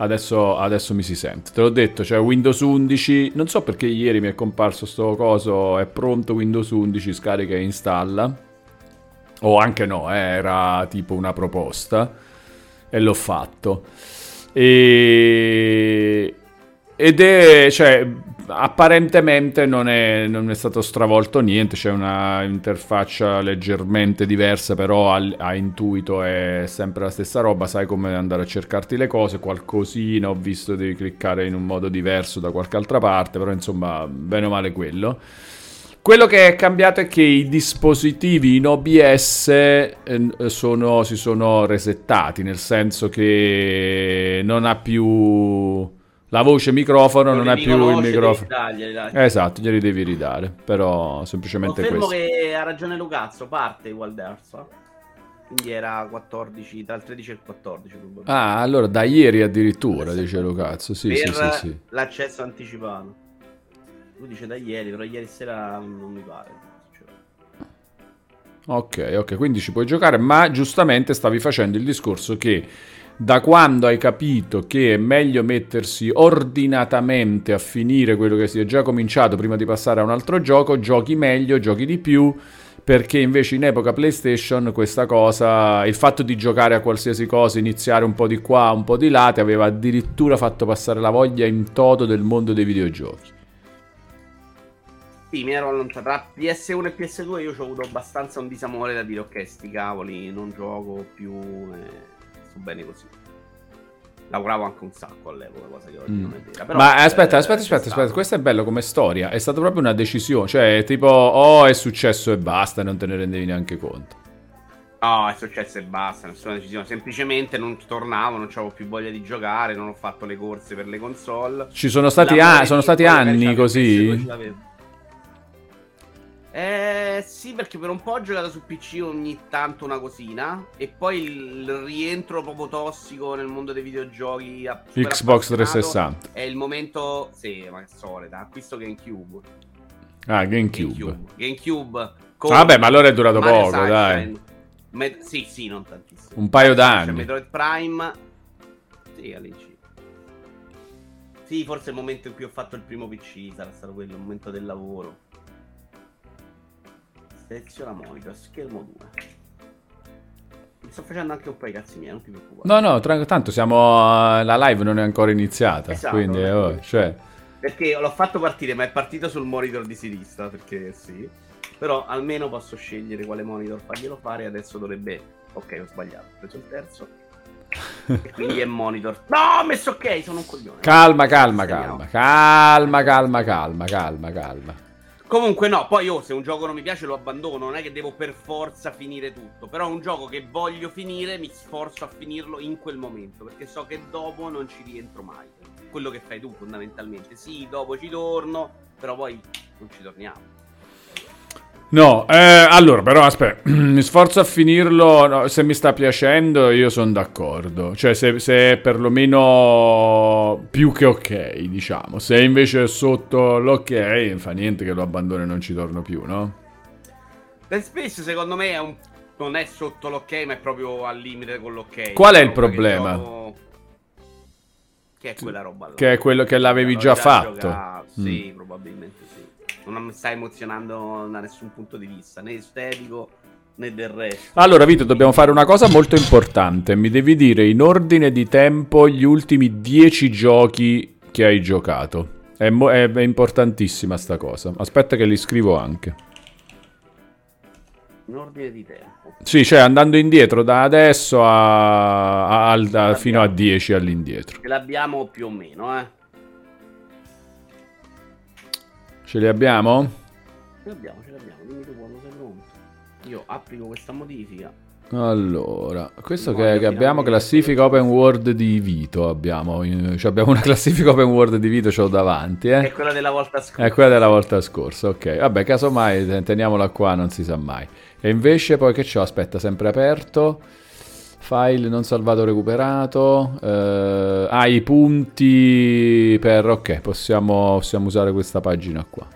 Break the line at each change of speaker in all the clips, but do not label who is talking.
Adesso, adesso, mi si sente. Te l'ho detto, cioè Windows 11. Non so perché ieri mi è comparso sto coso. È pronto Windows 11, scarica e installa. O anche no, eh, era tipo una proposta. E l'ho fatto. E... Ed è, cioè, apparentemente non è, non è, stato stravolto niente, c'è una interfaccia leggermente diversa, però a, a, intuito è sempre la stessa roba, sai come andare a cercarti le cose, qualcosina ho visto devi cliccare in un modo diverso da qualche altra parte, però insomma, bene o male quello. Quello che è cambiato è che i dispositivi in OBS eh, sono, si sono resettati, nel senso che non ha più la voce microfono non, non è più il microfono. Dargli, esatto, glieli devi ridare. Però semplicemente
Confermo
questo.
che ha ragione Lucazzo, parte Walderso. Quindi era 14, tra il 13 e il 14.
Ah, allora da ieri addirittura, dice Lucazzo. Sì, sì, sì, sì.
l'accesso anticipato. Lui dice da ieri, però ieri sera non mi pare.
Ok, ok, quindi ci puoi giocare, ma giustamente stavi facendo il discorso che da quando hai capito che è meglio mettersi ordinatamente a finire quello che si è già cominciato prima di passare a un altro gioco, giochi meglio, giochi di più, perché invece in epoca PlayStation questa cosa, il fatto di giocare a qualsiasi cosa, iniziare un po' di qua, un po' di là, ti aveva addirittura fatto passare la voglia in toto del mondo dei videogiochi.
Sì, mi ero allontanato. Tra PS1 e PS2 io ho avuto abbastanza un disamore da dire ok, sti cavoli, non gioco più. Eh bene così. Lavoravo anche un sacco all'epoca, cosa che oggi mm. non è vera. Però,
Ma aspetta, eh, aspetta, aspetta, aspetta, questo è bello come storia. È stata proprio una decisione, cioè tipo, oh, è successo e basta, non te ne rendevi neanche conto.
No, è successo e basta, nessuna decisione. Semplicemente non tornavo, non avevo più voglia di giocare, non ho fatto le corse per le console.
Ci sono stati, a- sono stati anni così.
Eh sì, perché per un po' ho giocato su PC ogni tanto una cosina. E poi il rientro proprio tossico nel mondo dei videogiochi.
Xbox 360.
È il momento. Sì, ma è solita. Acquisto GameCube.
Ah, GameCube. GameCube.
GameCube
con Vabbè, ma allora è durato Mario poco, Sunshine. dai.
Med- sì, sì, non tantissimo.
Un paio d'anni.
Metroid Prime. Sì, all'incirca. Sì, forse il momento in cui ho fatto il primo PC sarà stato quello, il momento del lavoro. Seleziona monitor, schermo 2. Mi sto facendo anche un po' i cazzi miei, non ti preoccupare.
No, no, tra- tanto siamo. La live non è ancora iniziata. Esatto, quindi, oh, cioè...
Perché l'ho fatto partire, ma è partito sul monitor di sinistra. Perché sì. Però almeno posso scegliere quale monitor farglielo fare. Adesso dovrebbe. Ok, ho sbagliato. Ho preso il terzo. e quindi è monitor. No, ho messo ok, sono un coglione.
Calma, calma, calma. Calma, calma, calma, calma, calma.
Comunque no, poi io oh, se un gioco non mi piace lo abbandono, non è che devo per forza finire tutto, però un gioco che voglio finire mi sforzo a finirlo in quel momento, perché so che dopo non ci rientro mai. Quello che fai tu fondamentalmente, sì, dopo ci torno, però poi non ci torniamo.
No, eh, allora però aspetta, mi sforzo a finirlo, no, se mi sta piacendo io sono d'accordo, cioè se, se, è perlomeno più che ok, diciamo, se invece è sotto l'ok fa niente che lo abbandono e non ci torno più, no?
Dead Space secondo me è un... non è sotto l'ok ma è proprio al limite con l'ok.
Qual è il problema? Che,
che è quella roba là.
Che è quello che l'avevi già fatto.
Mm. Sì, probabilmente non mi sta emozionando da nessun punto di vista, né estetico né del resto.
Allora, Vito, dobbiamo fare una cosa molto importante. Mi devi dire in ordine di tempo gli ultimi 10 giochi che hai giocato. È, mo- è, è importantissima sta cosa. Aspetta che li scrivo anche.
In ordine di tempo.
Sì, cioè andando indietro da adesso a, a, a, a fino a 10 all'indietro.
Ce l'abbiamo più o meno, eh.
Ce li abbiamo?
Ce li abbiamo, ce li abbiamo. Dimmi tu quando sei pronto. Io applico questa modifica.
Allora, questo che, che, abbiamo classifica open world di Vito, abbiamo, cioè abbiamo una classifica open world di Vito, ce l'ho davanti, eh?
È quella della volta scorsa.
È quella della volta scorsa, ok. Vabbè, casomai teniamola qua, non si sa mai. E invece poi che c'ho? Aspetta, sempre aperto. File non salvato recuperato. Eh, ah, i punti per... Ok, possiamo, possiamo usare questa pagina qua.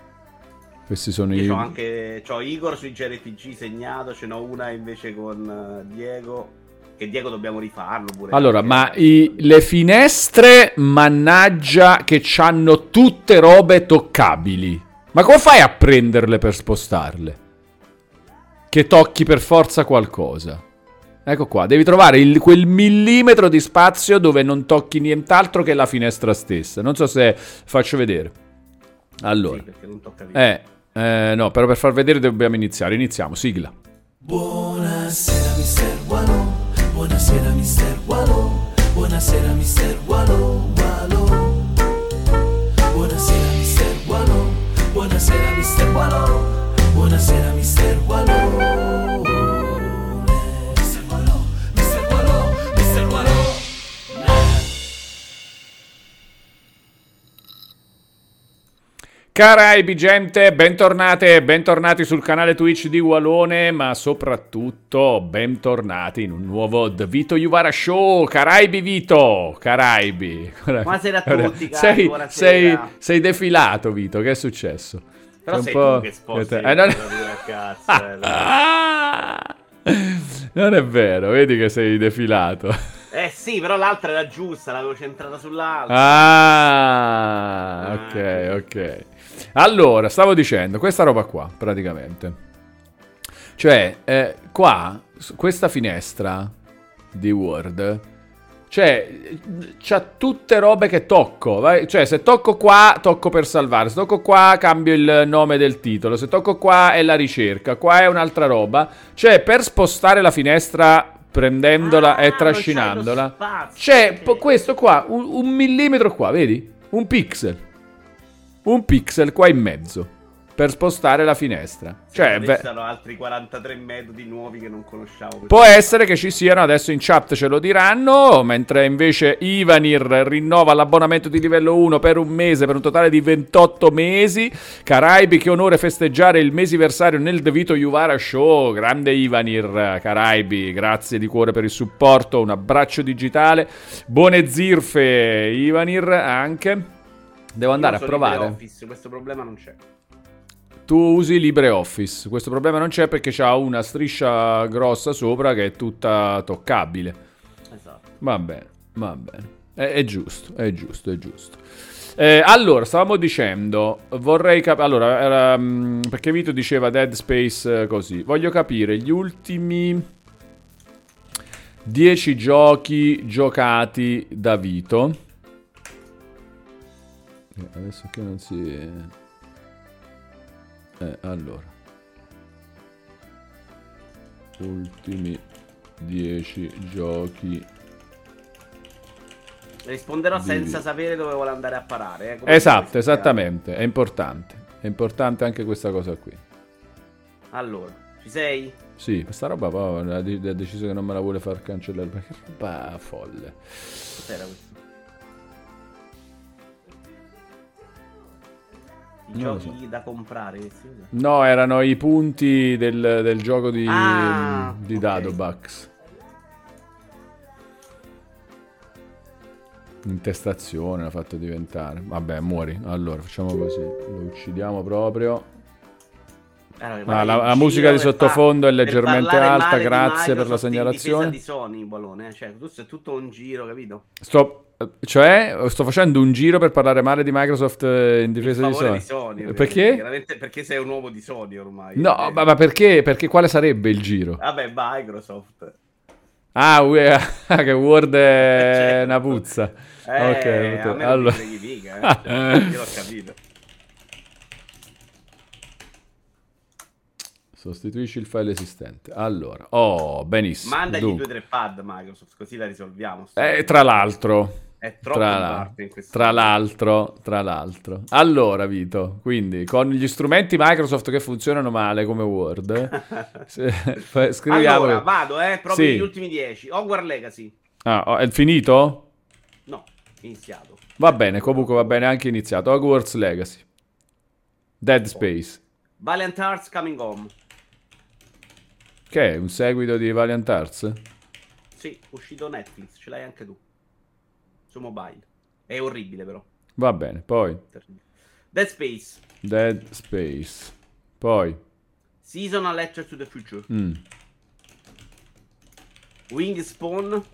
Questi sono
Io
i...
Ho anche c'ho Igor sui JRPG segnato, ce n'ho una invece con uh, Diego che Diego dobbiamo rifarlo pure.
Allora,
perché-
ma i- le finestre, mannaggia, che hanno tutte robe toccabili. Ma come fai a prenderle per spostarle? Che tocchi per forza qualcosa. Ecco qua, devi trovare il- quel millimetro di spazio dove non tocchi nient'altro che la finestra stessa. Non so se faccio vedere. Allora,
Sì, perché non tocca via.
eh, eh, no, però per far vedere dobbiamo iniziare. Iniziamo, sigla.
Buonasera mister Wallo, buonasera mister Wallo, buonasera mister Wallo, Wallo. Buonasera mister Wallo, buonasera mister Wallo, buonasera mister Wallo.
Caraibi gente, bentornate e bentornati sul canale Twitch di Walone, ma soprattutto bentornati in un nuovo The Vito Juvara Show. Caraibi Vito, Caraibi.
Buonasera a tutti, cari,
sei,
buonasera.
sei, sei defilato Vito, che è successo?
Però
Sei
sei
po'-
tu che sposti.
Eh, non...
cazzo, eh,
non è vero, vedi che sei defilato.
Eh sì, però l'altra era giusta, l'avevo centrata sull'altra.
Ah,
Ah.
ok, ok. Allora, stavo dicendo, questa roba qua, praticamente. Cioè, eh, qua, questa finestra di Word, cioè, c'ha tutte robe che tocco. vai- Cioè, se tocco qua, tocco per salvare. Se tocco qua, cambio il nome del titolo. Se tocco qua, è la ricerca. Qua è un'altra roba. Cioè, per spostare la finestra prendendola
Ah,
e trascinandola,
spazio,
c'è
ok.
po- questo qua, un, un millimetro qua, vedi? Un pixel. Un pixel qua in mezzo. Per spostare la finestra. Cioè,
Adesso
ve-
sono altri 43 metodi nuovi che non conosciamo.
Può essere che ci siano, adesso in chat ce lo diranno, mentre invece Ivanir rinnova l'abbonamento di livello 1 per un mese, per un totale di 28 mesi. Caraibi, che onore festeggiare il mesiversario nel De Vito Juvara Show. Grande Ivanir, Caraibi, grazie di cuore per il supporto, un abbraccio digitale. Buone zirfe, Ivanir, anche. Devo andare a provare.
LibreOffice, questo problema non c'è.
Tu usi LibreOffice, questo problema non c'è perché c'ha una striscia grossa sopra che è tutta toccabile.
Esatto.
Va bene, va bene. È, è giusto, è giusto, è giusto. Eh, allora, stavamo dicendo, vorrei capire... Allora, era, mm, perché Vito diceva Dead Space eh, così. Voglio capire gli ultimi 10 giochi giocati da Vito. Eh, adesso che non si... Eh, allora. Ultimi 10 giochi
Risponderò
Di-
senza sapere dove vuole andare a parare. eh,
Esatto, esattamente, è importante. È importante anche questa cosa qui.
Allora, ci sei?
Sì, questa roba poi ha de- ha deciso che non me la vuole far cancellare perché roba folle.
Cos'era questo? Giochi da comprare.
No, erano i punti del, del gioco di,
Ah,
di
ok.
Dadobax. Intestazione l'ha fatto diventare. Vabbè, muori. Allora, facciamo così. Lo uccidiamo proprio.
Allora,
Ah,
vai
la- la musica di sottofondo è
per
leggermente alta, grazie per la segnalazione.
Di Sony, Balone, eh. cioè, tu sei tutto un giro, capito?
Sto, cioè, sto facendo un giro per parlare male di Microsoft eh, in difesa di Sony.
di Sony.
Perché?
Perché sei un uomo di Sony ormai.
No,
Eh.
ma, ma perché? Perché quale sarebbe il giro?
Vabbè, Microsoft.
Ah, ue- che Word è
Certo.
una puzza.
Eh,
ok,
a me non
allora.
freghi mica, eh. Cioè, io l'ho capito.
Sostituisci il file esistente. Allora, oh, benissimo.
Mandagli
Dunque,
due o tre pad Microsoft, così la risolviamo.
eh, tra l'altro,
È troppo
tra, la- tra l'altro, tra l'altro. Allora, Vito, quindi con gli strumenti Microsoft che funzionano male come Word, se- scriviamo.
Allora, vado, eh, proprio
Sì.
gli ultimi 10. Hogwarts Legacy.
Ah, oh, è finito?
No, iniziato.
Va bene, comunque va bene anche iniziato. Hogwarts Legacy. Dead Space.
Valiant Hearts Coming Home.
Che è un seguito di Valiant Arts?
Sì, uscito Netflix, ce l'hai anche tu. Su mobile. È orribile però.
Va bene, poi.
Dead Space.
Dead Space. Poi
Seasonal Letter to the Future.
mm,
Wing Spawn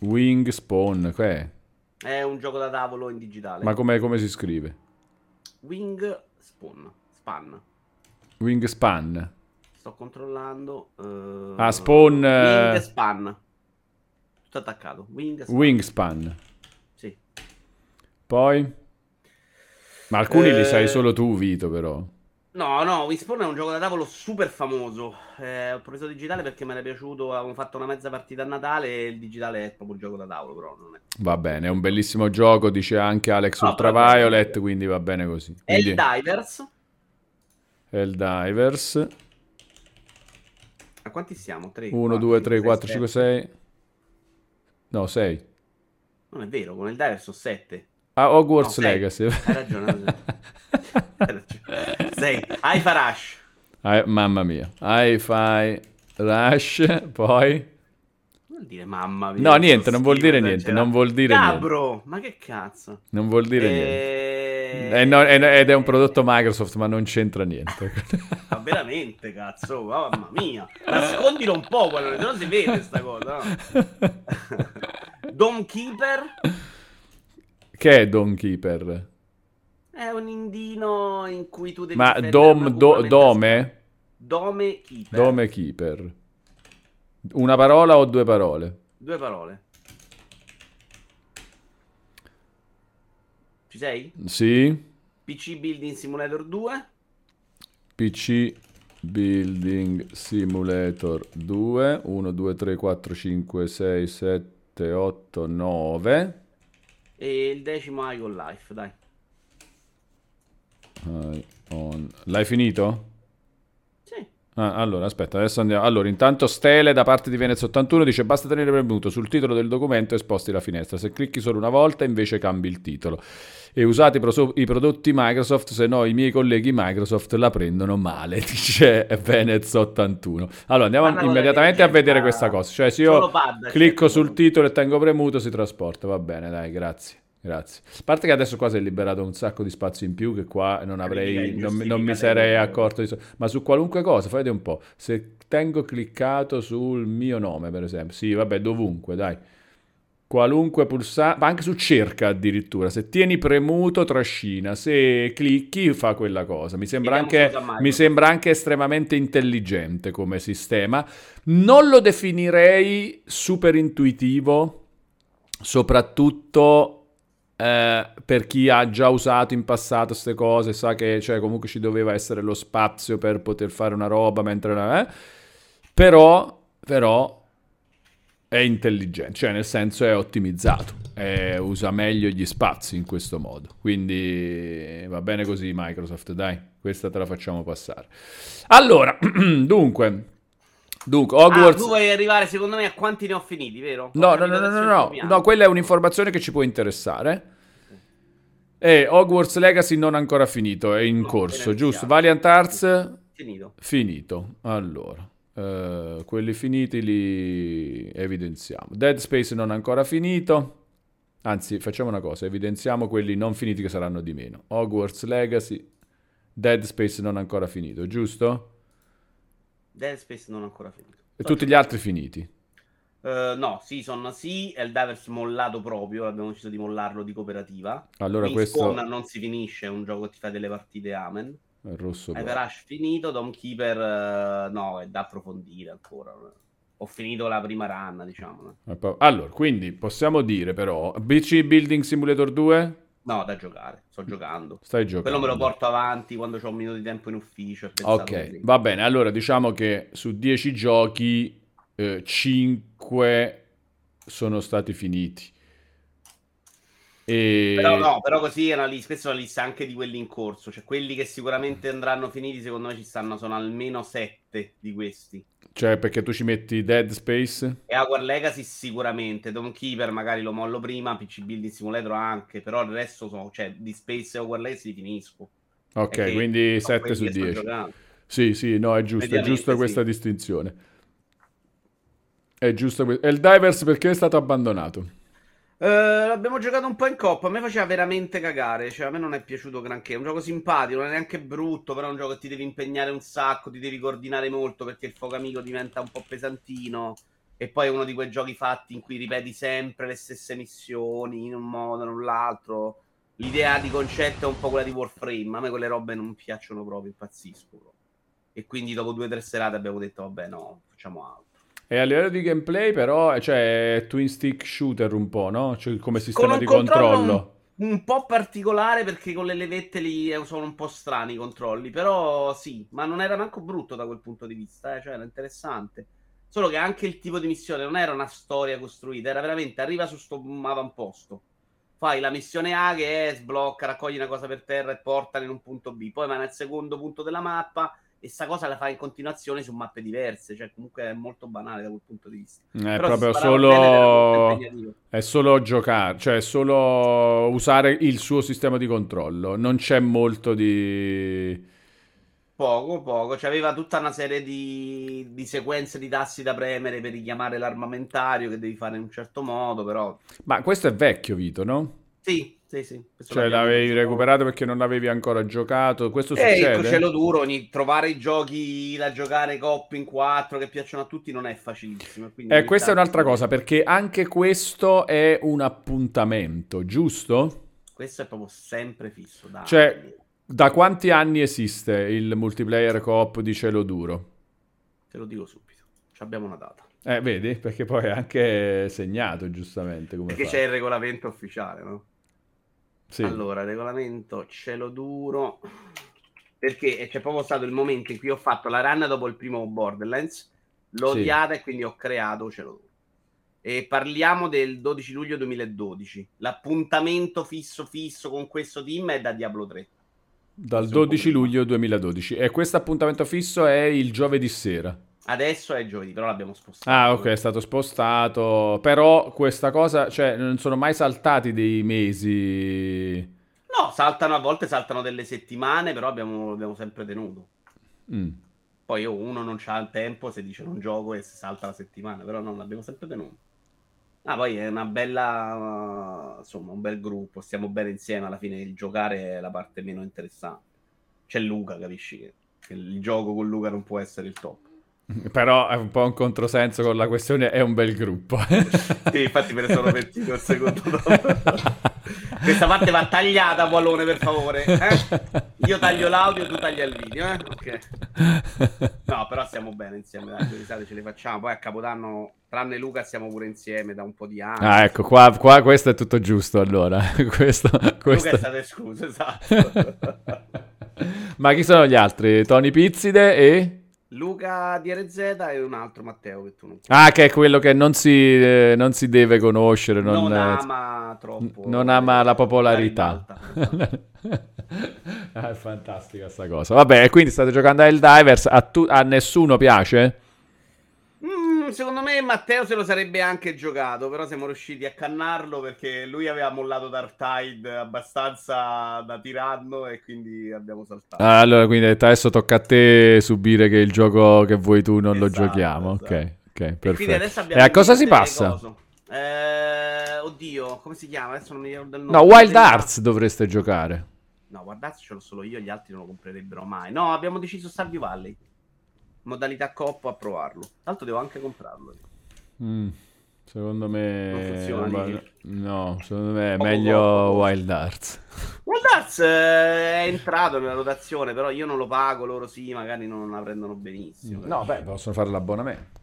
Wing Spawn, che è?
è un gioco da tavolo in digitale.
Ma come, come si scrive?
Wing Spawn. Span.
Wing Span.
Sto controllando. eh,
Ah, Spawn, eh,
Wing Span. Tutto attaccato. Wing Span.
Wingspan.
Sì.
Poi? Ma alcuni li
Eh,
sai solo tu, Vito, però.
No, no, Wingspawn è un gioco da tavolo super famoso. Eh, ho preso digitale perché mi era piaciuto. Avevo fatto una mezza partita a Natale e il digitale è proprio un gioco da tavolo, però non è.
Va bene, è un bellissimo gioco, dice anche Alex
No,
Ultraviolet, quindi va bene così. Quindi,
Helldivers.
Helldivers.
A quanti siamo? 3,
1, 2, 3, 4, 5, 6. No, 6.
Non è vero, con Helldivers sono 7.
Ah, Hogwarts
No.
Legacy.
Hai ragione. hai ragione. 6. Haifa Rush.
Ah, mamma mia. Hi-Fi Rush, poi...
Non vuol dire mamma mia.
No, niente, non vuol dire niente, non vuol dire niente.
Cabro, ma che cazzo?
Non vuol dire niente.
Eh...
Eh, no, è- ed è un prodotto Microsoft, ma non c'entra niente.
Ma veramente, cazzo, mamma mia. Nascondilo un po', quello, se no si vede sta cosa. No? Dome Keeper
che è Dawn Keeper?
è un indino in cui tu devi
Ma Dom, do- Dome?
Dome Keeper.
Dome Keeper. Una parola o due parole?
Due parole. Ci sei?
Sì.
PC Building Simulator 2.
PC Building Simulator 2 1 2 3 4 5 6 7 8 9
E il decimo Icon Life, dai.
L'hai finito? Ah, allora, aspetta, adesso andiamo. Allora, intanto Stele da parte di Venezia 81 dice basta tenere premuto sul titolo del documento e sposti la finestra. Se clicchi solo una volta invece cambi il titolo. E usate i, proso- i prodotti Microsoft, se no i miei colleghi Microsoft la prendono male, dice Venezia 81. Allora, andiamo
cosa
immediatamente a vedere questa cosa. Cioè, se io
pad,
clicco
certo.
sul titolo e tengo premuto si trasporta. Va bene, dai, grazie. Grazie. A parte che adesso qua si è liberato un sacco di spazio in più che qua non avrei, non, non mi sarei accorto di so- Ma su qualunque cosa, fate un po'. Se tengo cliccato sul mio nome, per esempio. Sì, vabbè, dovunque, dai. Qualunque pulsante, ma anche su cerca addirittura. Se tieni premuto, trascina. Se clicchi, fa quella cosa. Mi sembra, anche, mi sembra anche estremamente intelligente come sistema. Non lo definirei super intuitivo, soprattutto eh, per chi ha già usato in passato queste cose, sa che cioè, comunque ci doveva essere lo spazio per poter fare una roba mentre... eh, però, però è intelligente, cioè nel senso è ottimizzato, e usa meglio gli spazi in questo modo. Quindi va bene così Microsoft, dai, questa te la facciamo passare. Allora, dunque, dunque
Ah,
Hogwarts...
tu vuoi arrivare secondo me a quanti ne ho finiti, vero?
No, no, no, no, no, no, no, quella è un'informazione che ci può interessare. E Hogwarts Legacy non ancora finito, è in corso, giusto? Valiant Arts
Finito.
finito. Allora, eh, quelli finiti li evidenziamo. Dead Space non ancora finito. Anzi, facciamo una cosa, evidenziamo quelli non finiti che saranno di meno. Hogwarts Legacy, Dead Space non ancora finito, giusto?
Dead Space non ancora finito.
E tutti gli altri finiti.
Eh, no, Season sì, Eldivers mollato proprio, abbiamo deciso di mollarlo di cooperativa.
Allora
questo
questo
non si finisce, è un gioco che ti fa delle partite amen.
è rosso.
Hyper Rush finito, Dome Keeper eh, no, è da approfondire ancora. Ho finito la prima run, diciamo.
Allora, quindi possiamo dire però, BC Building Simulator 2
No, da giocare, sto giocando.
stai giocando.
Quello me lo porto avanti quando ho un minuto di tempo in ufficio.
Ok,
così.
va bene. Allora diciamo che su 10 giochi 5 sono stati finiti. E...
Però no, però così è una lista, questa è una lista anche di quelli in corso, cioè quelli che sicuramente andranno finiti, secondo me ci stanno, sono almeno 7 di questi.
Cioè perché tu ci metti Dead Space?
E Hogwarts Legacy sicuramente, Dome Keeper magari lo mollo prima, PC Building Simulator anche, però il resto sono, cioè di Space e Hogwarts Legacy li finisco.
Ok, quindi
sono
7 su
quelli che sto
10.
giocando.
Sì, sì, no, è giusto, è giusta
sì.
questa distinzione. È giusto. E il Divers perché è stato abbandonato?
Eh, l'abbiamo giocato un po' in coppa. A me faceva veramente cagare. Cioè, a me non è piaciuto granché. È un gioco simpatico, non è neanche brutto. Però è un gioco che ti devi impegnare un sacco. Ti devi coordinare molto perché il fuoco amico diventa un po' pesantino. e poi è uno di quei giochi fatti in cui ripeti sempre le stesse missioni in un modo o nell'altro. L'idea di concetto è un po' quella di Warframe. A me quelle robe non piacciono proprio, impazzisco. E quindi dopo due o tre serate abbiamo detto, vabbè, no, facciamo altro.
E a livello di gameplay, però, cioè, è twin stick shooter un po', no? Cioè, come sistema
un
di
controllo
controllo.
Un, un po' particolare perché con le levette lì eh, sono un po' strani i controlli, però sì, ma non era manco brutto da quel punto di vista, eh, cioè era interessante. Solo che anche il tipo di missione non era una storia costruita, era veramente arriva su sto avamposto. Fai la missione A che è sblocca, raccogli una cosa per terra e portala in un punto B. Poi vai nel secondo punto della mappa e sta cosa la fai in continuazione su mappe diverse. Cioè, comunque è molto banale da quel punto di vista.
È
Però
proprio
bene
solo... È solo giocare, cioè è solo usare il suo sistema di controllo. Non c'è molto di...
Poco, poco. C'aveva tutta una serie di, di sequenze di tassi da premere per richiamare l'armamentario che devi fare in un certo modo, però...
Ma questo è vecchio, Vito, no?
Sì, sì, sì.
Cioè l'avevi recuperato perché non l'avevi ancora giocato. Questo
Eh, ecco,
succede?
cielo duro, ogni- trovare i giochi da giocare coop in 4 che piacciono a tutti non è facilissimo. quindi
Eh, questa è un'altra cosa, perché anche questo è un appuntamento, giusto?
Questo è proprio sempre fisso. Da
Cioè, da quanti anni esiste il multiplayer coop di cielo duro?
Te lo dico subito. Ci abbiamo una data.
Eh, vedi? Perché poi è anche segnato, giustamente, come
Perché
fa.
c'è il regolamento ufficiale, no?
Sì.
Allora, regolamento cielo duro. Perché c'è proprio stato il momento in cui ho fatto la run dopo il primo Borderlands, l'ho
Sì.
odiata e quindi ho creato cielo duro. E parliamo del 12 luglio 2012. L'appuntamento fisso fisso con questo team è da Diablo 3.
Dal
Questo è un po'
12
prima.
luglio 2012. E questo appuntamento fisso è il giovedì sera.
Adesso è giovedì, però l'abbiamo spostato.
Ah, ok, è stato spostato. Però questa cosa, cioè, non sono mai saltati dei mesi.
No, saltano a volte, saltano delle settimane, però abbiamo, abbiamo sempre tenuto.
Mm.
Poi oh, uno non c'ha il tempo, se dice non gioco e si salta la settimana, però no, l'abbiamo sempre tenuto. Ah, poi è una bella, insomma, un bel gruppo, stiamo bene insieme, alla fine il giocare è la parte meno interessante. C'è Luca, capisci che il gioco con Luca non può essere il top.
Però è un po' un controsenso con la questione, è un bel gruppo.
Sì, infatti me ne sono pentito il secondo. Questa parte va tagliata, Bualone, per favore. eh? Io taglio l'audio, tu tagli il video, eh? Ok. No, però stiamo bene insieme, dai, risate ce le facciamo. Poi a Capodanno, tranne Luca, stiamo pure insieme da un po' di anni.
Ah, ecco, qua, qua questo è tutto giusto allora. questo,
Luca
questo-
è stato escluso, esatto.
Ma chi sono gli altri? Tony Pizzide e...
Luca di RZ e un altro Matteo che tu non
Ah, che è quello che non si, eh, non si deve conoscere, non,
non ama troppo.
non ama la popolarità.
ribalta.
ah, è fantastica sta cosa. Vabbè, quindi state giocando a Helldivers, a, tu- a nessuno piace?
Mm, secondo me Matteo se lo sarebbe anche giocato, però siamo riusciti a cannarlo perché lui aveva mollato Dark Tide abbastanza da tiranno e quindi abbiamo saltato.
Ah, Allora, quindi adesso tocca a te subire che il gioco che vuoi tu non lo
Esatto,
giochiamo. Ok,
esatto.
ok,
E quindi
perfetto.
abbiamo
E a cosa si passa?
Eh, oddio, come si chiama? Adesso non mi ricordo il nome.
No, Wild Arts dovreste giocare.
No, guardate, ce l'ho solo io, gli altri non lo comprerebbero mai. No, abbiamo deciso Stardew Valley. Modalità coppa a provarlo. L'altro devo anche comprarlo.
Mm, secondo me...
Non funziona, dici?
No, secondo me è
Poco
meglio
poco.
Wild Arts.
Wild Arts eh, è entrato nella rotazione, però io non lo pago, loro sì, magari non la prendono benissimo.
No, beh, possono fare l'abbonamento.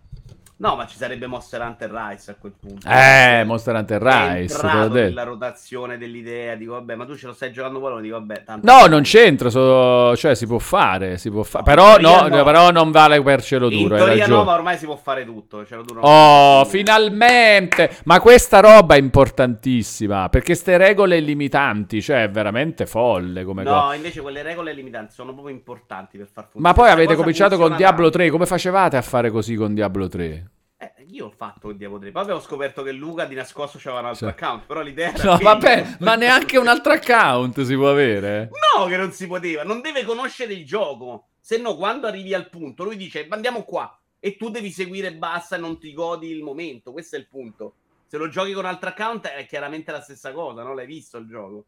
No, ma ci sarebbe Monster Hunter Rise a quel punto.
Eh, Monster Hunter
È
Rise, detto.
nella rotazione dell'idea, dico vabbè, ma tu ce lo stai giocando poi, dico vabbè, tanto...
No, non c'entra, so- cioè si può fare, si può fa-
No,
però,
in
no,
no.
però non vale per cielo
In
duro, hai
teoria no, ma ormai si può fare tutto. Ce lo duro
Oh, finalmente! Ma questa roba è importantissima, perché ste regole limitanti, cioè è veramente folle come cosa.
No, invece quelle regole limitanti sono proprio importanti per far funzionare.
Ma poi avete
cosa
cominciato con Diablo
tanto.
3, come facevate a fare così con Diablo 3?
Eh, io ho fatto il Diablo 3, poi avevo scoperto che Luca di nascosto c'aveva un altro
Sì.
account, però l'idea era
No,
che-
vabbè, ma neanche un altro account si può avere?
No, che non si poteva, non deve conoscere il gioco. Se no, quando arrivi al punto, lui dice andiamo qua e tu devi seguire e basta e non ti godi il momento. Questo è il punto. Se lo giochi con un altro account è chiaramente la stessa cosa, no? L'hai visto il gioco.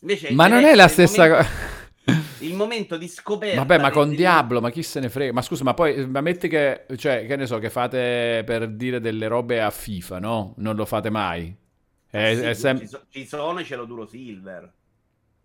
Invece
Ma non è la stessa cosa.
il momento di scoperta.
Vabbè, ma con Diablo, ma chi se ne frega? Ma scusa, ma poi, ma metti che, cioè, che ne so, che fate per dire delle robe a FIFA, no? Non lo fate mai. È,
Sì,
è sem-
ci, so- ci sono i cielo duro silver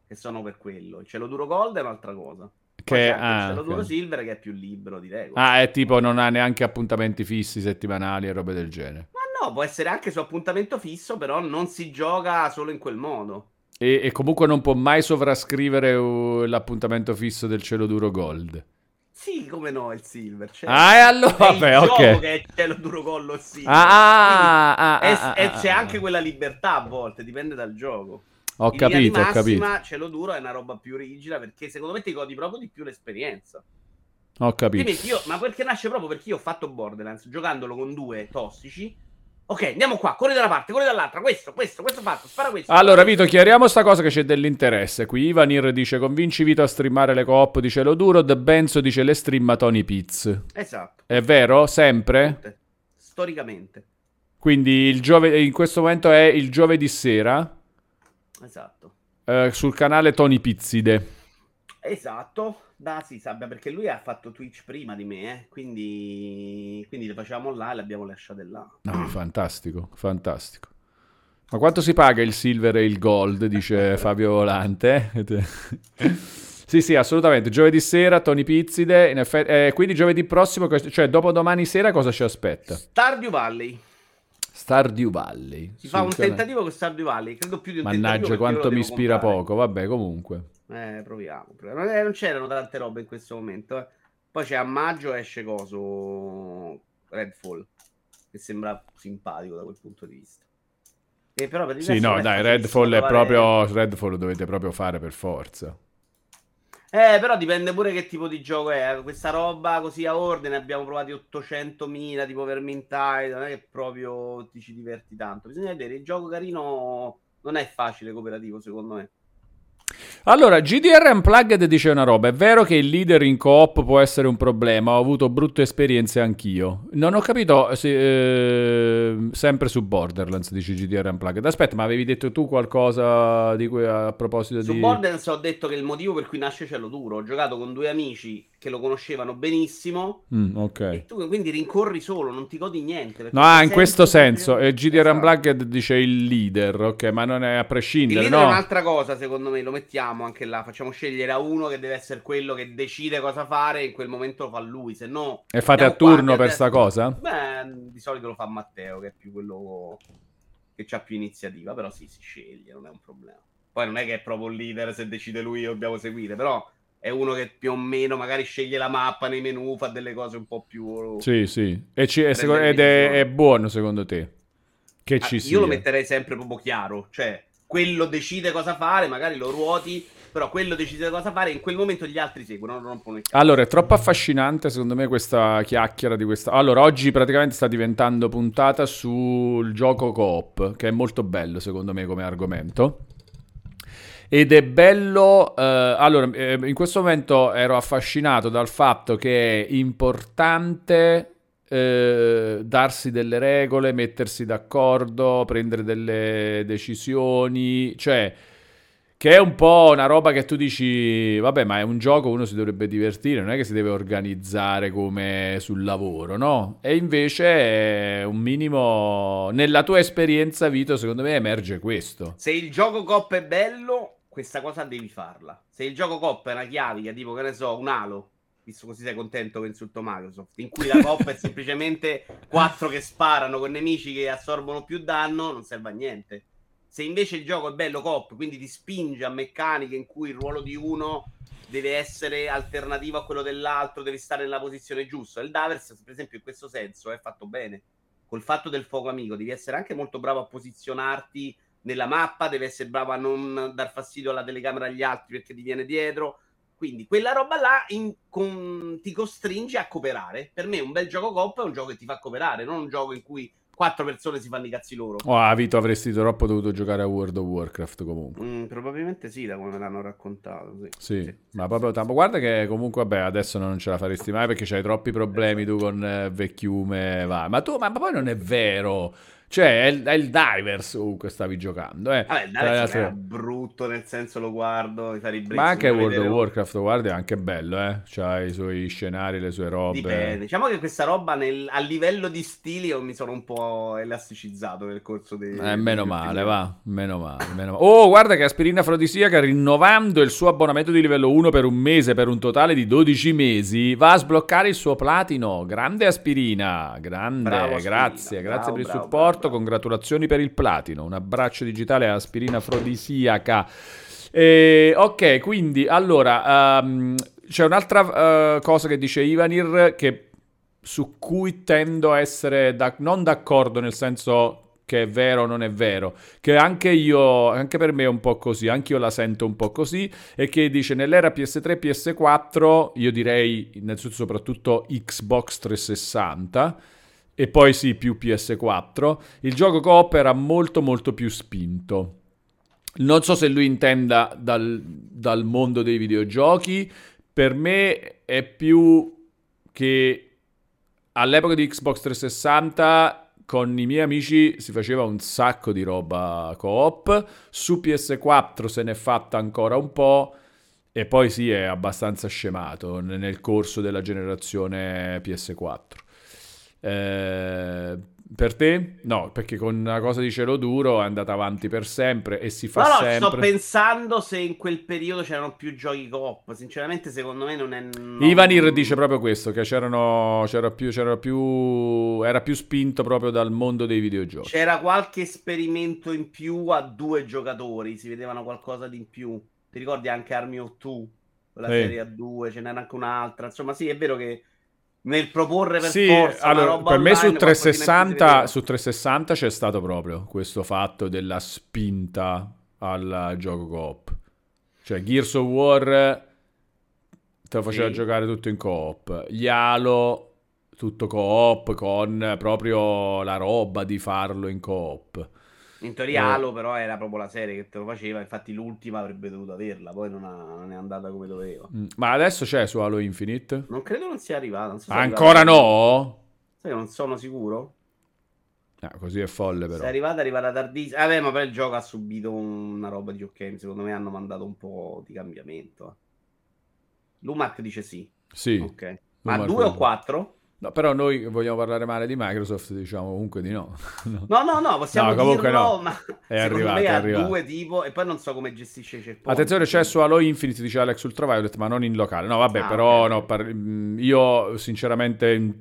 che sono per quello. Il cielo duro gold è un'altra cosa.
Che, ah,
il cielo duro silver che è più libero di regola.
Ah, è tipo, non ha neanche appuntamenti fissi settimanali e robe del genere.
Ma no, può essere anche su appuntamento fisso, però non si gioca solo in quel modo.
E, e comunque non può mai sovrascrivere uh, l'appuntamento fisso del cielo duro gold.
Sì, come no, il silver. Cioè,
Ah, e allora, vabbè,
il
ok.
gioco che è il cielo duro collo silver.
Ah, ah,
Quindi
ah,
è-
ah,
e c'è
ah,
anche
ah.
quella libertà a volte, dipende dal gioco.
Ho
In
capito, ho capito.
massima, cielo duro è una roba più rigida perché secondo me ti godi proprio di più l'esperienza.
Ho capito.
Io, ma perché nasce proprio perché io ho fatto Borderlands giocandolo con due tossici. Ok, andiamo qua, corri da una parte, corri dall'altra, questo, questo, questo fatto, spara questo.
Allora, Vito, chiariamo sta cosa che c'è dell'interesse. Qui Ivanir dice: Convinci Vito a streamare le coop di cielo duro. The Benzo dice: Le streama Tony Piz.
questo. Esatto.
È vero? Sempre?
Storicamente.
Quindi il giove- in questo momento è il giovedì sera
Esatto.
eh, sul canale Tony Pizzide.
Esatto. Da sì, sabbia, perché lui ha fatto Twitch prima di me, eh. Quindi, quindi le facevamo là e le abbiamo lasciate là.
No, fantastico, fantastico. Ma quanto si paga il silver e il gold? Dice Fabio Volante. sì, sì, assolutamente. Giovedì sera, Tony Pizzide. Effetti, eh, quindi giovedì prossimo, cioè dopo domani sera, cosa ci aspetta?
Stardew Valley.
Stardew Valley.
Si fa un
canale-
tentativo con Stardew Valley. Credo più di un
Mannaggia,
tentativo perché
quanto mi ispira
comprare.
poco. Vabbè, comunque.
Eh, proviamo. proviamo. Eh, non c'erano tante robe in questo momento. eh. Poi c'è a maggio esce coso Redfall. Che sembra simpatico da quel punto di vista. E però per
Sì, no, dai, Redfall è proprio. Redfall lo dovete proprio fare per forza.
Eh, però dipende pure che tipo di gioco è. Questa roba così a ordine abbiamo provati 800.000 tipo Vermintide. Non è che proprio ti ci diverti tanto. Bisogna vedere. Il gioco carino non è facile cooperativo, secondo me.
Allora, GDR Unplugged dice una roba. È vero che il leader in coop può essere un problema. Ho avuto brutte esperienze anch'io. Non ho capito se, eh, sempre su Borderlands, dice GDR Unplugged. Aspetta, ma avevi detto tu qualcosa di cui a proposito
Su
di...
Borderlands ho detto che il motivo per cui nasce Cielo Duro. Ho giocato con due amici che lo conoscevano benissimo.
Mm, ok.
E tu quindi rincorri solo, non ti godi niente.
No, ah, in questo senso. E GDR
Esatto.
Unplugged dice il leader, ok, ma non è a
Il
prescindere,
leader
no?
è un'altra cosa, secondo me, lo mettiamo anche là. Facciamo scegliere a uno che deve essere quello che decide cosa fare e in quel momento lo fa lui. Se no,
E fate a turno per sta cosa?
Beh, di solito lo fa Matteo, che è più quello che ha più iniziativa. Però sì, si sceglie, non è un problema. Poi non è che è proprio il leader, se decide lui dobbiamo seguire, però è uno che più o meno magari sceglie la mappa nei menu, fa delle cose un po' più...
Sì, sì. E ci- ed è, è buono secondo te? Che
Ah,
ci
io
sia.
lo metterei sempre proprio chiaro, cioè quello decide cosa fare, magari lo ruoti, però quello decide cosa fare e in quel momento gli altri seguono, rompono il.
Allora, è troppo affascinante secondo me questa chiacchiera di questa... Allora, oggi praticamente sta diventando puntata sul gioco coop, che è molto bello secondo me come argomento. Ed è bello... eh, allora, eh, in questo momento ero affascinato dal fatto che è importante eh, darsi delle regole, mettersi d'accordo, prendere delle decisioni, cioè che è un po' una roba che tu dici, vabbè, ma è un gioco, uno si dovrebbe divertire, non è che si deve organizzare come sul lavoro, no? E invece è un minimo, nella tua esperienza, Vito, secondo me emerge questo.
Se il gioco cop è bello, questa cosa devi farla. Se il gioco cop è una chiavica, tipo che ne so, un Halo, visto così sei contento che insulto Microsoft, in cui la cop è semplicemente quattro che sparano con nemici che assorbono più danno, non serve a niente. Se invece il gioco è bello cop, quindi ti spinge a meccaniche in cui il ruolo di uno deve essere alternativo a quello dell'altro, devi stare nella posizione giusta. Il Davers, per esempio, in questo senso è fatto bene. Col fatto del fuoco amico, devi essere anche molto bravo a posizionarti nella mappa, devi essere bravo a non dar fastidio alla telecamera agli altri perché ti viene dietro. Quindi quella roba là in- con- ti costringe a cooperare. Per me un bel gioco coop è un gioco che ti fa cooperare, non un gioco in cui quattro persone si fanno i cazzi loro.
Oh, ah, Vito, avresti troppo dovuto giocare a World of Warcraft comunque.
Mm, probabilmente sì, da come me l'hanno raccontato. Sì,
Sì, ma proprio tanto. Guarda che comunque, vabbè, adesso non ce la faresti mai perché c'hai troppi problemi tu con eh, vecchiume. Va. Ma tu, ma, ma poi non è vero. Cioè, è il, è il Divers comunque stavi giocando. Eh.
Vabbè, dai,
altre-
è brutto nel senso lo guardo, fa ribrezzo.
Ma anche World of Warcraft, guarda, è anche bello, eh. C'ha i suoi scenari, le sue robe.
Dipende. Diciamo che questa roba nel- a livello di stili io mi sono un po' elasticizzato nel corso dei...
Eh, meno male, va, meno male, meno male. Oh, guarda che Aspirina Afrodisiaca, rinnovando il suo abbonamento di livello 1 per un mese, per un totale di 12 mesi, va a sbloccare il suo platino. Grande Aspirina, grande,
Bravo, Aspirina.
grazie,
Bravo,
grazie per il
bravo,
supporto,
bravo, bravo.
congratulazioni per il platino. Un abbraccio digitale a Aspirina Afrodisiaca. Eh, ok, quindi, allora, ehm, c'è un'altra eh, cosa che dice Ivanir che su cui tendo a essere da- non d'accordo nel senso che è vero o non è vero, che anche io, anche per me è un po' così, anche io la sento un po' così, e che dice nell'era PS3 PS4, io direi soprattutto Xbox 360 e poi sì più PS4, il gioco coop era molto molto più spinto. Non so se lui intenda dal, dal mondo dei videogiochi, per me è più che all'epoca di Xbox 360 con i miei amici si faceva un sacco di roba coop, su PS4 se n'è fatta ancora un po' e poi sì è abbastanza scemato nel corso della generazione PS4. Eh, per te? No, perché con una cosa di cielo duro è andata avanti per sempre e si fa
No, no,
sempre.
sto pensando se in quel periodo c'erano più giochi coop. Sinceramente, secondo me non è. non-
Ivanir dice proprio questo, che c'erano, c'era più, c'era più, era più spinto proprio dal mondo dei videogiochi.
C'era qualche esperimento in più a due giocatori, si vedevano qualcosa di in più. Ti ricordi anche Army of Two? La
Sì.
serie a due, ce n'era anche un'altra. Insomma, sì, è vero che nel proporre per
Sì,
forza
allora, per me su
online, si
360,
vedeva.
su 360 c'è stato proprio questo fatto della spinta al gioco coop. Cioè Gears of War te lo faceva
Sì.
giocare tutto in coop. Gli Halo tutto coop con proprio la roba di farlo in coop.
In teoria
Eh.
Halo però era proprio la serie che te lo faceva, infatti l'ultima avrebbe dovuto averla, poi non, ha- non è andata come doveva.
Mm, Ma adesso c'è su Halo Infinite?
Non credo non sia arrivata. so se
Ancora
arrivata.
no?
Sai che non sono sicuro.
Ah, così è folle
Se
però.
è arrivata, è arrivata tardissimo. Vabbè, ma poi il gioco ha subito una roba di ok. Secondo me hanno mandato un po' di cambiamento. eh. Lumac dice sì.
Sì.
Ok. Ma
Lumac
due o quattro?
No, però noi vogliamo parlare male di Microsoft, diciamo comunque di no. No.
No, no, possiamo
No, comunque
dirlo,
no.
ma
È arrivato, è arrivato.
due tipo e poi non so come gestisce checkpoint.
Attenzione, c'è su Halo Infinite, dice Alex Ultraviolet, ma non in locale. No, vabbè,
Ah,
però
ok.
no, par- mm, io sinceramente in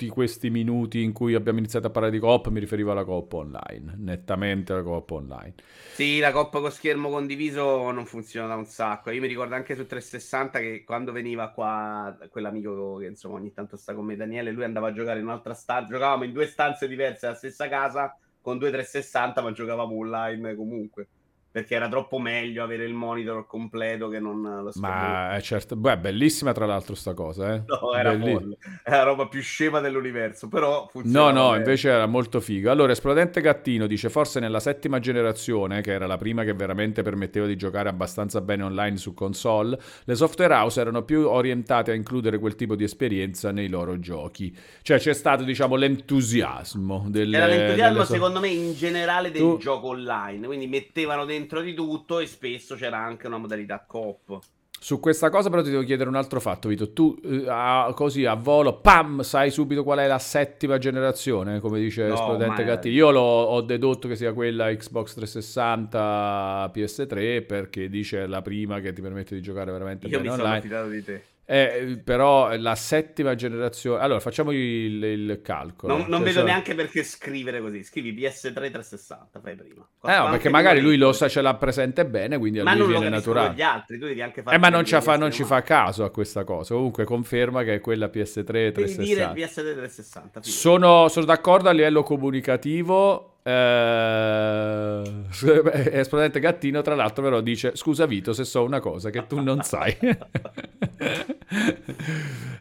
tutti questi minuti in cui abbiamo iniziato a parlare di coop mi riferivo alla coop online, nettamente alla coop online.
Sì, la coppa con schermo condiviso non funziona da un sacco. Io mi ricordo anche su 360 che quando veniva qua quell'amico che insomma ogni tanto sta con me, Daniele, lui andava a giocare in un'altra stanza. Giocavamo in due stanze diverse alla stessa casa con due 360, ma giocavamo online comunque. Perché era troppo meglio avere il monitor completo che non lo schermo.
Ma è certo, beh, bellissima tra l'altro sta cosa, eh.
No, era
Belli-.
È la roba più scema dell'universo, però
No,
funziona.
no, invece era molto figo. Allora, Esplodente Gattino dice: Forse nella settima generazione, che era la prima che veramente permetteva di giocare abbastanza bene online su console, le software house erano più orientate a includere quel tipo di esperienza nei loro giochi. Cioè, c'è stato, diciamo, l'entusiasmo delle,
Era l'entusiasmo,
delle so-
secondo me, in generale del
Tu-
gioco online. Quindi mettevano dentro di tutto e spesso c'era anche una modalità coop.
Su questa cosa, però, ti devo chiedere un altro fatto, Vito. Tu, eh, a- così a volo, pam, sai subito qual è la settima generazione, come dice
No,
Esplodente Gattino. Io l'ho, ho dedotto che sia quella Xbox 360 PS3 perché dice la prima che ti permette di giocare veramente
Io mi
bene
sono
online.
fidato di te.
Eh, però la settima generazione. Allora, facciamo il, il calcolo.
Non, non
Cioè,
vedo
sono-
neanche perché scrivere così. Scrivi PS3 360, fai prima.
Eh,
Costa
no, perché magari lui lo sa, ce l'ha presente bene, quindi a
Ma
lui
non lo
viene naturale.
gli altri, tu devi anche fare
Eh, ma non ci, fa, non ci fa caso a questa cosa. Comunque conferma che è quella PS3
umano. Devi dire
360.
PS3 360. figo.
Sono, sono d'accordo a livello comunicativo. Eh, Esplodente Gattino, tra l'altro, però dice: Scusa, Vito, se so una cosa che tu non sai.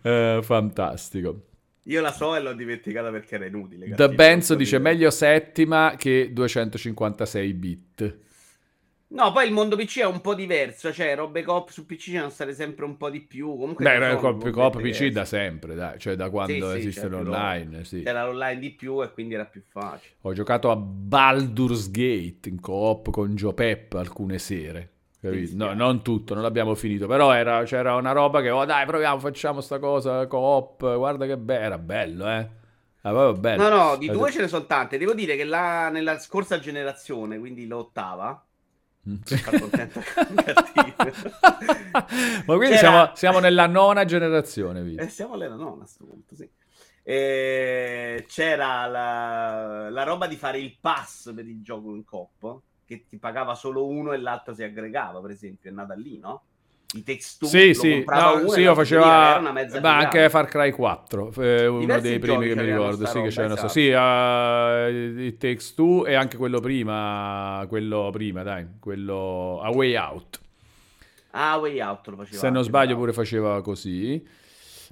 Eh, fantastico.
Io la so e l'ho dimenticata perché era inutile.
The
Gattino,
Benzo
non so
dice:
dire.
Meglio settima che 256 bit.
No, poi il mondo PC è un po' diverso, cioè robe coop su PC devono stare sempre un po' di più. Comunque
Beh,
ci
no,
sono
coop, coop PC da sempre, dai, cioè da quando
Sì, sì,
esiste
certo,
l'online, sì.
C'era l'online di più e quindi era più facile.
Ho giocato a Baldur's Gate in coop con Joe Pep alcune sere. capito?
Sì,
No,
sì.
non tutto, non l'abbiamo finito, però era- c'era una roba che, oh dai, proviamo, facciamo sta cosa coop, guarda che bello, era bello, eh. Proprio bello.
No, no, di due ce ne sono tante. Devo dire che la- nella scorsa generazione, quindi l'ottava,
Ma quindi siamo, siamo nella nona generazione, Vito.
Eh, siamo alla nonna a sto punto, sì. Eh, c'era la, la roba di fare il pass per il gioco in coop, che ti pagava solo uno e l'altro si aggregava, per esempio, è nata lì, no? I text
Sì, sì, no, sì, io faceva ma anche Far Cry 4, eh, uno
Diversi
dei primi che mi ricordo, sì, che c'erano,
esatto.
sì, uh, It Takes Two e anche quello prima, quello prima, dai, quello A Way Out.
Ah, Way Out lo faceva.
Se non sbaglio
bravo.
pure faceva così.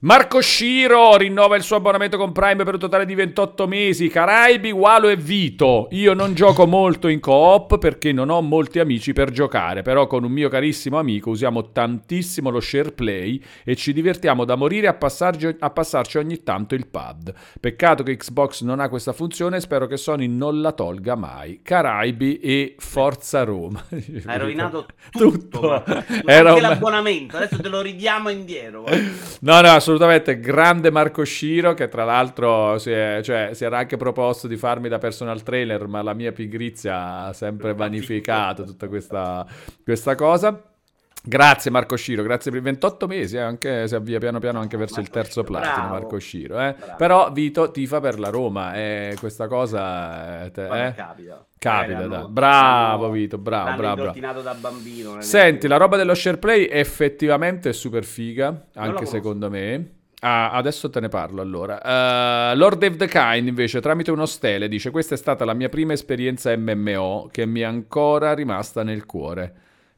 Marco Sciro rinnova il suo abbonamento con Prime per un totale di 28 mesi. Caraibi, Walo e Vito. Io non gioco molto in coop perché non ho molti amici per giocare, però con un mio carissimo amico usiamo tantissimo lo share play e ci divertiamo da morire a, passargi- a passarci ogni tanto il pad. Peccato che Xbox non ha questa funzione, spero che Sony non la tolga mai. Caraibi e Forza Roma.
Hai rovinato tutto.
Tutto. Era
anche
un-
l'abbonamento, adesso te lo ridiamo indietro. guarda.
No, no, assolutamente. Grande Marco Sciro, che tra l'altro si, è- cioè, si era anche proposto di farmi da personal trainer, ma la mia pigrizia ha sempre vanificato tutta questa, questa cosa. Grazie Marco Sciro, grazie per i 28 mesi, eh, anche, si avvia piano piano anche verso il
Marco
terzo
Sciro,
platino
bravo.
Marco Sciro. eh. Però Vito tifa per la Roma e questa cosa... eh, te- eh,
capita.
Capita,
Eh, l'hanno-
Bravo, Vito, bravo, bravo, bravo.
da bambino. è
Senti, la roba dello share play effettivamente è super figa, anche secondo me. Ah, adesso te ne parlo allora. Uh, Lord of the Kind invece tramite uno stele dice questa è stata la mia prima esperienza MMO che mi è ancora rimasta nel cuore.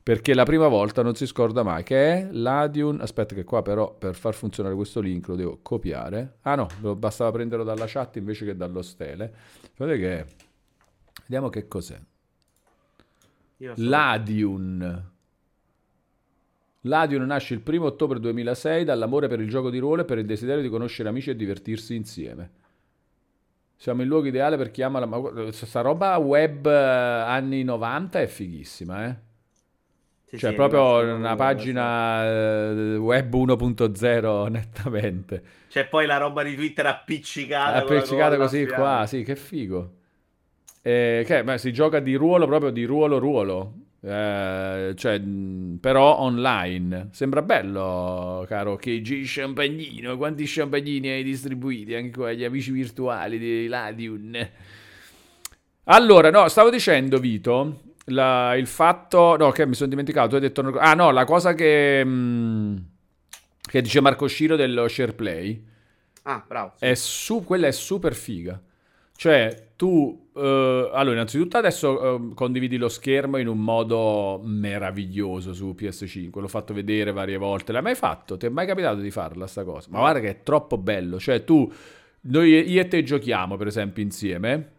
Perché la prima volta non si scorda mai che è l'Adiun. Aspetta, che qua però per far funzionare questo link lo devo copiare. Ah no, bastava prenderlo dalla chat invece che dallo stele. Guardate che. Vediamo che cos'è.
So-
L'Adiun. L'Adiun nasce il 1 ottobre 2006 dall'amore per il gioco di ruolo e per il desiderio di conoscere amici e divertirsi insieme. Siamo il luogo ideale per chi ama la... ma guarda, Sta roba web eh, anni 90 è fighissima, eh?
Sì,
Cioè,
sì,
proprio una pagina eh, web 1.0 nettamente.
C'è poi la roba di Twitter appiccicata.
Appiccicata così qua, sì, che figo. Eh, che, beh, si gioca di ruolo proprio di ruolo ruolo. Eh, cioè, però online. Sembra bello, caro KG Champagnino. Quanti champagnini hai distribuiti anche con gli amici virtuali di Ladiun? Allora, no, stavo dicendo, Vito, la- il fatto... No, che mi sono dimenticato, tu hai detto... Ah, no, la cosa che... mh, che dice Marco Sciro dello share play
Ah, bravo.
è su, quella è super figa. Cioè, tu, eh, allora, innanzitutto adesso eh, condividi lo schermo in un modo meraviglioso su PS5. L'ho fatto vedere varie volte. L'hai mai fatto? Ti è mai capitato di farla sta cosa? Ma guarda che è troppo bello. Cioè, tu, noi, io e te giochiamo, per esempio, insieme.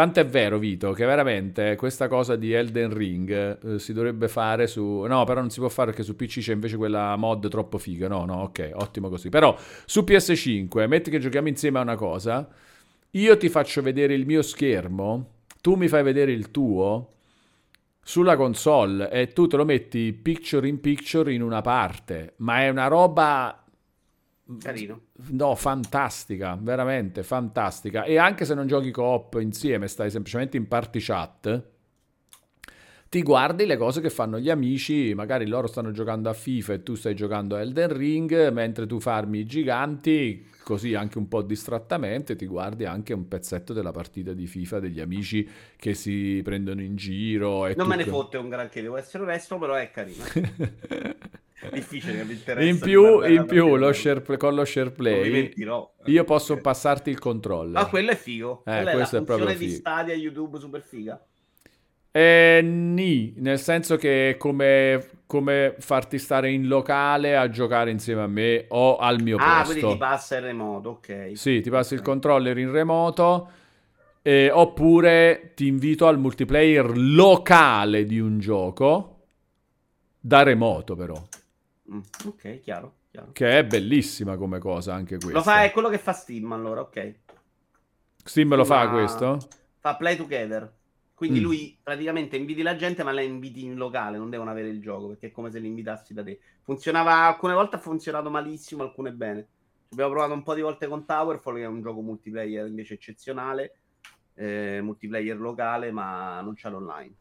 Tanto è vero, Vito, che veramente questa cosa di Elden Ring eh, si dovrebbe fare su... No, però non si può fare perché su PC c'è invece quella mod troppo figa. No, no, ok, ottimo così. Però su PS5, metti che giochiamo insieme a una cosa, io ti faccio vedere il mio schermo, tu mi fai vedere il tuo sulla console e tu te lo metti picture in picture in una parte, ma è una roba
Carino.
No, fantastica, veramente fantastica. E anche se non giochi coop insieme, stai semplicemente in party chat, ti guardi le cose che fanno gli amici, magari loro stanno giocando a FIFA e tu stai giocando a Elden Ring, mentre tu farmi i giganti, così anche un po' distrattamente, ti guardi anche un pezzetto della partita di FIFA degli amici che si prendono in giro.
Non me ne
che-
fotte un granché, devo essere onesto, però è carino. Difficile che mi interessa.
in più, in più lo share con lo share play io posso
Ok.
passarti il controller.
Ma quello è figo.
Eh,
Quella è la
è proprio
di. Stadia YouTube super figa.
Eh, nì, nel senso che è come, come farti stare in locale a giocare insieme a me o al mio
Ah,
posto.
quindi ti passa il remoto, ok.
Sì, ti passi il
Ok.
controller in remoto. eh, oppure ti invito al multiplayer locale di un gioco, da remoto però.
Mm, ok, chiaro, chiaro.
Che è bellissima come cosa anche questa.
Lo fa, è quello che fa Steam allora, ok.
Steam lo fa
Ma-
questo?
Fa play together. Quindi
Mm.
lui praticamente inviti la gente, ma la inviti in locale, non devono avere il gioco, perché è come se li invitassi da te. Funzionava, alcune volte ha funzionato malissimo, alcune bene. Abbiamo provato un po' di volte con Towerfall, che è un gioco multiplayer invece eccezionale, eh, multiplayer locale, ma non c'è l'online.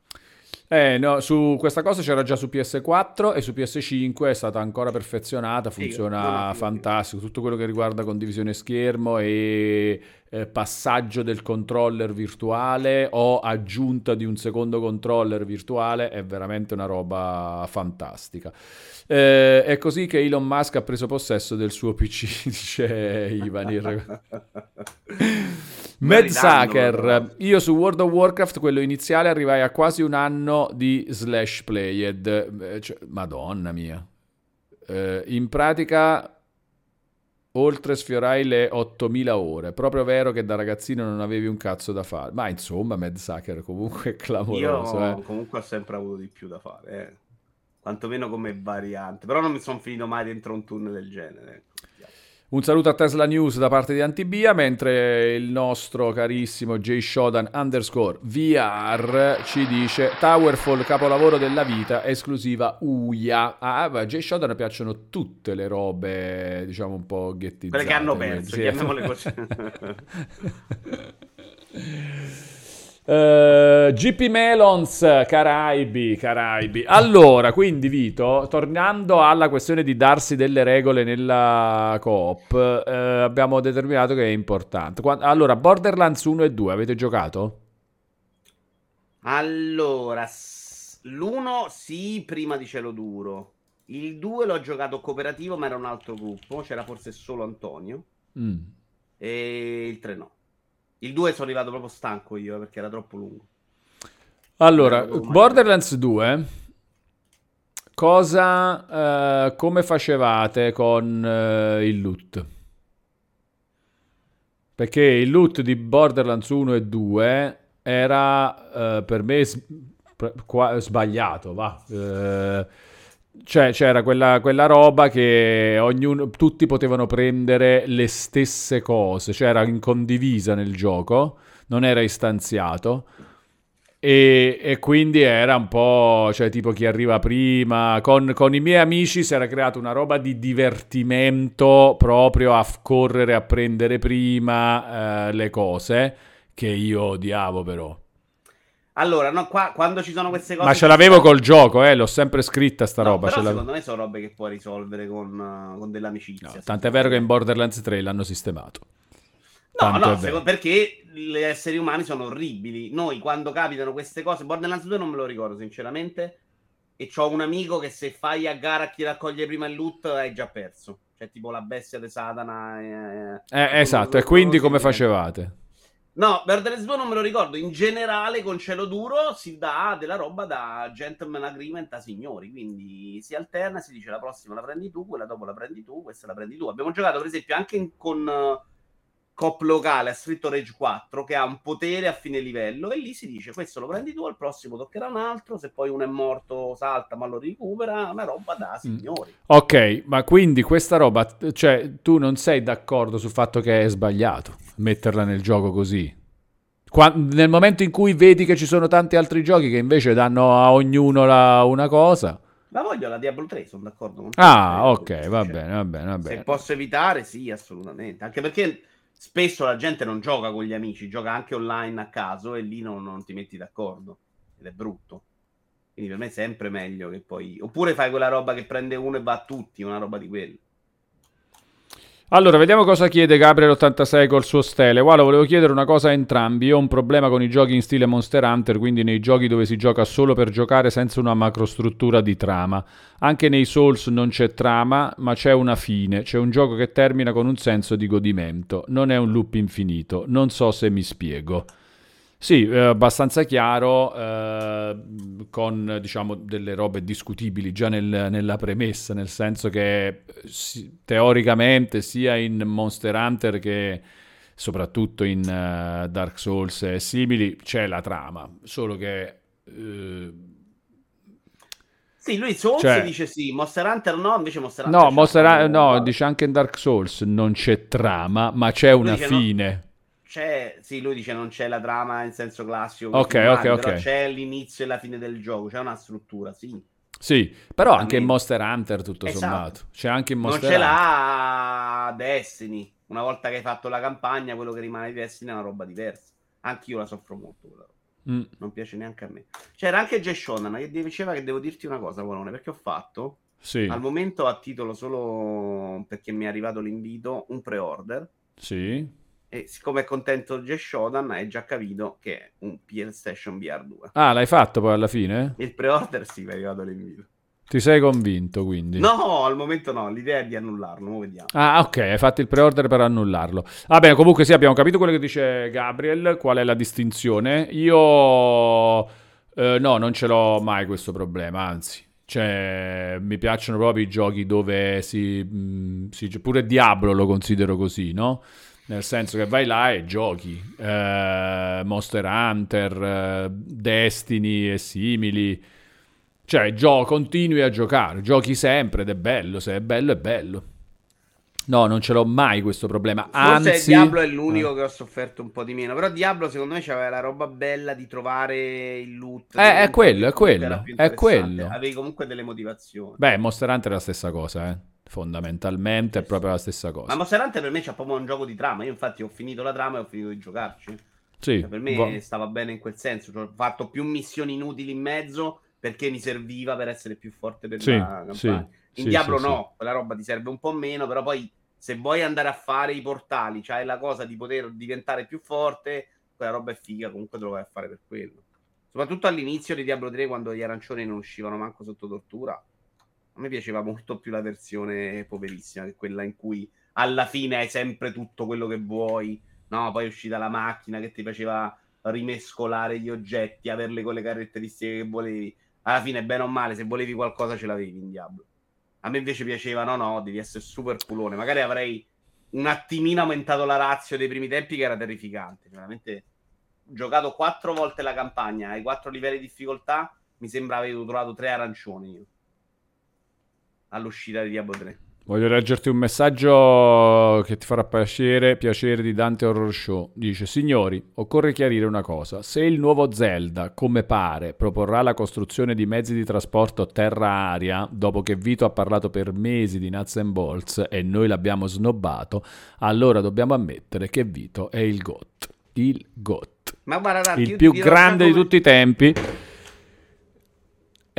Eh, no, su questa cosa c'era già su PS4 e su PS5 è stata ancora perfezionata, funziona
figo,
fantastico. Tutto quello che riguarda condivisione schermo e eh, passaggio del controller virtuale o aggiunta di un secondo controller virtuale è veramente una roba fantastica. Eh, è così che Elon Musk ha preso possesso del suo PC, dice Ivan. il- Mad Sucker, io su World of Warcraft, quello iniziale, arrivai a quasi un anno di slash played. Eh, cioè, Madonna mia. Eh, in pratica, oltre sfiorai le 8000 ore. Proprio vero che da ragazzino non avevi un cazzo da fare. Ma insomma, Mad Sucker comunque è clamoroso.
Io
eh.
comunque ho sempre avuto di più da fare, eh. quantomeno come variante, però non mi sono finito mai dentro un tunnel del genere.
Un saluto a Tesla News da parte di Antibia, mentre il nostro carissimo J Shodan underscore VR ci dice Towerfall capolavoro della vita, esclusiva UIA. Ah, a J Shodan piacciono tutte le robe, diciamo un po' ghettizzate.
Quelle che hanno perso, chiamiamole così.
Eh, GP Melons, Caraibi, Caraibi. Allora, quindi Vito, tornando alla questione di darsi delle regole nella coop, eh, abbiamo determinato che è importante. Qua- allora, Borderlands 1 e 2 avete giocato?
Allora, s- l'uno sì, prima di Cielo Duro. Il 2 l'ho giocato cooperativo, ma era un altro gruppo. C'era forse solo Antonio.
Mm.
E il 3 no. Il 2 sono arrivato proprio stanco io perché era troppo lungo.
Allora, Borderlands 2, cosa, eh, come facevate con eh, il loot? Perché il loot di Borderlands 1 e 2 era eh, per me s- pre- qua- sbagliato, va. Eh, cioè c'era quella, quella roba che ognuno, tutti potevano prendere le stesse cose, cioè era condivisa nel gioco, non era istanziato. E, e quindi era un po', cioè tipo chi arriva prima, con, con i miei amici si era creata una roba di divertimento proprio a correre a prendere prima eh, le cose, che io odiavo però.
Allora, no, qua quando ci sono queste cose.
Ma ce l'avevo col gioco, eh, l'ho sempre scritta sta
No,
roba.
però
ce l'avevo-
secondo me sono robe che puoi risolvere con, uh, con dell'amicizia.
No, tant'è vero che in Borderlands 3 l'hanno sistemato.
No,
Tanto
no,
è
secondo- perché gli esseri umani sono orribili. Noi quando capitano queste cose, Borderlands 2 non me lo ricordo sinceramente. E ho un amico che se fai a gara a chi raccoglie prima il loot hai già perso. Cioè tipo la bestia di Satana. eh,
Eh, esatto,
lo-
e quindi come
sì,
facevate?
No, Borderlands 2 non me lo ricordo. In generale, con cielo duro si dà della roba da gentleman agreement a signori. Quindi si alterna, si dice la prossima la prendi tu, quella dopo la prendi tu, questa la prendi tu. Abbiamo giocato, per esempio, anche in- con eh, Cop locale a Street Rage 4 che ha un potere a fine livello. E lì si dice: Questo lo prendi tu, al prossimo toccherà un altro. Se poi uno è morto, salta, ma lo recupera. Una roba da signori.
Ok, ma quindi questa roba, cioè tu non sei d'accordo sul fatto che è sbagliato metterla nel gioco così? Qua- nel momento in cui vedi che ci sono tanti altri giochi che invece danno a ognuno la- una cosa.
La voglio la Diablo 3, sono d'accordo con te.
Ah,
Eh,
ok, va
cioè,
bene, va bene, va
Se
bene.
posso evitare, sì, assolutamente. Anche perché spesso la gente non gioca con gli amici, gioca anche online a caso e lì non, non ti metti d'accordo. Ed è brutto. Quindi per me è sempre meglio che poi... Oppure fai quella roba che prende uno e va a tutti, una roba di quello.
Allora, vediamo cosa chiede Gabriel86 col suo stele. Guarda, volevo chiedere una cosa a entrambi. Io ho un problema con i giochi in stile Monster Hunter, quindi nei giochi dove si gioca solo per giocare senza una macrostruttura di trama. Anche nei Souls non c'è trama, ma c'è una fine. C'è un gioco che termina con un senso di godimento. Non è un loop infinito. Non so se mi spiego. Sì, è abbastanza chiaro, eh, con diciamo delle robe discutibili già nel- nella premessa, nel senso che eh, si- teoricamente sia in Monster Hunter che soprattutto in uh, Dark Souls e simili, c'è la trama, solo che... Uh,
sì, lui Souls cioè, dice sì, Monster Hunter no, invece Monster
Hunter... No, Monster Hunter, no, dice anche in Dark Souls non c'è trama, ma c'è una fine. No,
c'è, sì, lui dice non c'è la trama in senso classico.
Ok, ok, ok.
C'è l'inizio e la fine del gioco, c'è una struttura, sì.
Sì, però anche in Monster Hunter tutto esatto. sommato. C'è anche in Monster
Hunter. Non ce l'ha Destiny. Una volta che hai fatto la campagna, quello che rimane di Destiny è una roba diversa. Anch'io la soffro molto. Però. Mm. Non piace neanche a me. C'era anche Jay Shonan che diceva che devo dirti una cosa, Bolone, perché ho fatto
sì.
al momento a titolo solo perché mi è arrivato l'invito un pre-order.
Sì.
E siccome è contento Jay Shodan, hai già capito che è un PlayStation VR 2.
Ah, l'hai fatto poi alla fine?
Il pre-order sì, mi è arrivato l'invito.
Ti sei convinto quindi?
No, al momento no, l'idea è di annullarlo, vediamo.
Ah, ok, hai fatto il pre-order per annullarlo. Va bene, comunque sì, abbiamo capito quello che dice Gabriel, qual è la distinzione. Io eh, no, non ce l'ho mai questo problema, anzi. Cioè, mi piacciono proprio i giochi dove si, mh, mm, si pure Diablo lo considero così, no? Nel senso che vai là e giochi. Eh, Monster Hunter, eh, Destiny e simili cioè, gio- continui a giocare, giochi sempre ed è bello, se è bello è bello. No, non ce l'ho mai questo problema. Anzi,
Forse Diablo è l'unico eh. che ho sofferto un po' di meno. Però Diablo, secondo me, c'aveva la roba bella di trovare il loot.
Eh, è quello, è quello. È quello.
Avevi comunque delle motivazioni.
Beh, Monster Hunter è la stessa cosa, eh. Fondamentalmente è proprio la stessa cosa.
Ma Monster Hunter per me c'è proprio un gioco di trama. Io, infatti, ho finito la trama e ho finito di giocarci.
Sì.
Cioè, per me vo- stava bene in quel senso. Cioè, ho fatto più missioni inutili in mezzo perché mi serviva per essere più forte per
sì,
la campagna.
Sì,
in
sì,
Diablo no, quella roba ti serve un po' meno, però poi se vuoi andare a fare i portali, c'hai la cosa di poter diventare più forte, quella roba è figa, comunque te lo vai a fare per quello. Soprattutto all'inizio di Diablo 3 quando gli arancioni non uscivano manco sotto tortura. A me piaceva molto più la versione poverissima, che quella in cui alla fine hai sempre tutto quello che vuoi. No, poi è uscita la macchina che ti faceva rimescolare gli oggetti, averle con le caratteristiche che volevi alla fine, bene o male, se volevi qualcosa ce l'avevi in Diablo. A me invece piaceva, no, no, devi essere super culone. Magari avrei un attimino aumentato la razio dei primi tempi che era terrificante. Veramente giocato quattro volte la campagna ai quattro livelli di difficoltà. Mi sembra aver trovato tre arancioni io. All'uscita di Diablo 3.
Voglio leggerti un messaggio che ti farà piacere, piacere di Dante Horror Show. Dice, signori, occorre chiarire una cosa. Se il nuovo Zelda, come pare, proporrà la costruzione di mezzi di trasporto terra-aria, dopo che Vito ha parlato per mesi di nuts and bolts e noi l'abbiamo snobbato, allora dobbiamo ammettere che Vito è il GOT. Il GOT.
Ma guarda,
il più grande di tutti i tempi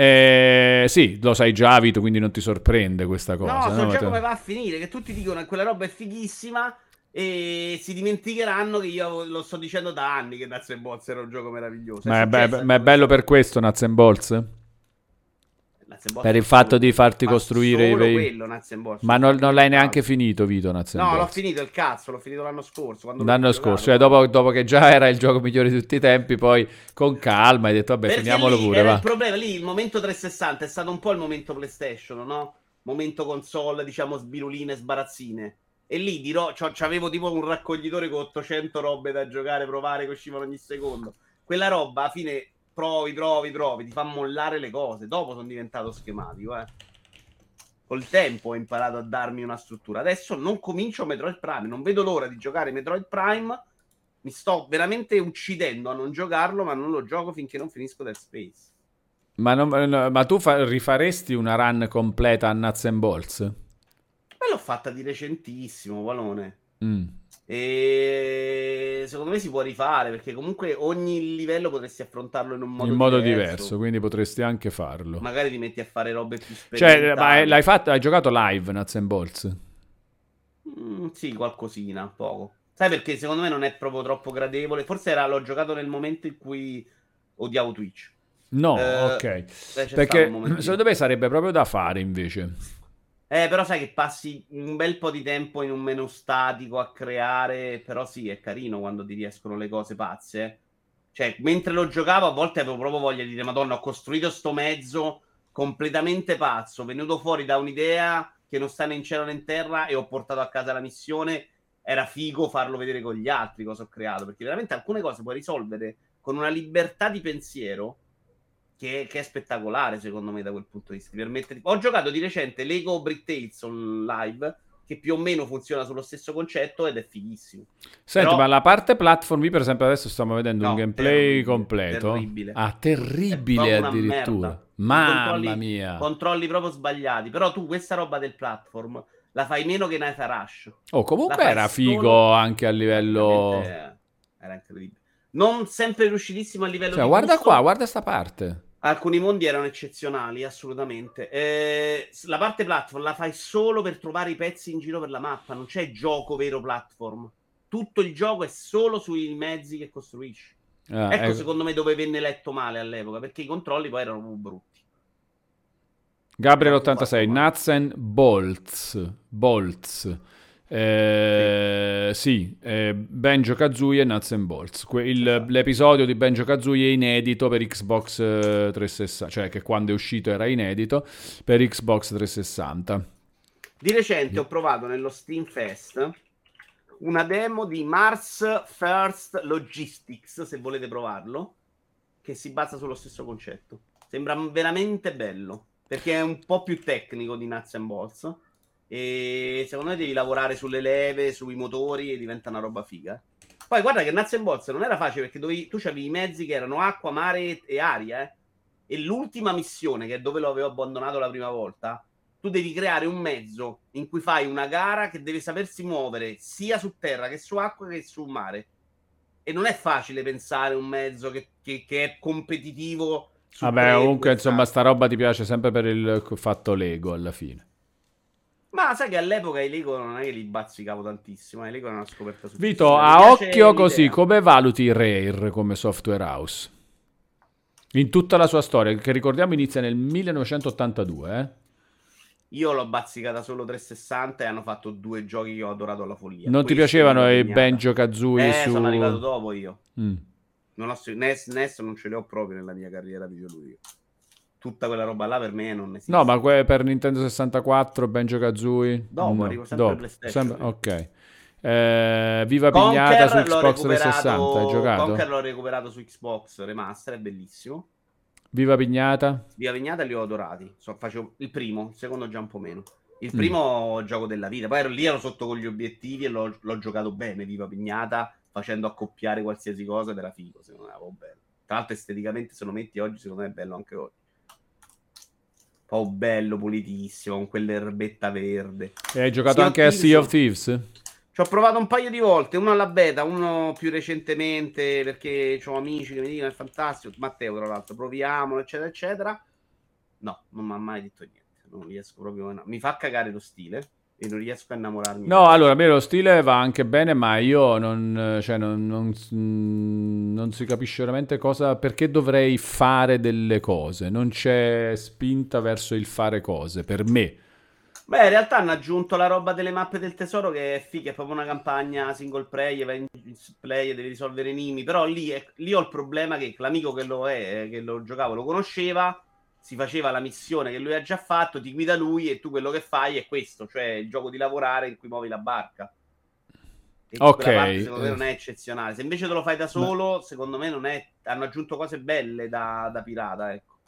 eh, sì, lo sai già, Vito, quindi non ti sorprende questa cosa.
No, so no? già come va a finire, che tutti dicono che quella roba è fighissima e si dimenticheranno che io lo sto dicendo da anni che Nuts Bolts era un gioco meraviglioso.
Ma è, be- ma è bello per questo Nuts Bolts? Per il fatto di farti costruire i
veicoli.
Ma non, non l'hai neanche finito, Vito?
No, l'ho finito il cazzo, l'ho finito l'anno scorso.
L'anno scorso, cioè dopo, dopo, che già era il gioco migliore di tutti i tempi, poi con calma hai detto, vabbè, Perché finiamolo
lì
pure.
Il problema lì, il momento 360 è stato un po' il momento PlayStation, no? Momento console, diciamo, sbiruline, sbarazzine. E lì dirò, cioè, avevo tipo un raccoglitore con 800 robe da giocare, provare, che uscivano ogni secondo. Quella roba, alla fine provi, provi, provi, ti fa mollare le cose. Dopo sono diventato schematico, eh. Col tempo ho imparato a darmi una struttura. Adesso non comincio Metroid Prime, non vedo l'ora di giocare Metroid Prime. Mi sto veramente uccidendo a non giocarlo, ma non lo gioco finché non finisco Dead Space.
Ma, non, ma tu fa- rifaresti una run completa a Nuts and Balls?
Ma l'ho fatta di recentissimo, Valone.
Mm.
E secondo me si può rifare perché comunque ogni livello potresti affrontarlo in un modo,
in modo
diverso.
diverso. quindi potresti anche farlo.
Magari ti metti a fare robe più sperimentali.
Cioè, ma l'hai fatto, hai giocato live Nuts and Balls?
Mm, sì, qualcosina, poco. Sai perché secondo me non è proprio troppo gradevole. Forse era, l'ho giocato nel momento in cui odiavo Twitch.
No, eh, ok. Perché secondo me sarebbe proprio da fare invece.
Eh, però sai che passi un bel po' di tempo in un menu statico a creare, però sì, è carino quando ti riescono le cose pazze. Cioè, mentre lo giocavo a volte avevo proprio voglia di dire, madonna, ho costruito sto mezzo completamente pazzo, venuto fuori da un'idea che non sta né in cielo né in terra e ho portato a casa la missione. Era figo farlo vedere con gli altri cosa ho creato, perché veramente alcune cose puoi risolvere con una libertà di pensiero che, che è spettacolare secondo me da quel punto di vista. Permette... Ho giocato di recente Lego Brick Tales on live che più o meno funziona sullo stesso concetto ed è fighissimo.
Senti,
Però-
ma la parte platform, vi per esempio adesso stiamo vedendo
No,
un gameplay
terribile,
completo.
terribile.
Ah, terribile addirittura.
merda.
Mamma
Controlli-
mia.
Controlli proprio sbagliati. Però tu questa roba del platform la fai meno che Night Rush.
Oh, comunque era
solo-
figo anche a livello...
Eh, Era incredibile. Non sempre riuscitissimo a livello
Cioè, guarda
gusto.
qua, guarda sta parte.
Alcuni mondi erano eccezionali, assolutamente. Eh, la parte platform la fai solo per trovare i pezzi in giro per la mappa, non c'è gioco vero platform. Tutto il gioco è solo sui mezzi che costruisci.
Ah,
ecco,
ecco.
secondo me, dove venne letto male all'epoca, perché i controlli poi erano brutti.
Gabriel
Quanto
86,
fatto
Nuts and Bolts. Bolts. Eh, sì, eh, Banjo Kazooie e Nuts and Bolts. Que- il-
Esatto.
L'episodio di Banjo Kazooie è inedito per Xbox eh, 360, cioè che quando è uscito era inedito per Xbox 360.
Di recente ho provato nello Steam Fest una demo di Mars First Logistics, se volete provarlo, che si basa sullo stesso concetto. Sembra veramente bello, perché è un po' più tecnico di Nuts and Bolts. E secondo me devi lavorare sulle leve, sui motori e diventa una roba figa. Poi guarda che Nuts and Bolts non era facile perché dovevi, tu avevi i mezzi che erano acqua, mare e aria. eh. E l'ultima missione, che è dove lo avevo abbandonato la prima volta, tu devi creare un mezzo in cui fai una gara che deve sapersi muovere sia su terra che su acqua che su mare. E non è facile pensare un mezzo che, che- che è competitivo.
Vabbè, comunque insomma sta roba ti piace sempre per il fatto Lego alla fine.
Ma sai che all'epoca i Lego non è che li bazzicavo tantissimo. I Lego erano una scoperta su
Vito, a occhio così, come valuti Rare come software house? In tutta la sua storia, che ricordiamo inizia nel 1982, eh?
Io l'ho bazzicata solo 360 e hanno fatto due giochi che ho adorato alla follia.
Non ti
Questo
piacevano i. Banjo Kazooie
Eh,
su...
sono arrivato dopo io.
Mm.
Non ho NES, NES non ce li ho proprio nella mia carriera videoludica. Tutta quella roba là per me non esiste.
No, ma que- per Nintendo 64, Banjo Kazooie?
Dopo,
No,
arrivo sempre
dopo.
PlayStation.
Sempre- Ok. Eh, Viva
Conker
Pignata su Xbox
recuperato-
360, hai giocato?
Conker l'ho recuperato su Xbox Remaster, è bellissimo.
Viva Pignata?
Via Vignata li ho adorati. So, facevo il primo, il secondo già un po' meno. Il
Mm.
primo gioco della vita. Poi ero lì, ero sotto con gli obiettivi e l'ho, l'ho giocato bene, Viva Pignata, facendo accoppiare qualsiasi cosa ed era figo, secondo me, proprio bello. Tra l'altro esteticamente se lo metti oggi, secondo me è bello anche oggi. Po' bello, pulitissimo, con quell'erbetta verde.
E hai giocato
Sea
anche a? Sea of Thieves?
Ci ho provato un paio di volte, uno alla beta, uno più recentemente perché ho amici che mi dicono è fantastico, Matteo tra l'altro, proviamolo, eccetera, eccetera. No, non mi ha mai detto niente, non riesco proprio a... Mi fa cagare lo stile e non riesco a innamorarmi.
No, allora, a me lo stile va anche bene, ma io non, cioè, non, non- mm, non si capisce veramente cosa, perché dovrei fare delle cose. Non c'è spinta verso il fare cose, per me.
Beh, in realtà hanno aggiunto la roba delle mappe del tesoro che è figa, è proprio una campagna single player, vai in player, devi risolvere enigmi, però lì, è- lì ho il problema che l'amico che lo, è, che lo giocavo lo conosceva, si faceva la missione che lui ha già fatto, ti guida lui e tu quello che fai è questo, cioè il gioco di lavorare in cui muovi la barca. E
Ok,
parte, secondo me
eh.
non è eccezionale. Se invece te lo fai da solo, secondo me non è... hanno aggiunto cose belle da, da pirata, ecco.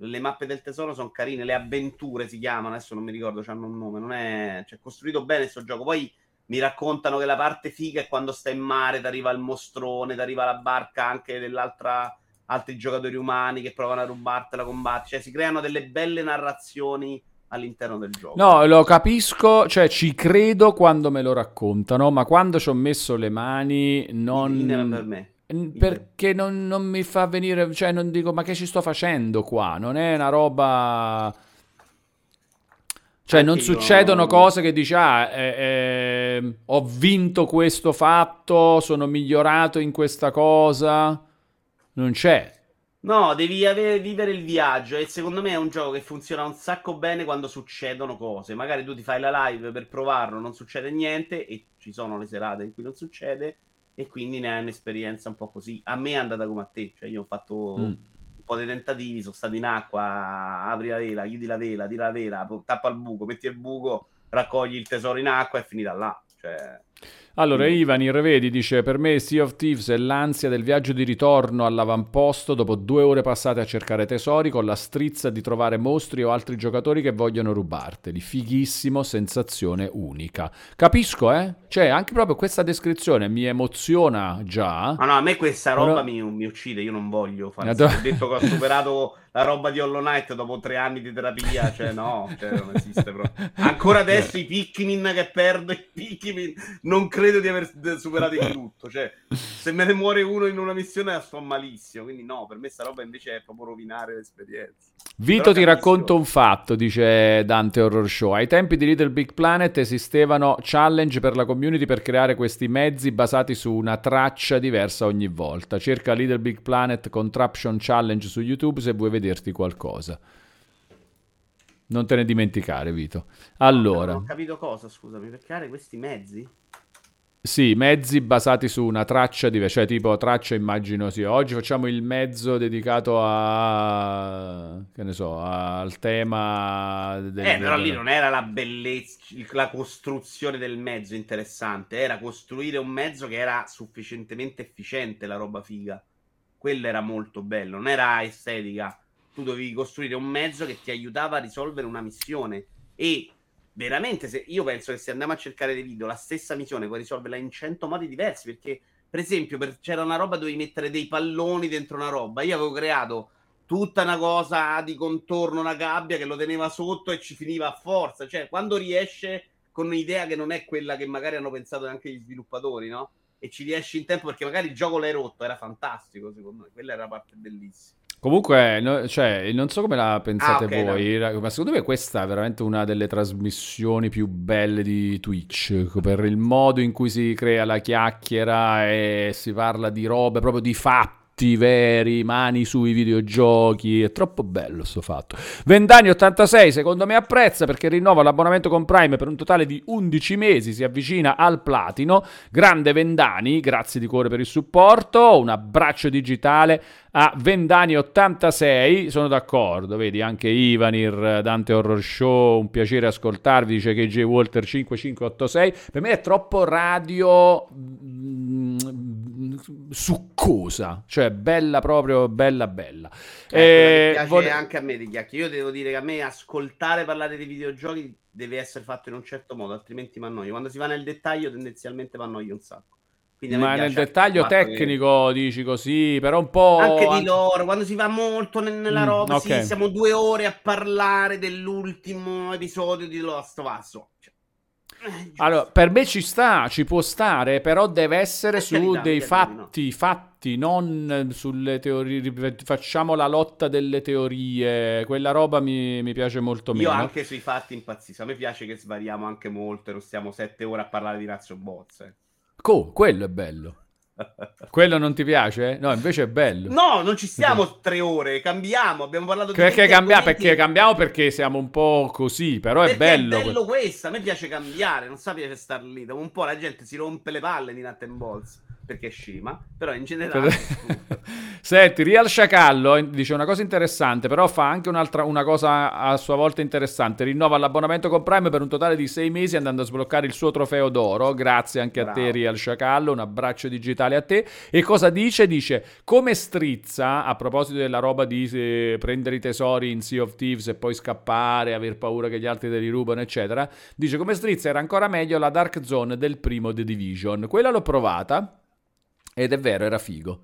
Le mappe del tesoro sono carine, le avventure si chiamano, adesso non mi ricordo, hanno un nome, non è... cioè, costruito bene questo gioco. Poi mi raccontano che la parte figa è quando stai in mare, ti arriva il mostrone, ti arriva la barca anche dell'altra altri giocatori umani che provano a rubartela, combatti, cioè si creano delle belle narrazioni all'interno del gioco.
No, lo capisco, cioè ci credo quando me lo raccontano, ma quando ci ho messo le mani non...
Per me.
Perché non, non mi fa venire, cioè non dico ma che ci sto facendo qua? Non è una roba... Cioè
Anche
non succedono cose che dici ah, eh, eh, ho vinto questo fatto, sono migliorato in questa cosa. Non c'è.
No, devi avere- vivere il viaggio e secondo me è un gioco che funziona un sacco bene quando succedono cose. Magari tu ti fai la live per provarlo, non succede niente e ci sono le serate in cui non succede e quindi ne hai un'esperienza un po' così. A me è andata come a te, cioè io ho fatto
Mm.
un po' di tentativi, sono stato in acqua, apri la vela, chiudi la vela, tira la vela, tappa il buco, metti il buco, raccogli il tesoro in acqua e finita là. Cioè...
Allora, Ivan Irrevedi dice: Per me Sea of Thieves è l'ansia del viaggio di ritorno all'avamposto dopo due ore passate a cercare tesori con la strizza di trovare mostri o altri giocatori che vogliono rubarteli. Fighissimo, sensazione unica. Capisco, eh? Cioè, anche proprio questa descrizione mi emoziona già.
Ma no, a me questa roba Però... mi, mi, uccide. Io non voglio fare. Ho detto che ho superato la roba di Hollow Knight dopo tre anni di terapia, cioè no, cioè, non esiste proprio. Ancora adesso i Pikmin che perdo, i Pikmin, non credo di aver superato il tutto, cioè se me ne muore uno in una missione sto malissimo, quindi no, per me sta roba invece è proprio rovinare l'esperienza.
Vito Però ti racconto un fatto, dice Dante Horror Show. Ai tempi di Little Big Planet esistevano challenge per la community per creare questi mezzi basati su una traccia diversa ogni volta. Cerca Little Big Planet Contraption Challenge su YouTube se vuoi vedere dirti qualcosa. Non te ne dimenticare, Vito. Allora.
Non ho capito cosa, scusami, per creare questi mezzi?
Sì, mezzi basati su una traccia diversa, cioè tipo traccia immagino sì. Oggi facciamo il mezzo dedicato a che ne so, al tema
del, Eh, però lì non era la bellezza, la costruzione del mezzo interessante, era costruire un mezzo che era sufficientemente efficiente la roba figa. Quello era molto bello, non era estetica tu dovevi costruire un mezzo che ti aiutava a risolvere una missione. E veramente, se, io penso che se andiamo a cercare dei video, la stessa missione puoi risolverla in cento modi diversi. Perché, per esempio, per, c'era una roba dovevi mettere dei palloni dentro una roba. Io avevo creato tutta una cosa di contorno, una gabbia che lo teneva sotto e ci finiva a forza. Cioè, quando riesce con un'idea che non è quella che magari hanno pensato anche gli sviluppatori, no? E ci riesci in tempo perché magari il gioco l'hai rotto, era fantastico secondo me. Quella era la parte bellissima.
Comunque, no, cioè, non so come la pensate ah, okay, voi, no. ma secondo me questa è veramente una delle trasmissioni più belle di Twitch, per il modo in cui si crea la chiacchiera e si parla di robe, proprio di fatti veri, mani sui videogiochi. È troppo bello sto fatto. Vendani 86 secondo me apprezza perché rinnova l'abbonamento con Prime per un totale di 11 mesi, si avvicina al platino. Grande Vendani, grazie di cuore per il supporto. Un abbraccio digitale a Vendani 86, sono d'accordo, vedi anche Ivanir, Dante Horror Show, un piacere ascoltarvi, dice che J Walter 5586, per me è troppo radio succosa, cioè bella proprio, bella bella.
Ecco, eh, piace vor... anche a me di chiacchiere. Io devo dire che a me ascoltare parlare di videogiochi deve essere fatto in un certo modo, altrimenti mi annoio. Quando si va nel dettaglio tendenzialmente mi annoio un sacco.
Quindi Ma nel dettaglio tecnico che... dici così, però un po'...
Anche di loro, quando si va molto nella mm, roba, okay. sì, siamo due ore a parlare dell'ultimo episodio di Lost Us. Cioè,
eh, allora, per me ci sta, ci può stare, però deve essere su carità, dei fatti, no. fatti, non sulle teorie. Facciamo la lotta delle teorie, quella roba mi, mi piace molto meno.
Io anche sui fatti impazzisco, a me piace che svariamo anche molto e non stiamo sette ore a parlare di Razzo Bots. Eh.
Co, quello è bello. Quello non ti piace? No, invece è bello.
No, non ci stiamo tre ore, cambiamo, abbiamo parlato
di... Perché, cambia, perché cambiamo perché siamo un po' così, però perché è bello.
è bello questo, a me piace cambiare, non sa piace star lì, dopo un po' la gente si rompe le palle di Balls perché è scema, però in generale...
Senti, Real Sciacallo dice una cosa interessante, però fa anche un'altra, una cosa a sua volta interessante. Rinnova l'abbonamento con Prime per un totale di sei mesi andando a sbloccare il suo trofeo d'oro. Grazie anche Bravo. a te, Real Sciacallo, un abbraccio digitale a te. E cosa dice? Dice, come strizza, a proposito della roba di eh, prendere i tesori in Sea of Thieves e poi scappare, aver paura che gli altri te li rubano, eccetera, dice, come strizza era ancora meglio la Dark Zone del primo The Division. Quella l'ho provata ed è vero, era figo.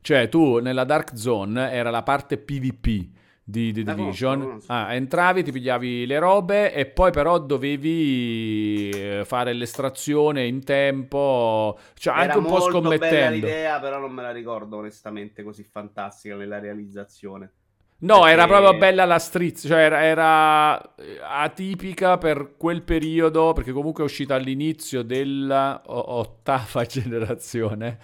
Cioè, tu nella Dark Zone era la parte PvP di The Division. Ah, entravi, ti pigliavi le robe e poi però dovevi eh, fare l'estrazione in tempo. Cioè, era anche un po' scommettendo. Era
l'idea, però non me la ricordo onestamente così fantastica nella realizzazione.
No, perché... era proprio bella la street, cioè era, era, eh, atipica per quel periodo, perché comunque è uscita all'inizio della ottava generazione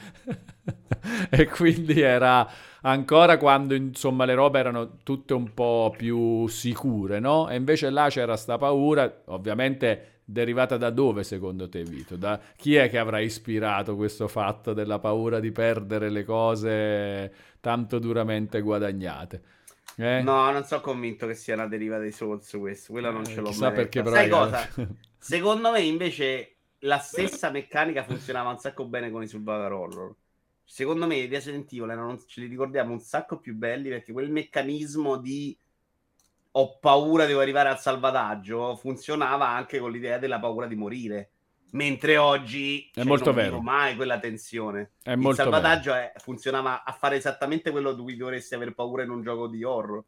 e quindi era ancora quando insomma le robe erano tutte un po' più sicure, no? E invece là c'era sta paura, ovviamente derivata da dove secondo te Vito? Da chi è che avrà ispirato questo fatto della paura di perdere le cose tanto duramente guadagnate?
Eh? No, non sono convinto che sia una deriva dei Souls questo, quella non eh, ce l'ho
mai. perché
Sai cosa? Secondo me invece la stessa meccanica funzionava un sacco bene con i survival horror. Secondo me i Resident Evil erano, ce li ricordiamo un sacco più belli perché quel meccanismo di ho paura, devo arrivare al salvataggio funzionava anche con l'idea della paura di morire. Mentre oggi
è cioè, molto non vero.
mai quella tensione.
È
Il
molto
salvataggio è, funzionava a fare esattamente quello di cui dovresti avere paura in un gioco di horror.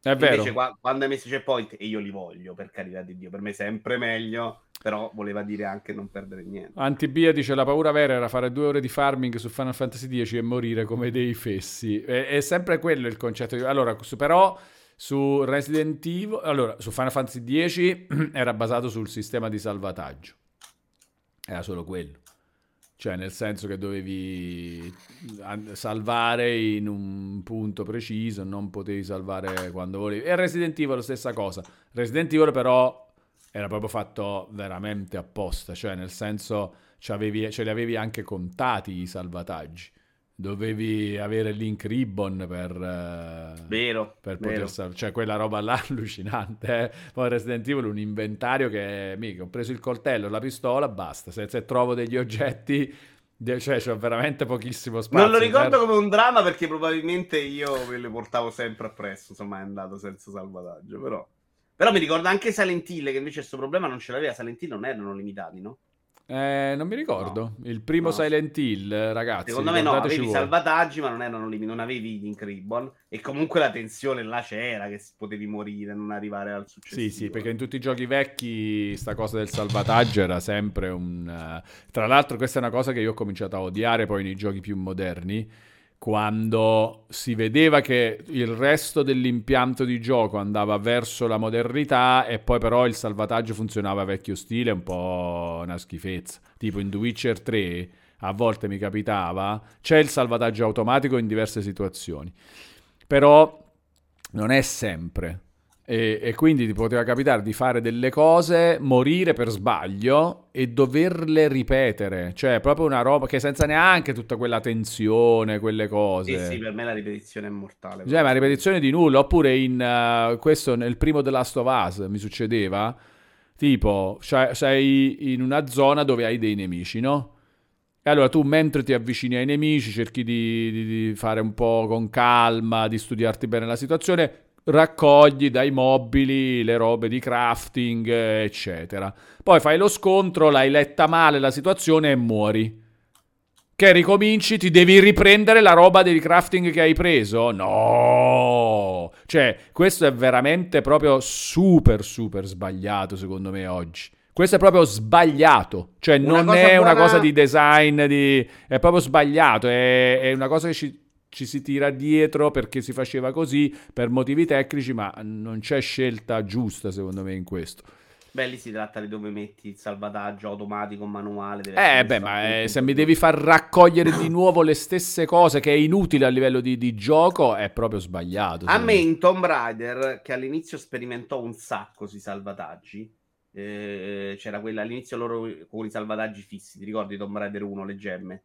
È vero.
Invece, quando hai messo checkpoint, e io li voglio, per carità di Dio, per me sempre meglio, però voleva dire anche non perdere niente.
Antibia dice la paura vera era fare due ore di farming su Final Fantasy X e morire come dei fessi. È, è sempre quello il concetto. Allora, però su Resident Evil, allora, su Final Fantasy X era basato sul sistema di salvataggio. Era solo quello. Cioè, nel senso che dovevi salvare in un punto preciso, non potevi salvare quando volevi. E Resident Evil la stessa cosa. Resident Evil però era proprio fatto veramente apposta, cioè nel senso ce li avevi anche contati i salvataggi dovevi avere link ribbon per, uh,
vero,
per poter salvare. Cioè, quella roba là allucinante. Eh? Poi Resident Evil un inventario che, mica, ho preso il coltello, la pistola, basta. Se, se trovo degli oggetti, cioè, c'ho veramente pochissimo spazio.
Non lo ricordo per... come un dramma perché probabilmente io me le portavo sempre appresso. Insomma, è andato senza salvataggio, però... Però mi ricordo anche Silent Hill, che invece questo problema non ce l'aveva. Silent Hill non erano limitati, no?
Eh, non mi ricordo. No. Il primo no. Silent Hill, ragazzi.
Secondo me no, avevi voi. salvataggi, ma non, erano, non avevi Link Ribbon. E comunque la tensione là c'era, che potevi morire, non arrivare al successo.
Sì, sì, perché in tutti i giochi vecchi sta cosa del salvataggio era sempre un... Uh... Tra l'altro questa è una cosa che io ho cominciato a odiare poi nei giochi più moderni quando si vedeva che il resto dell'impianto di gioco andava verso la modernità e poi però il salvataggio funzionava vecchio stile, un po' una schifezza. Tipo in The Witcher 3 a volte mi capitava, c'è il salvataggio automatico in diverse situazioni, però non è sempre. E, e, quindi ti poteva capitare di fare delle cose, morire per sbaglio e doverle ripetere. Cioè, proprio una roba che senza neanche tutta quella tensione, quelle cose.
Sì, sì, per me la ripetizione è mortale.
Cioè, ma ripetizione di nulla. Oppure in uh, questo nel primo The Last of Us mi succedeva. Tipo, sei in una zona dove hai dei nemici, no? E allora tu mentre ti avvicini ai nemici cerchi di, di, di fare un po' con calma, di studiarti bene la situazione, raccogli dai mobili le robe di crafting, eccetera. Poi fai lo scontro, l'hai letta male la situazione e muori. Che ricominci, ti devi riprendere la roba di crafting che hai preso? No! Cioè, questo è veramente proprio super, super sbagliato secondo me oggi. Questo è proprio sbagliato, cioè una non è buona... una cosa di design, di... è proprio sbagliato, è, è una cosa che ci ci si tira dietro perché si faceva così per motivi tecnici, ma non c'è scelta giusta secondo me in questo.
Beh, lì si tratta di dove metti il salvataggio automatico, manuale.
eh, beh, ma eh, se mi devi far raccogliere di nuovo le stesse cose che è inutile a livello di, di gioco, è proprio sbagliato.
A me in Tomb Raider, che all'inizio sperimentò un sacco sui salvataggi, eh, c'era quella all'inizio loro con i salvataggi fissi, ti ricordi Tomb Raider 1, le gemme?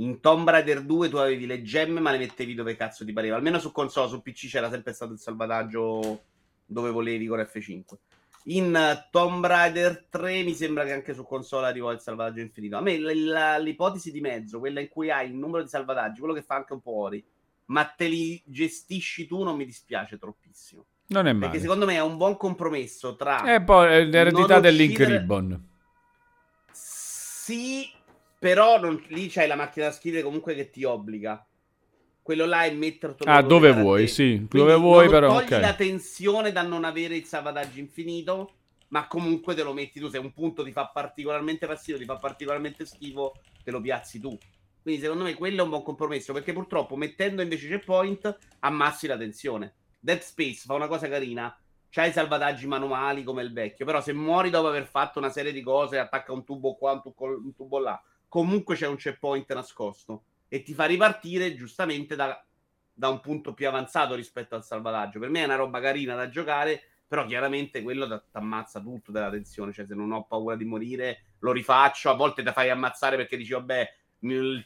In Tomb Raider 2 tu avevi le gemme, ma le mettevi dove cazzo ti pareva. Almeno su console, su PC c'era sempre stato il salvataggio dove volevi con F5. In Tomb Raider 3 mi sembra che anche su console arrivò il salvataggio infinito. A me la, l'ipotesi di mezzo, quella in cui hai il numero di salvataggi, quello che fa anche un po' ori, ma te li gestisci tu, non mi dispiace troppissimo.
Non è male.
Perché secondo me è un buon compromesso tra...
E poi l'eredità del Link Ribbon.
Sì, però non, lì c'hai la macchina da scrivere comunque che ti obbliga. Quello là è mettere
Ah, dove vuoi, sì, dove vuoi però.
Togli
okay.
la tensione da non avere il salvataggio infinito, ma comunque te lo metti tu. Se un punto ti fa particolarmente passivo, ti fa particolarmente schifo, te lo piazzi tu. Quindi secondo me quello è un buon compromesso, perché purtroppo mettendo invece checkpoint ammassi la tensione. Dead Space fa una cosa carina, c'hai i salvataggi manuali come il vecchio, però se muori dopo aver fatto una serie di cose, attacca un tubo qua, un tubo, un tubo là, comunque c'è un checkpoint nascosto e ti fa ripartire giustamente da, da un punto più avanzato rispetto al salvataggio. Per me è una roba carina da giocare, però chiaramente quello ti ammazza tutto della tensione, cioè se non ho paura di morire lo rifaccio, a volte ti fai ammazzare perché dici vabbè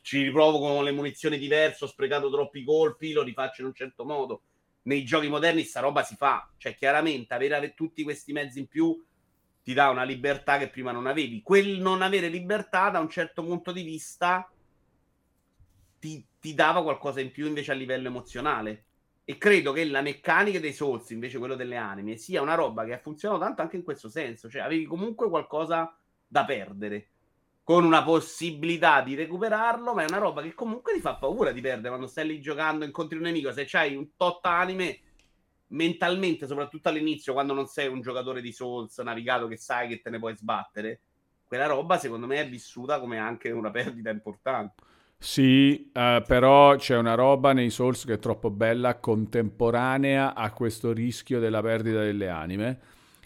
ci riprovo con le munizioni diverse, ho sprecato troppi colpi, lo rifaccio in un certo modo. Nei giochi moderni sta roba si fa, cioè chiaramente avere tutti questi mezzi in più ti dà una libertà che prima non avevi. Quel non avere libertà, da un certo punto di vista, ti, ti dava qualcosa in più invece a livello emozionale. E credo che la meccanica dei Souls, invece quello delle anime, sia una roba che ha funzionato tanto anche in questo senso. Cioè, avevi comunque qualcosa da perdere. Con una possibilità di recuperarlo, ma è una roba che comunque ti fa paura di perdere quando stai lì giocando, incontri un nemico. Se c'hai un tot anime, mentalmente, soprattutto all'inizio, quando non sei un giocatore di Souls navigato che sai che te ne puoi sbattere, quella roba secondo me è vissuta come anche una perdita importante.
Sì, eh, però c'è una roba nei Souls che è troppo bella, contemporanea a questo rischio della perdita delle anime,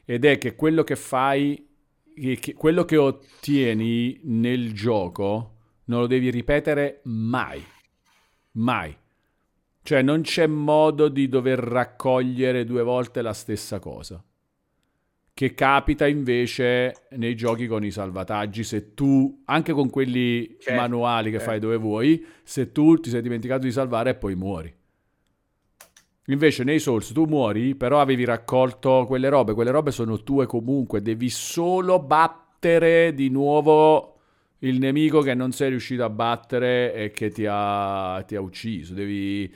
ed è che quello che fai, che, quello che ottieni nel gioco, non lo devi ripetere mai. Mai. Cioè non c'è modo di dover raccogliere due volte la stessa cosa che capita invece nei giochi con i salvataggi, se tu, anche con quelli certo, manuali che certo. fai dove vuoi, se tu ti sei dimenticato di salvare e poi muori. Invece nei Souls tu muori, però avevi raccolto quelle robe, quelle robe sono tue comunque, devi solo battere di nuovo il nemico che non sei riuscito a battere e che ti ha, ti ha ucciso, devi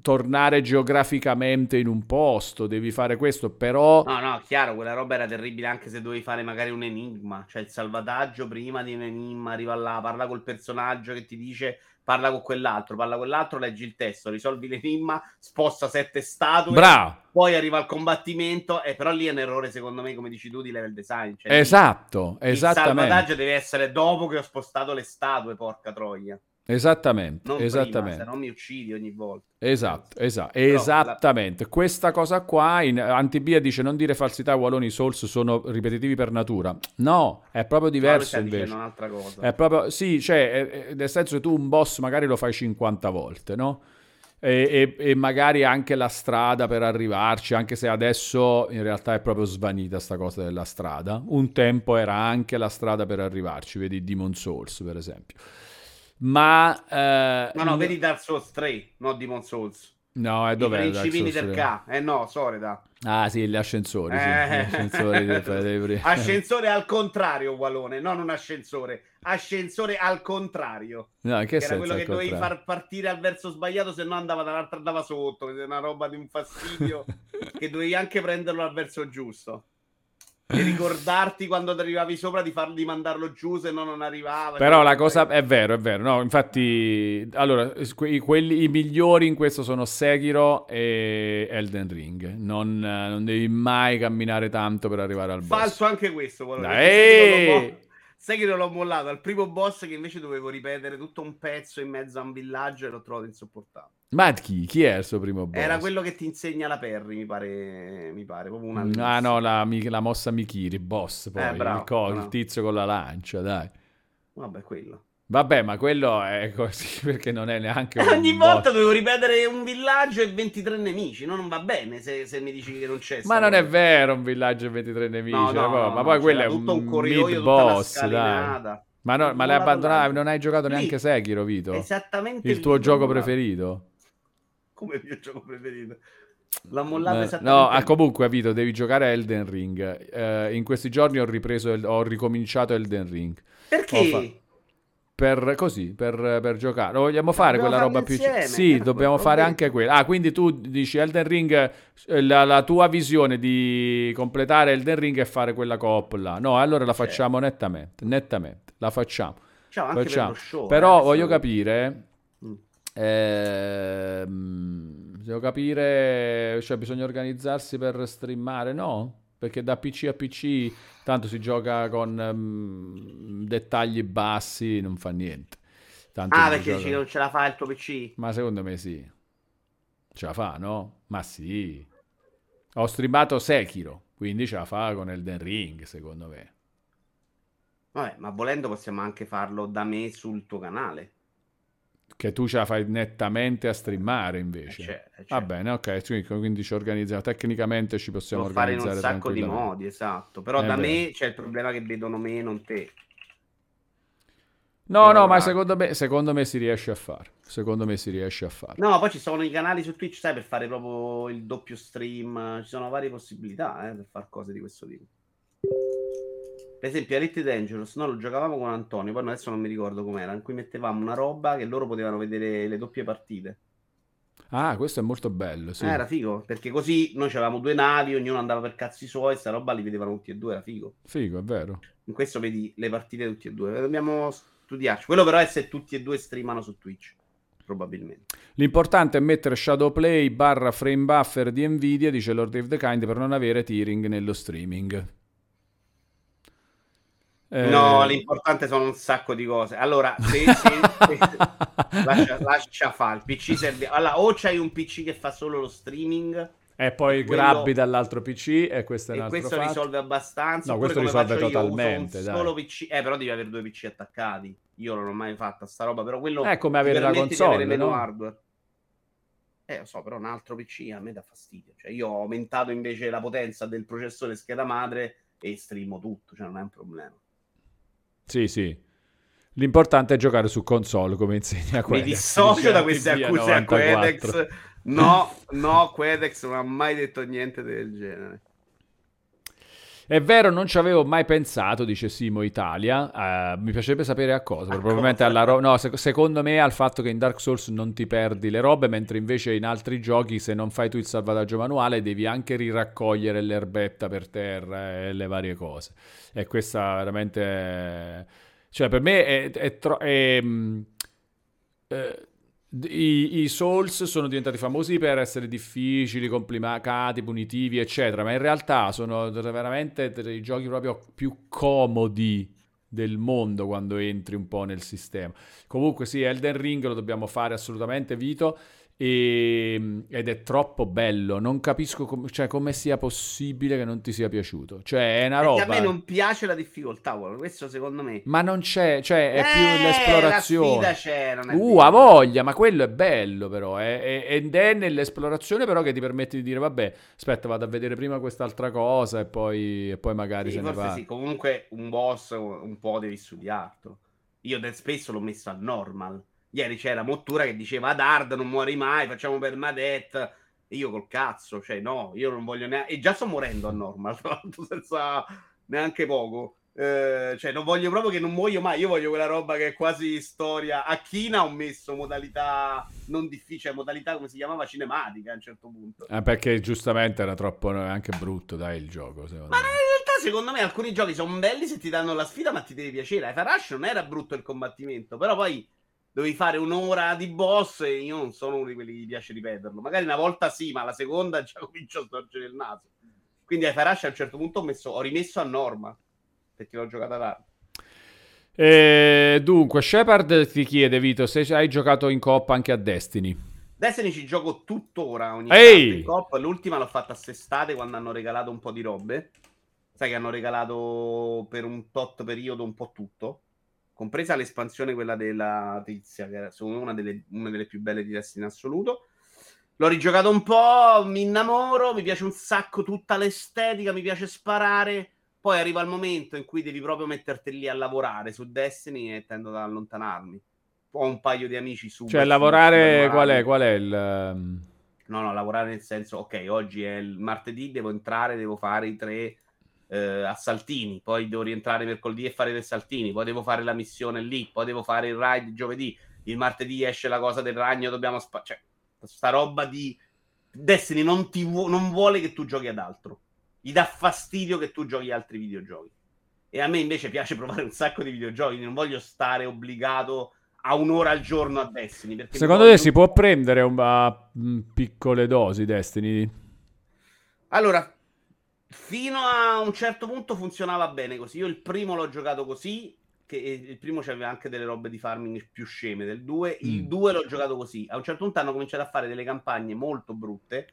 tornare geograficamente in un posto, devi fare questo, però...
No, no, chiaro, quella roba era terribile anche se dovevi fare magari un enigma, cioè il salvataggio prima di un enigma, arriva là, parla col personaggio che ti dice parla con quell'altro, parla con quell'altro, leggi il testo, risolvi l'enigma, sposta sette statue,
Bravo.
poi arriva al combattimento, e però lì è un errore secondo me, come dici tu, di level design. Cioè,
esatto, esattamente.
Il salvataggio deve essere dopo che ho spostato le statue, porca troia.
Esattamente,
non
esattamente.
Prima, se no mi uccidi ogni volta.
Esatto, esatto, esattamente. La... Questa cosa qua, in Antibia dice non dire falsità, Walloni Souls sono ripetitivi per natura. No, è proprio diverso no, invece.
un'altra cosa.
È proprio, sì, cioè, nel senso che tu un boss magari lo fai 50 volte, no? E, e, e, magari anche la strada per arrivarci, anche se adesso in realtà è proprio svanita sta cosa della strada. Un tempo era anche la strada per arrivarci, vedi Demon Souls per esempio. Ma... Eh,
no, no, vedi Dark Souls 3, non Demon Souls.
No, è dove?
I principini del K. Eh no, Soreda.
Ah sì, gli ascensori. Eh. Sì. Gli ascensori
ascensore al contrario, Wallone, non un ascensore. Ascensore al contrario.
No, che, che era
quello che dovevi far partire al verso sbagliato, se no andava dall'altra andava sotto. È una roba di un fastidio che dovevi anche prenderlo al verso giusto e ricordarti quando arrivavi sopra di fargli mandarlo giù se no non arrivava.
Però la cosa è vero, è vero. No, infatti, allora, que- quelli, i migliori in questo sono Sekiro e Elden Ring. Non, non, devi mai camminare tanto per arrivare al boss.
Falso anche questo. Dai! Sai che non l'ho mollato al primo boss che invece dovevo ripetere tutto un pezzo in mezzo a un villaggio e l'ho trovato insopportabile.
Ma chi? Chi è il suo primo boss?
Era quello che ti insegna la Perry, mi pare. Mi pare proprio una
mm, ah, no, la, la, mossa Mikiri, boss poi. Eh, bravo, il, co- il tizio con la lancia, dai.
Vabbè, quello.
Vabbè, ma quello è così perché non è neanche.
Un Ogni volta dovevo ripetere un villaggio e 23 nemici. No, non va bene se, se mi dici che non c'è.
Ma non è vero un villaggio e 23 nemici. No, no, no, ma poi quello è un, un mid boss, dai. Ma, no, ma l'hai abbandonato, non hai giocato Lì. neanche Sekiro, Vito?
Esattamente.
Il tuo gioco preferito?
Come il mio gioco preferito. L'ha mollato
eh, esattamente. No, ah, comunque, Vito, devi giocare Elden Ring. Eh, in questi giorni ho ripreso, el- ho ricominciato Elden Ring.
Perché? Fa-
per così, per, per, giocare. Lo vogliamo fare dobbiamo quella roba più... Insieme, sì, dobbiamo fare anche quella. Ah, quindi tu dici Elden Ring, eh, la, la, tua visione di completare Elden Ring è fare quella coop là. No, allora la facciamo certo. nettamente, nettamente. La facciamo.
Ciao,
facciamo.
Per show,
Però eh, voglio capire eh, devo capire, cioè bisogna organizzarsi per streamare, no? Perché da PC a PC tanto si gioca con um, dettagli bassi, non fa niente.
Tanto ah, perché gioca... non ce la fa il tuo PC?
Ma secondo me sì. Ce la fa, no? Ma sì. Ho streamato Sekiro, quindi ce la fa con Elden Ring, secondo me.
Vabbè, ma volendo possiamo anche farlo da me sul tuo canale.
Che tu ce la fai nettamente a streamare invece. C'è, c'è. Va bene, ok, quindi ci organizziamo. Tecnicamente ci possiamo Può organizzare.
fare in un sacco di modi, esatto. Però eh da beh. me c'è il problema che vedono me, non te.
No, no, ma secondo me, secondo me si riesce a fare. Secondo me si riesce a fare.
No, poi ci sono i canali su Twitch, sai, per fare proprio il doppio stream. Ci sono varie possibilità eh, per fare cose di questo tipo. Per esempio, Elite Dangerous, noi lo giocavamo con Antonio, poi adesso non mi ricordo com'era, in cui mettevamo una roba che loro potevano vedere le doppie partite.
Ah, questo è molto bello, sì.
Eh, era figo, perché così noi avevamo due navi, ognuno andava per cazzi suoi, sta roba li vedevano tutti e due, era figo.
Figo, è vero.
In questo vedi le partite tutti e due. Dobbiamo studiarci. Quello però è se tutti e due streamano su Twitch, probabilmente.
L'importante è mettere Shadowplay barra frame buffer di Nvidia, dice Lord of the Kind, per non avere tearing nello streaming.
Eh... No, l'importante sono un sacco di cose. Allora, se, se, se lascia, lascia fare il PC serve. Allora, o c'hai un PC che fa solo lo streaming.
E poi quello... grabbi dall'altro PC e questo è un
e
altro
questo
fatto.
risolve abbastanza.
No, questo risolve totalmente.
Io, solo PC, eh, però devi avere due PC attaccati. Io non ho mai fatto sta roba, però quello
è come avere la console, avere meno
no? hardware. Eh, lo so, però un altro PC a me dà fastidio. Cioè, io ho aumentato invece la potenza del processore scheda madre e streamo tutto, cioè non è un problema.
Sì, sì. L'importante è giocare su console, come insegna Quedex.
Mi dissocio da queste accuse a Quedex. No, no, Quedex non ha mai detto niente del genere.
È vero, non ci avevo mai pensato, dice Simo Italia. Uh, mi piacerebbe sapere a cosa. A probabilmente cosa? alla ro- no, sec- secondo me al fatto che in Dark Souls non ti perdi le robe, mentre invece in altri giochi, se non fai tu il salvataggio manuale, devi anche riraccogliere l'erbetta per terra e le varie cose. E questa veramente. Cioè, per me è. è, tro- è mm, eh, i, I, Souls sono diventati famosi per essere difficili, complicati, punitivi, eccetera, ma in realtà sono veramente dei giochi proprio più comodi del mondo quando entri un po' nel sistema. Comunque sì, Elden Ring lo dobbiamo fare assolutamente, Vito. E, ehm, ed è troppo bello. Non capisco com- cioè, come sia possibile che non ti sia piaciuto. Cioè, è una roba.
a me non piace la difficoltà, questo secondo me.
Ma non c'è, cioè, è eh, più l'esplorazione.
La c'è, non è
uh, ha voglia, ma quello è bello, però. È, è, ed è nell'esplorazione, però, che ti permette di dire, vabbè, aspetta, vado a vedere prima quest'altra cosa e poi, e poi magari
sì,
se ne va.
Sì, comunque un boss un po' devi studiarlo. Io spesso l'ho messo al normal Ieri c'era Mottura che diceva ad hard non muori mai, facciamo permadeath. E io col cazzo, cioè no, io non voglio neanche... E già sto morendo a normal, tra l'altro, senza neanche poco. Eh, cioè, non voglio proprio che non muoio mai. Io voglio quella roba che è quasi storia. A Kina ho messo modalità non difficile, modalità come si chiamava cinematica a un certo punto.
Eh, perché giustamente era troppo anche brutto, dai, il gioco.
Ma in realtà, secondo me, alcuni giochi sono belli se ti danno la sfida, ma ti devi piacere. Farash non era brutto il combattimento, però poi dovevi fare un'ora di boss e io non sono uno di quelli che gli piace ripeterlo. Magari una volta sì, ma la seconda già comincio a storcere il naso. Quindi ai Farash a un certo punto ho, messo, ho rimesso a norma perché l'ho giocata tardi.
Eh, dunque, Shepard ti chiede, Vito, se hai giocato in coppa anche a Destiny.
Destiny ci gioco tuttora ogni Ehi! tanto. L'ultima l'ho fatta a sestate quando hanno regalato un po' di robe. Sai che hanno regalato per un tot periodo un po' tutto compresa l'espansione quella della tizia, che era una delle, una delle più belle di Destiny in assoluto. L'ho rigiocato un po', mi innamoro, mi piace un sacco tutta l'estetica, mi piace sparare. Poi arriva il momento in cui devi proprio metterti lì a lavorare su Destiny e tendo ad allontanarmi. Ho un paio di amici su.
Cioè, lavorare qual è, qual è il. Um,
no, no, lavorare nel senso, ok, oggi è il martedì, devo entrare, devo fare i tre eh, a Saltini, poi devo rientrare mercoledì e fare dei Saltini, poi devo fare la missione lì, poi devo fare il ride giovedì, il martedì esce la cosa del ragno, dobbiamo... Spa- cioè, sta roba di... Destiny non, ti vu- non vuole che tu giochi ad altro. Gli dà fastidio che tu giochi altri videogiochi. E a me invece piace provare un sacco di videogiochi, non voglio stare obbligato a un'ora al giorno a Destiny.
Secondo te si può prendere un, uh, piccole dosi Destiny?
Allora, Fino a un certo punto funzionava bene così. Io il primo l'ho giocato così. Che il primo c'aveva anche delle robe di farming più sceme del 2. Il 2 mm. l'ho giocato così. A un certo punto hanno cominciato a fare delle campagne molto brutte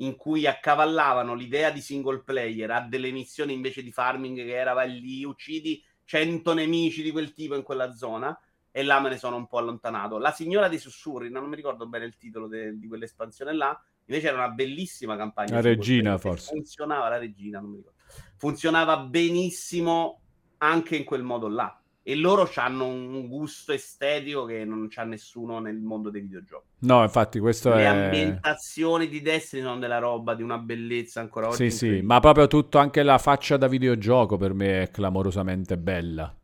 in cui accavallavano l'idea di single player a delle missioni invece di farming che era vai lì, uccidi 100 nemici di quel tipo in quella zona e là me ne sono un po' allontanato. La signora dei sussurri, non mi ricordo bene il titolo de- di quell'espansione là, Invece era una bellissima campagna.
La regina, forse.
Funzionava la regina, non mi ricordo. Funzionava benissimo anche in quel modo là. e loro hanno un gusto estetico che non c'ha nessuno nel mondo dei videogiochi.
No, infatti, questo
Le
è.
ambientazioni di Destiny sono della roba di una bellezza ancora oggi.
Sì, sì, ma proprio tutto, anche la faccia da videogioco per me è clamorosamente bella.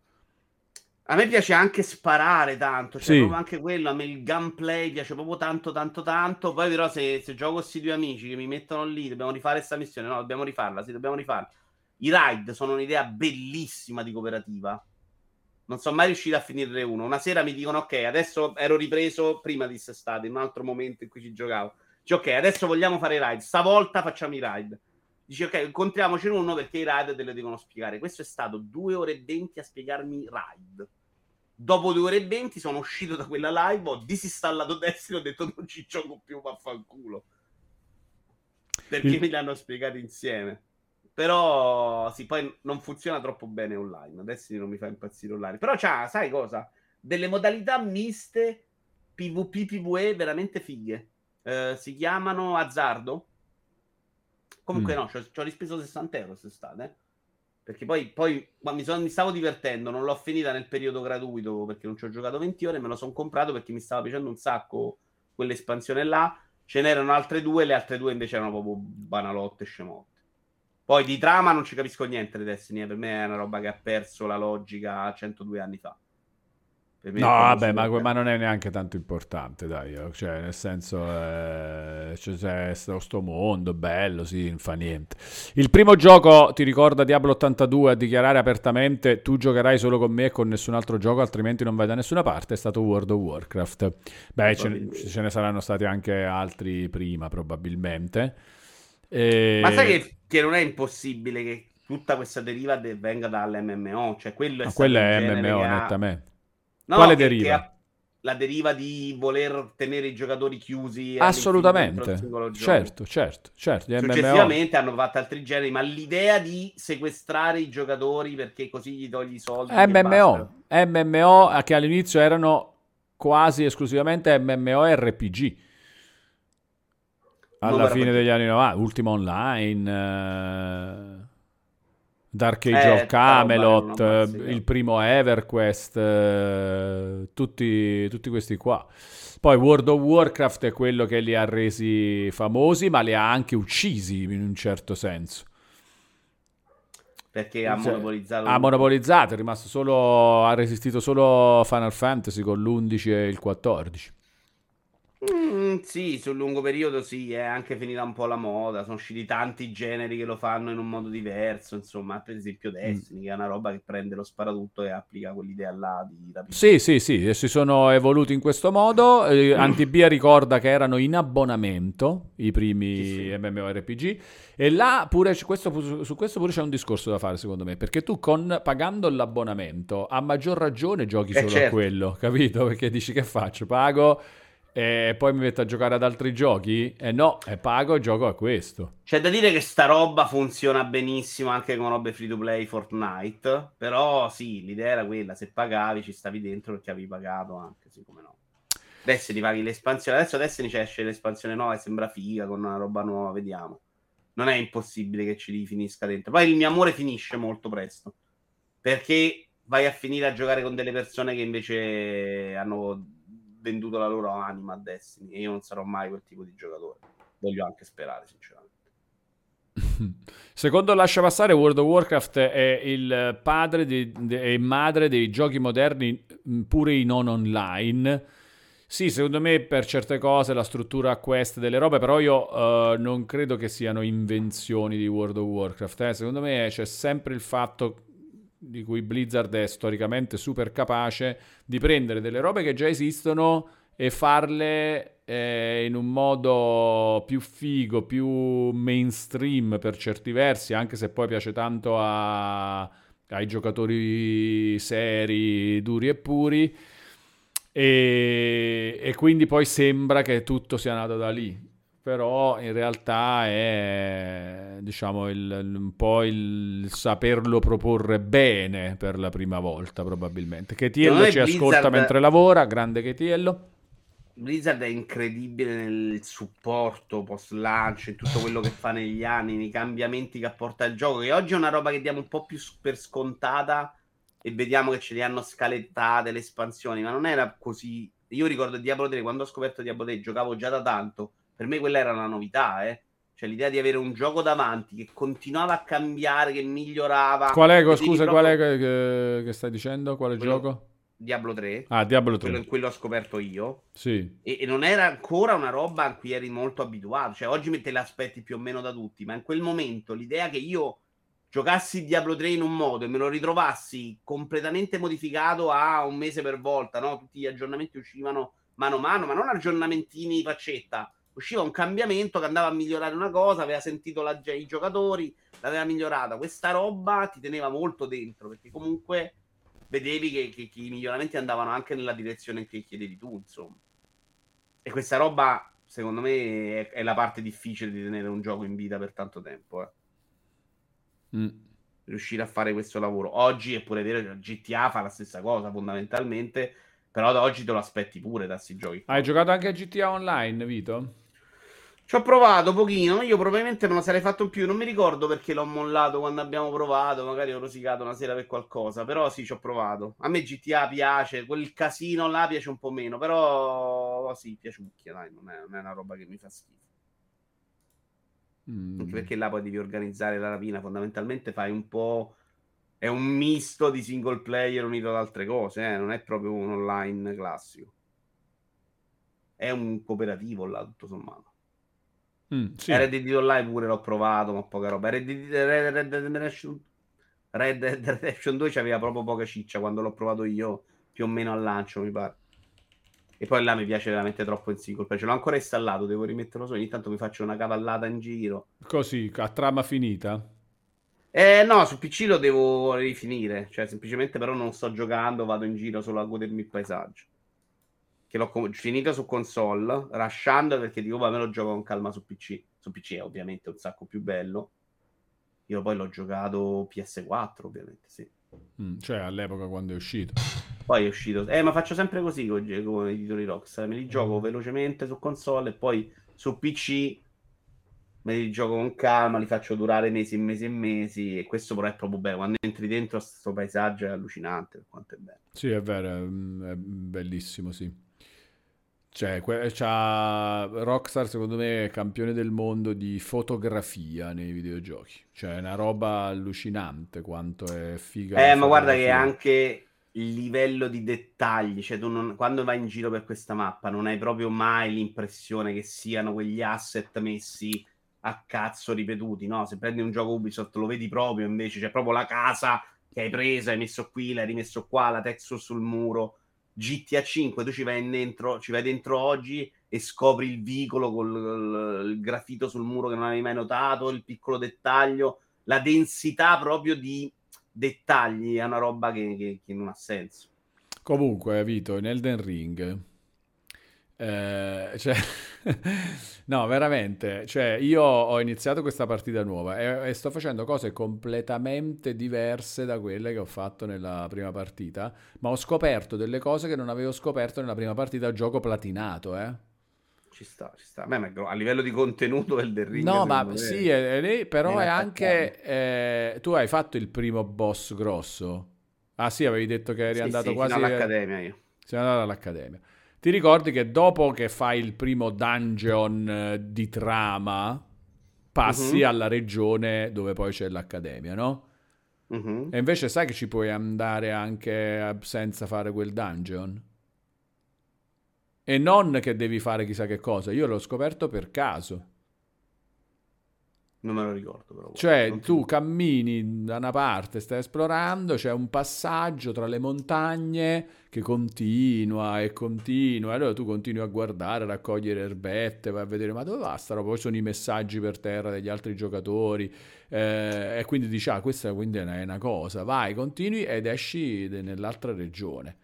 A me piace anche sparare tanto, cioè
Sì.
proprio anche quello, a me il gameplay piace proprio tanto, tanto, tanto. Poi però se, se gioco questi due amici che mi mettono lì, dobbiamo rifare questa missione, no, dobbiamo rifarla, sì, dobbiamo rifarla. I raid sono un'idea bellissima di cooperativa. Non sono mai riuscito a finirne uno. Una sera mi dicono, ok, adesso ero ripreso prima di quest'estate, in un altro momento in cui ci giocavo. Dice, ok, adesso vogliamo fare i raid, stavolta facciamo i raid. Dice, ok, incontriamoci in uno perché i raid te le devono spiegare. Questo è stato due ore e venti a spiegarmi raid. Dopo due ore e venti sono uscito da quella live, ho disinstallato Destiny ho detto non ci gioco più, vaffanculo. Perché
Il-
me li hanno spiegati insieme. Però sì, poi non funziona troppo bene online. Destiny non mi fa impazzire online. Però c'ha, sai cosa? Delle modalità miste PvP, PvE veramente fighe. Eh, si chiamano Azzardo. Comunque
Mm.
no, ci ho, rispeso 60 euro quest'estate. eh. Perché poi, poi ma mi, son- mi stavo divertendo, non l'ho finita nel periodo gratuito perché non ci ho giocato 20 ore, me lo sono comprato perché mi stava piacendo un sacco quell'espansione là. Ce n'erano altre due, le altre due invece erano proprio banalotte scemotte. Poi di trama non ci capisco niente di Destiny, eh, per me è una roba che ha perso la logica 102 anni fa.
No, vabbè, ma, ma non è neanche tanto importante, dai. eh, Cioè, nel senso, eh, c'è, c'è sto, sto mondo bello, sì, non fa niente. Il primo gioco ti ricorda Diablo 82 a dichiarare apertamente tu giocherai solo con me e con nessun altro gioco, altrimenti non vai da nessuna parte, è stato World of Warcraft. Beh, ce, ne- ce ne saranno stati anche altri prima, probabilmente. E-
Ma sai che, che non è impossibile che tutta questa deriva de- venga dall'MMO? Cioè, quello è
Ma
stato
quella
il
è MMO,
ha-
nettamente.
No,
Quale
no, che-
deriva?
che la deriva di voler tenere i giocatori chiusi
Assolutamente, certo, certo, certo. Gli MMO.
Successivamente hanno fatto altri generi, ma l'idea di sequestrare i giocatori perché così gli togli i soldi. che basta.
MMO, MMO che all'inizio erano quasi esclusivamente MMORPG. Alla
Numero
fine degli anni 90, Ultima Online, eh, Dark Age
Eh,
of Camelot,
una
eh,
bazzica.
il primo EverQuest, eh, tutti, tutti questi qua. Poi World of Warcraft è quello che li ha resi famosi, ma li ha anche uccisi in un certo senso.
Perché ha
Cioè,
monopolizzato.
Ha monopolizzato, è rimasto solo, ha resistito solo Final Fantasy con l'11 e il 14.
Mm, sì, sul lungo periodo sì, è anche finita un po' la moda. Sono usciti tanti generi che lo fanno in un modo diverso. Insomma, per esempio Destiny, che è una roba che prende lo sparatutto e applica quell'idea là di rapidità.
Sì, sì, sì, e si sono evoluti in questo modo. Eh, Antibia ricorda che erano in abbonamento i primi
Sì, sì.
MMORPG e là pure questo- su questo pure c'è un discorso da fare secondo me, perché tu con, pagando l'abbonamento a maggior ragione giochi
Eh,
solo a
certo.
quello, capito? Perché dici che faccio? Pago e poi mi metto a giocare ad altri giochi? E no, e pago e gioco a questo.
C'è da dire che sta roba funziona benissimo anche con robe free to play Fortnite. Però sì, l'idea era quella: se pagavi ci stavi dentro perché avevi pagato anche, sì, come no. Adesso ti paghi l'espansione. Adesso adesso esce l'espansione nuova e sembra figa con una roba nuova, vediamo. Non è impossibile che ci finisca dentro. Poi il mio amore finisce molto presto. Perché vai a finire a giocare con delle persone che invece hanno venduto la loro anima a Destiny. E io non sarò mai quel tipo di giocatore. Voglio anche sperare, sinceramente.
Secondo lascia passare, World of Warcraft è il padre e madre dei giochi moderni, mh, pure i non online. Sì, secondo me per certe cose la struttura a quest delle robe, però io eh, non credo che siano invenzioni di World of Warcraft. eh. Secondo me c'è sempre il fatto di cui Blizzard è storicamente super capace di prendere delle robe che già esistono e farle eh, in un modo più figo, più mainstream per certi versi, anche se poi piace tanto a- ai giocatori seri, duri e puri. E, e quindi poi sembra che tutto sia nato da lì. Però in realtà è diciamo il- un po' il saperlo proporre bene per la prima volta, probabilmente. Chetiello ci ascolta
Blizzard-
mentre lavora, grande Chetiello.
Blizzard è incredibile nel supporto post lancio, in tutto quello che fa negli anni, nei cambiamenti che apporta il gioco, che oggi è una roba che diamo un po' più per scontata e vediamo che ce li hanno scalettate le espansioni, ma non era così. Io ricordo Diablo 3, quando ho scoperto Diablo 3, giocavo già da tanto, per me quella era una novità, eh. Cioè l'idea di avere un gioco davanti che continuava a cambiare, che migliorava.
Qual è, scusa, proprio... qual è che, che, stai dicendo? Quale quello, gioco?
Diablo 3.
Ah, Diablo 3.
Quello, quello ho scoperto io.
Sì.
E, e, non era ancora una roba a cui eri molto abituato. Cioè oggi te l'aspetti più o meno da tutti, ma in quel momento l'idea che io giocassi Diablo 3 in un modo e me lo ritrovassi completamente modificato a un mese per volta, no? Tutti gli aggiornamenti uscivano mano a mano, ma non aggiornamentini faccetta. Usciva un cambiamento che andava a migliorare una cosa, aveva sentito la, i giocatori, l'aveva migliorata. Questa roba ti teneva molto dentro, perché comunque vedevi che, che, che i miglioramenti andavano anche nella direzione che chiedevi tu, insomma. E questa roba, secondo me, è, è la parte difficile di tenere un gioco in vita per tanto tempo, eh. Mm. Riuscire a fare questo lavoro. Oggi è pure vero che GTA fa la stessa cosa fondamentalmente, però da oggi te lo aspetti pure da questi giochi.
Hai giocato anche a GTA Online, Vito?
Ci ho provato pochino, io probabilmente me lo sarei fatto più, non mi ricordo perché l'ho mollato quando abbiamo provato, magari ho rosicato una sera per qualcosa, però sì, ci ho provato. A me GTA piace, quel casino là piace un po' meno, però sì, piace un dai, non è, non è una roba che mi fa schifo. Mm. Anche perché là poi devi organizzare la rapina, fondamentalmente fai un po'... È un misto di single player unito ad altre cose, eh? non è proprio un online classico. È un cooperativo là, tutto sommato. Mm, sì. RDD Online pure l'ho provato, ma poca roba. RDD, Red, Red, Red, Redemption, Red Dead Redemption 2 c'aveva proprio poca ciccia quando l'ho provato io, più o meno al lancio, mi pare. E poi là mi piace veramente troppo il single player. Ce l'ho ancora installato, devo rimetterlo su. Ogni tanto mi faccio una cavallata in giro.
Così, a trama finita?
Eh, no, su PC lo devo rifinire. Cioè, semplicemente però non sto giocando, vado in giro solo a godermi il paesaggio. Che l'ho com- finito su console, rasciando perché dico, va, me lo gioco con calma su PC. Su PC è ovviamente un sacco più bello. Io poi l'ho giocato PS4, ovviamente, sì.
Mm, cioè all'epoca quando è uscito.
Poi è uscito. Eh, ma faccio sempre così con, con i titoli Rockstar. Me li gioco mm. velocemente su console e poi su PC me li gioco con calma, li faccio durare mesi e mesi e mesi. E questo però è proprio bello. Quando entri dentro questo paesaggio è allucinante per quanto è bello.
Sì, è vero, è bellissimo, sì. Cioè, c'ha Rockstar, secondo me, è campione del mondo di fotografia nei videogiochi. Cioè, è una roba allucinante quanto è figa.
Eh, ma guarda che anche il livello di dettagli, cioè tu non, quando vai in giro per questa mappa non hai proprio mai l'impressione che siano quegli asset messi a cazzo ripetuti, no? Se prendi un gioco Ubisoft lo vedi proprio invece, c'è proprio la casa che hai preso, hai messo qui, l'hai rimesso qua, la texture sul muro GTA 5 tu ci vai dentro, ci vai dentro oggi e scopri il vicolo con il grafito sul muro che non avevi mai notato, il piccolo dettaglio, la densità proprio di dettagli è una roba che, che, che non ha senso.
Comunque, Vito, in Elden Ring eh, cioè, no, veramente, cioè, io ho iniziato questa partita nuova e, e, sto facendo cose completamente diverse da quelle che ho fatto nella prima partita, ma ho scoperto delle cose che non avevo scoperto nella prima partita gioco platinato, eh.
Ci sta, ci sta. Beh, a livello di contenuto è del ring.
No, ma me... sì, è, è, però è, è anche... Eh, tu hai fatto il primo boss grosso. Ah sì, avevi detto che eri
sì,
andato
sì,
quasi...
all'accademia io.
Sei andato all'accademia. Ti ricordi che dopo che fai il primo dungeon eh, di trama, passi uh-huh. alla regione dove poi c'è l'accademia, no? Uh-huh. E invece sai che ci puoi andare anche senza fare quel dungeon? E non che devi fare chissà che cosa, io l'ho scoperto per caso.
Non me lo ricordo però.
Cioè, tu cammini da una parte, stai esplorando, c'è un passaggio tra le montagne che continua e continua. Allora tu continui a guardare, a raccogliere erbette, vai a vedere ma dove va sta roba? Poi sono i messaggi per terra degli altri giocatori. Eh, e quindi dici, ah, questa quindi è una cosa. Vai, continui ed esci nell'altra regione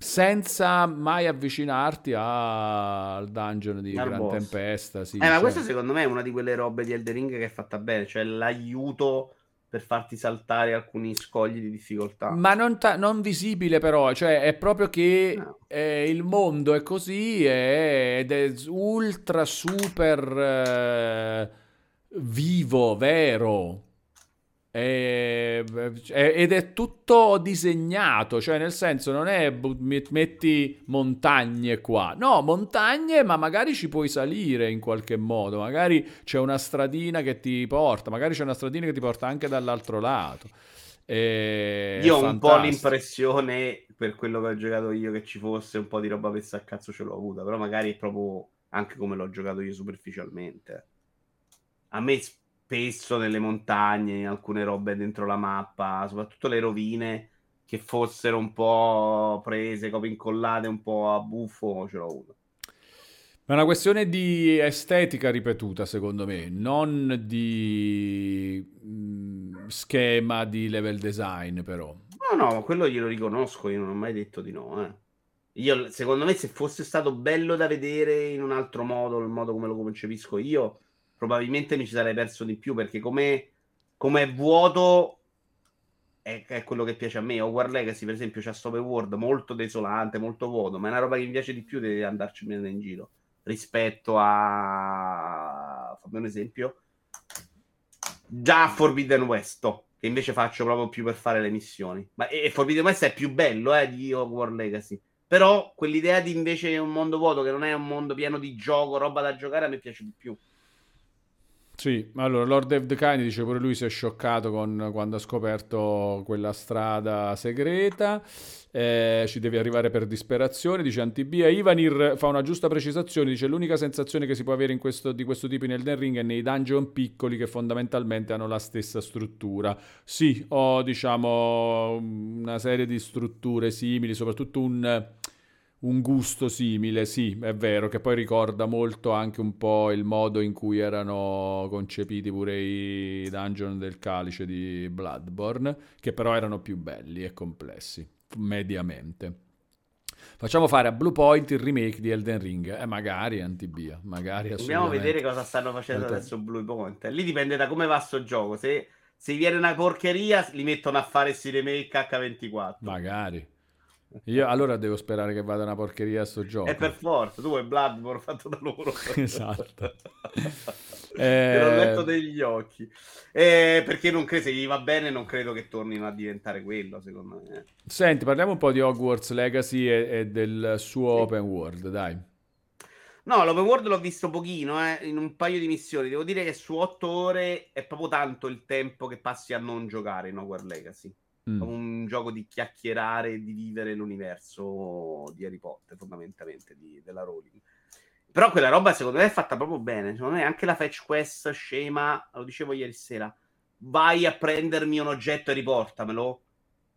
senza mai avvicinarti al dungeon di Gran boss. Tempesta. Sì,
eh, cioè... ma questa secondo me è una di quelle robe di Elden Ring che è fatta bene, cioè l'aiuto per farti saltare alcuni scogli di difficoltà.
Ma non, ta- non visibile però, cioè è proprio che no. eh, il mondo è così è, ed è ultra super eh, vivo, vero. E- e- ed è tutto disegnato, cioè nel senso non è metti montagne qua, no, montagne, ma magari ci puoi salire in qualche modo, magari c'è una stradina che ti porta, magari c'è una stradina che ti porta anche dall'altro lato. E-
Io
è
ho un po' l'impressione, per quello che ho giocato io, che ci fosse un po' di roba messa a cazzo ce l'ho avuta, però magari è proprio anche come l'ho giocato io superficialmente. A me spesso nelle montagne, alcune robe dentro la mappa, soprattutto le rovine, che fossero un po' prese, come incollate, un po' a buffo, ce l'ho avuta.
Ma è una questione di estetica ripetuta, secondo me, non di mm, schema di level design, però.
No, no, quello glielo riconosco, io non ho mai detto di no. eh. Io, secondo me, se fosse stato bello da vedere in un altro modo, il modo come lo concepisco io, probabilmente mi ci sarei perso di più, perché come, come è vuoto è, è quello che piace a me. Hogwarts Legacy, per esempio, sto open world molto desolante, molto vuoto, ma è una roba che mi piace di più di andarci in giro rispetto a... fammi un esempio, già Forbidden West, che invece faccio proprio più per fare le missioni. Ma e Forbidden West è più bello eh, di Hogwarts Legacy. Però quell'idea di invece un mondo vuoto, che non è un mondo pieno di gioco, roba da giocare, a me piace di più.
Sì, allora Lord of the Kind dice pure lui si è scioccato con, quando ha scoperto quella strada segreta, eh, ci devi arrivare per disperazione, dice Antibia. Ivanir fa una giusta precisazione, dice l'unica sensazione che si può avere questo- di questo tipo in Elden Ring è nei dungeon piccoli che fondamentalmente hanno la stessa struttura. Sì, ho diciamo una serie di strutture simili, soprattutto un un gusto simile, sì, è vero, che poi ricorda molto anche un po' il modo in cui erano concepiti pure i dungeon del calice di Bloodborne, che però erano più belli e complessi, mediamente. Facciamo fare a Blue Point il remake di Elden Ring, eh, magari Antibia, magari
Dobbiamo vedere cosa stanno facendo
Molto-
adesso Blue Point. Lì dipende da come va sto gioco. Se, se viene una porcheria, li mettono a fare sti remake H24.
Magari. Io allora devo sperare che vada una porcheria a sto gioco.
È per forza, tu vuoi Bloodborne fatto da loro.
Esatto.
Te l'ho
Eh,
letto degli occhi. Eh, perché non credo, se gli va bene, non credo che tornino a diventare quello, secondo me.
Senti, parliamo un po' di Hogwarts Legacy e, e del suo
Sì.
open world, dai.
No, l'open world l'ho visto pochino, eh, in un paio di missioni. Devo dire che su otto ore è proprio tanto il tempo che passi a non giocare in Hogwarts Legacy.
Mm.
Un gioco di chiacchierare e di vivere l'universo di Harry Potter, fondamentalmente, di- della Rowling. Però quella roba secondo me è fatta proprio bene. Secondo me anche la fetch quest scema, lo dicevo ieri sera, vai a prendermi un oggetto e riportamelo,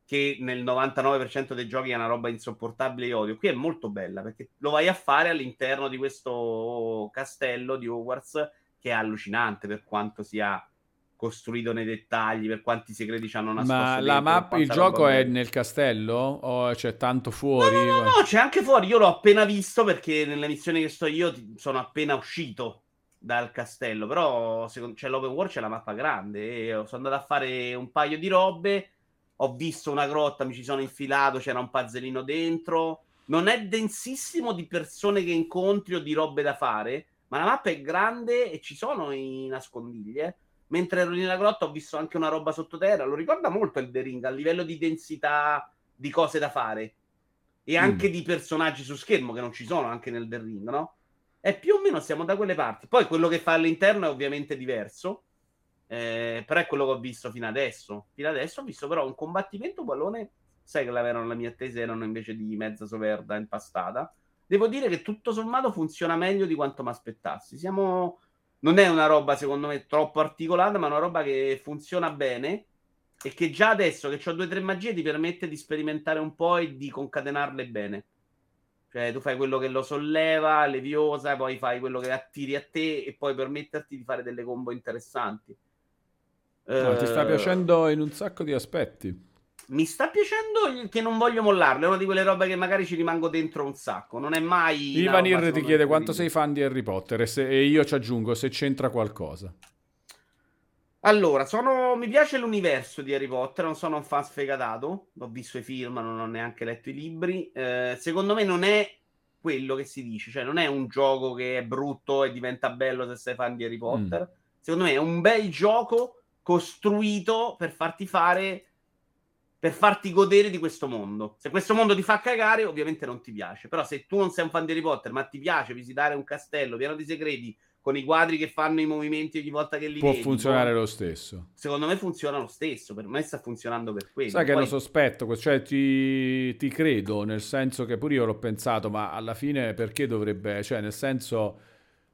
che nel 99% dei giochi è una roba insopportabile e odio. Qui è molto bella perché lo vai a fare all'interno di questo castello di Hogwarts che è allucinante per quanto sia costruito nei dettagli, per quanti segreti ci hanno nascosto.
Ma
dentro,
mappa, il gioco è nel castello o c'è tanto
No,
fuori?
no, no, no, c'è anche fuori. Io l'ho appena visto perché nelle missioni che sto io sono appena uscito dal castello. Però secondo, c'è l'open world, c'è la mappa grande. E sono andato a fare un paio di robe. Ho visto una grotta, mi ci sono infilato, c'era un puzzlino dentro. Non è densissimo di persone che incontri o di robe da fare, ma la mappa è grande e ci sono i nascondiglie. Mentre ero nella grotta ho visto anche una roba sottoterra. Lo ricorda molto il The Ring a livello di densità di cose da fare e anche di personaggi su schermo che non ci sono anche nel The Ring, no? E più o meno siamo da quelle parti. Poi quello che fa all'interno è ovviamente diverso, eh, però è quello che ho visto fino adesso. Fino adesso ho visto però un combattimento pallone, sai che l'avevano la mia attesa, erano invece di mezza soverda impastata. Devo dire che tutto sommato funziona meglio di quanto mi aspettassi. Siamo... Non è una roba, secondo me, troppo articolata, ma una roba che funziona bene e che già adesso che ho due o tre magie ti permette di sperimentare un po' e di concatenarle bene. Cioè, tu fai quello che lo solleva, leviosa, poi fai quello che attiri a te e poi permetterti di fare delle combo interessanti.
No, ti sta
Eh,
piacendo in un sacco di aspetti.
Mi sta piacendo che non voglio mollarlo. È una di quelle robe che magari ci rimango dentro un sacco. Non è mai. una
Ivanir
roba,
ti chiede quanto sei fan di Harry Potter e, se- e io ci aggiungo se c'entra qualcosa.
Allora, sono... mi piace l'universo di Harry Potter, non sono un fan sfegatato, ho visto i film, non ho neanche letto i libri. Eh, secondo me non è quello che si dice, cioè non è un gioco che è brutto e diventa bello se sei fan di Harry Potter. Secondo me è un bel gioco costruito per farti fare per farti godere di questo mondo. Se questo mondo ti fa cagare, ovviamente non ti piace. Però se tu non sei un fan di Harry Potter, ma ti piace visitare un castello pieno di segreti con i quadri che fanno i movimenti ogni volta che li
Può
vedi,
funzionare
boh,
lo stesso.
Secondo me funziona lo stesso. Per me sta funzionando per quello.
Sai che
Poi-
lo sospetto, cioè ti, ti credo, nel senso che pure io l'ho pensato, ma alla fine perché dovrebbe, cioè nel senso,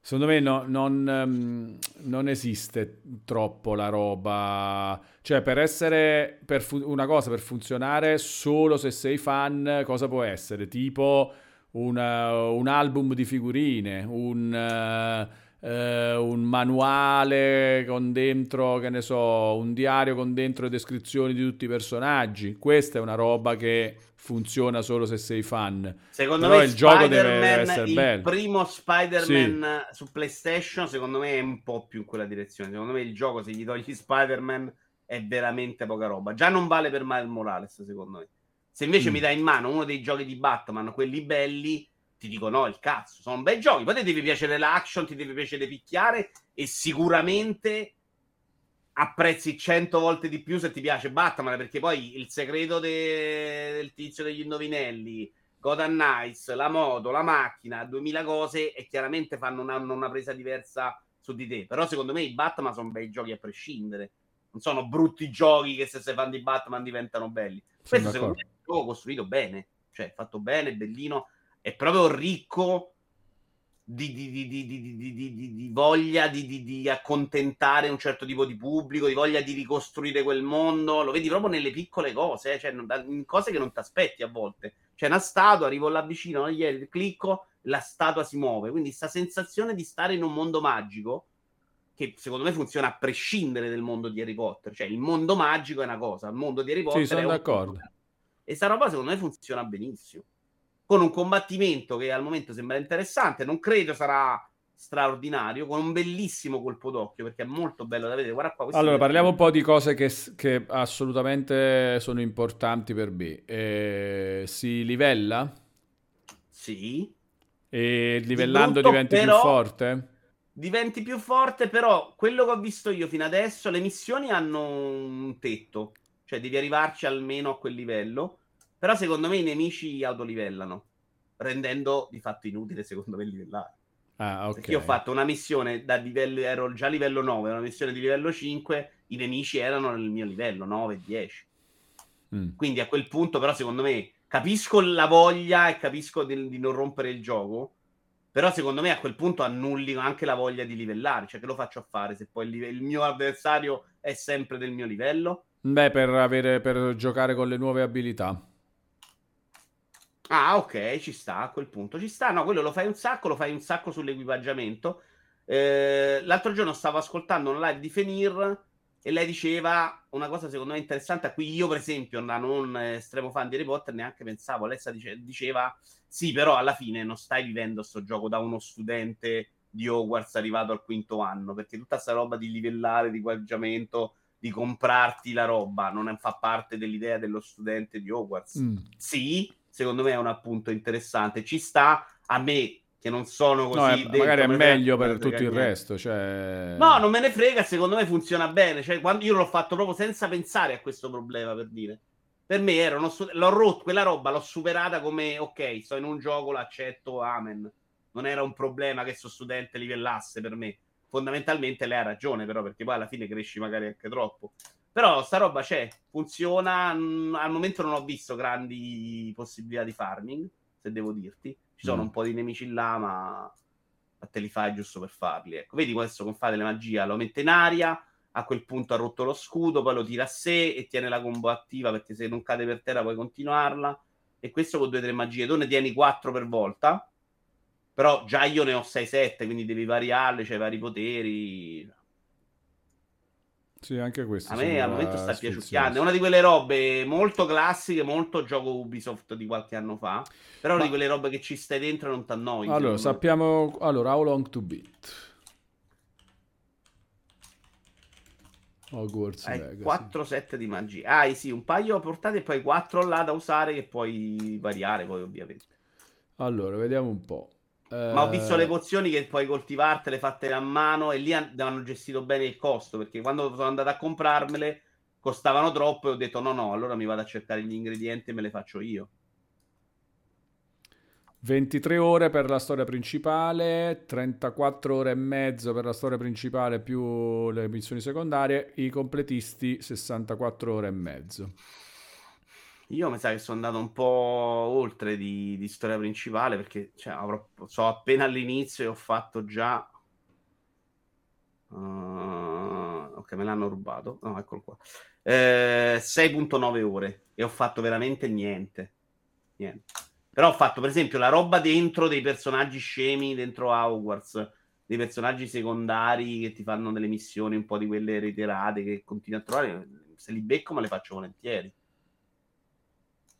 secondo me no- non, ehm, non esiste troppo la roba, cioè per essere per fu- una cosa, per funzionare solo se sei fan, cosa può essere? Tipo una- un album di figurine, un... eh, eh, un manuale con dentro, che ne so, un diario con dentro le descrizioni di tutti i personaggi. Questa è una roba che funziona solo se sei fan.
Secondo
Però
me
il gioco deve essere
il
bello.
primo Spider-Man su PlayStation, secondo me è un po' più in quella direzione. Secondo me il gioco, se gli togli Spider-Man, è veramente poca roba. Già non vale per Miles Morales, secondo me. Se invece
Mm.
mi dai in mano uno dei giochi di Batman, quelli belli, ti dico no, il cazzo. Sono bei giochi. Poi ti deve piacere l'action, ti deve piacere picchiare e sicuramente apprezzi 100 volte di più se ti piace Batman, perché poi il segreto de- del tizio degli indovinelli, Gotham Knights, la moto, la macchina, 2000 cose e chiaramente fanno una, una presa diversa su di te. Però secondo me i Batman sono bei giochi a prescindere. Non sono brutti giochi che se sei fan di Batman diventano belli. Questo secondo me è un gioco costruito bene, cioè fatto bene, bellino, è proprio ricco di, di, di, di voglia di, accontentare un certo tipo di pubblico, di voglia di ricostruire quel mondo. Lo vedi proprio nelle piccole cose, cioè in cose che non ti aspetti a volte. C'è una statua, arrivo là vicino, clicco, la statua si muove. Quindi questa sensazione di stare in un mondo magico, che secondo me funziona a prescindere dal mondo di Harry Potter. Cioè il mondo magico è una cosa, il mondo di Harry Potter sì,
sono
è
d'accordo.
E sta roba secondo me funziona benissimo. Con un combattimento che al momento sembra interessante, non credo sarà straordinario, con un bellissimo colpo d'occhio, perché è molto bello da vedere. Guarda qua,
Allora, parliamo un po' di cose che, che assolutamente sono importanti per me. Eh, si livella
Sì,
e livellando
brutto,
diventi
però-
più forte?
diventi più forte, però quello che ho visto io fino adesso, le missioni hanno un tetto, cioè devi arrivarci almeno a quel livello, però secondo me i nemici autolivellano, rendendo di fatto inutile secondo me livellare.
Ah, ok.
Perché io ho fatto una missione da livello, ero già a livello 9, una missione di livello 5, i nemici erano nel mio livello 9, 10.
Mm.
Quindi a quel punto, però, secondo me, capisco la voglia e capisco di, di non rompere il gioco. Però, secondo me, a quel punto annulli anche la voglia di livellare. Cioè, che lo faccio a fare se poi il, live- il mio avversario è sempre del mio livello?
Beh, per, avere, per giocare con le nuove abilità.
Ah, ok, ci sta a quel punto. Ci sta, no, quello lo fai un sacco, lo fai un sacco sull'equipaggiamento. Eh, l'altro giorno stavo ascoltando una live di Fenir e lei diceva una cosa secondo me interessante a cui io, per esempio, da non estremo fan di Harry Potter, neanche pensavo. Alessa dice- diceva: Sì, però alla fine non stai vivendo sto gioco da uno studente di Hogwarts arrivato al quinto anno, perché tutta sta roba di livellare, di equipaggiamento, di comprarti la roba, non fa parte dell'idea dello studente di Hogwarts
Mm.
sì, secondo me è un appunto interessante. Ci sta a me che non sono così.
No, è-
dentro,
magari è
me ne frega-
meglio per tutto il
niente.
resto. Cioè...
No, non me ne frega, secondo me funziona bene. Cioè, quando io l'ho fatto proprio senza pensare a questo problema, per dire. Per me era uno l'ho rotto quella roba, l'ho superata come ok, sto in un gioco, l'accetto, amen. Non era un problema che sto studente livellasse per me. Fondamentalmente lei ha ragione, però, perché poi alla fine cresci magari anche troppo. Però sta roba c'è, funziona. Al momento non ho visto grandi possibilità di farming, se devo dirti. Ci sono
Mm.
un po' di nemici là, ma ma te li fai giusto per farli. Ecco. Vedi questo con fate le magia, lo mette in aria, a quel punto ha rotto lo scudo, poi lo tira a sé e tiene la combo attiva perché se non cade per terra puoi continuarla. E questo con due o tre magie. Tu ne tieni quattro per volta, però già io ne ho 6-7, quindi devi variarle, c'hai vari poteri.
Sì, anche questo.
A me al momento sta piaciucchiando. È una di quelle robe molto classiche, molto gioco Ubisoft di qualche anno fa. Però
Ma-
di quelle robe che ci stai dentro e non ti annoi.
Allora, sappiamo... Allora, how long to beat? Hogwarts
Hai
Legacy.
4 set di magia. Ah, sì, un paio portati e poi 4 là da usare che puoi variare poi ovviamente.
Allora, vediamo un po'.
Ma ho visto
Eh,
le pozioni che puoi coltivartele fatte a mano e lì han- hanno gestito bene il costo perché quando sono andato a comprarmele costavano troppo e ho detto no no, allora mi vado a cercare gli ingredienti e me le faccio io.
23 ore per la storia principale, 34 ore e mezzo per la storia principale più le missioni secondarie, i completisti 64 ore e mezzo.
Io mi sa che sono andato un po' oltre di, di storia principale perché cioè, avrò, so appena all'inizio e ho fatto già... Uh, ok, me l'hanno rubato. No, eccolo qua. Eh, 6.9 ore e ho fatto veramente niente. Niente. Però ho fatto, per esempio, la roba dentro dei personaggi scemi dentro Hogwarts, dei personaggi secondari che ti fanno delle missioni, un po' di quelle reiterate che continui a trovare. Se li becco, me le faccio volentieri.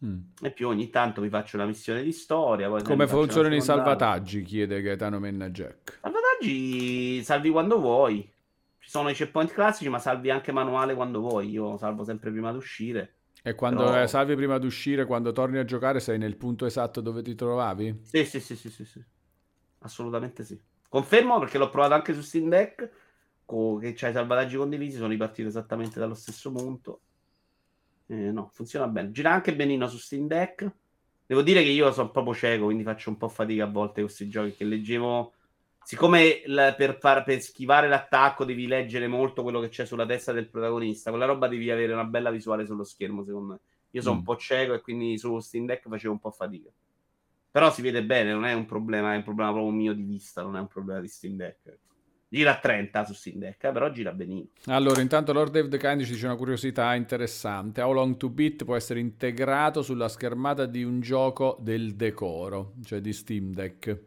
Mm.
E più ogni tanto mi faccio una missione di storia.
Come funzionano i salvataggi? chiede Gaetano Menna Jack.
Salvataggi salvi quando vuoi. Ci sono i checkpoint classici, ma salvi anche manuale quando vuoi. Io salvo sempre prima di uscire.
E quando
Però-
eh, salvi prima di uscire, quando torni a giocare, sei nel punto esatto dove ti trovavi?
Sì, sì, sì, sì, sì, sì. Assolutamente sì. Confermo perché l'ho provato anche su Steam Deck. co- che c'hai i salvataggi condivisi, sono ripartito esattamente dallo stesso punto. Eh, no, funziona bene. Gira anche benino su Steam Deck. Devo dire che io sono proprio cieco, quindi faccio un po' fatica a volte con questi giochi che leggevo. Siccome la- per, far- per schivare l'attacco devi leggere molto quello che c'è sulla testa del protagonista, quella roba devi avere una bella visuale sullo schermo, secondo me. Io sono
Mm.
un po' cieco e quindi su Steam Deck facevo un po' fatica. Però si vede bene, non è un problema, è un problema proprio mio di vista, non è un problema di Steam Deck. Gira a 30 su Steam Deck, eh, però gira benino.
Allora, intanto Lord Dave Kind ci dice una curiosità interessante. How Long to Beat può essere integrato sulla schermata di un gioco del decoro, cioè di Steam Deck.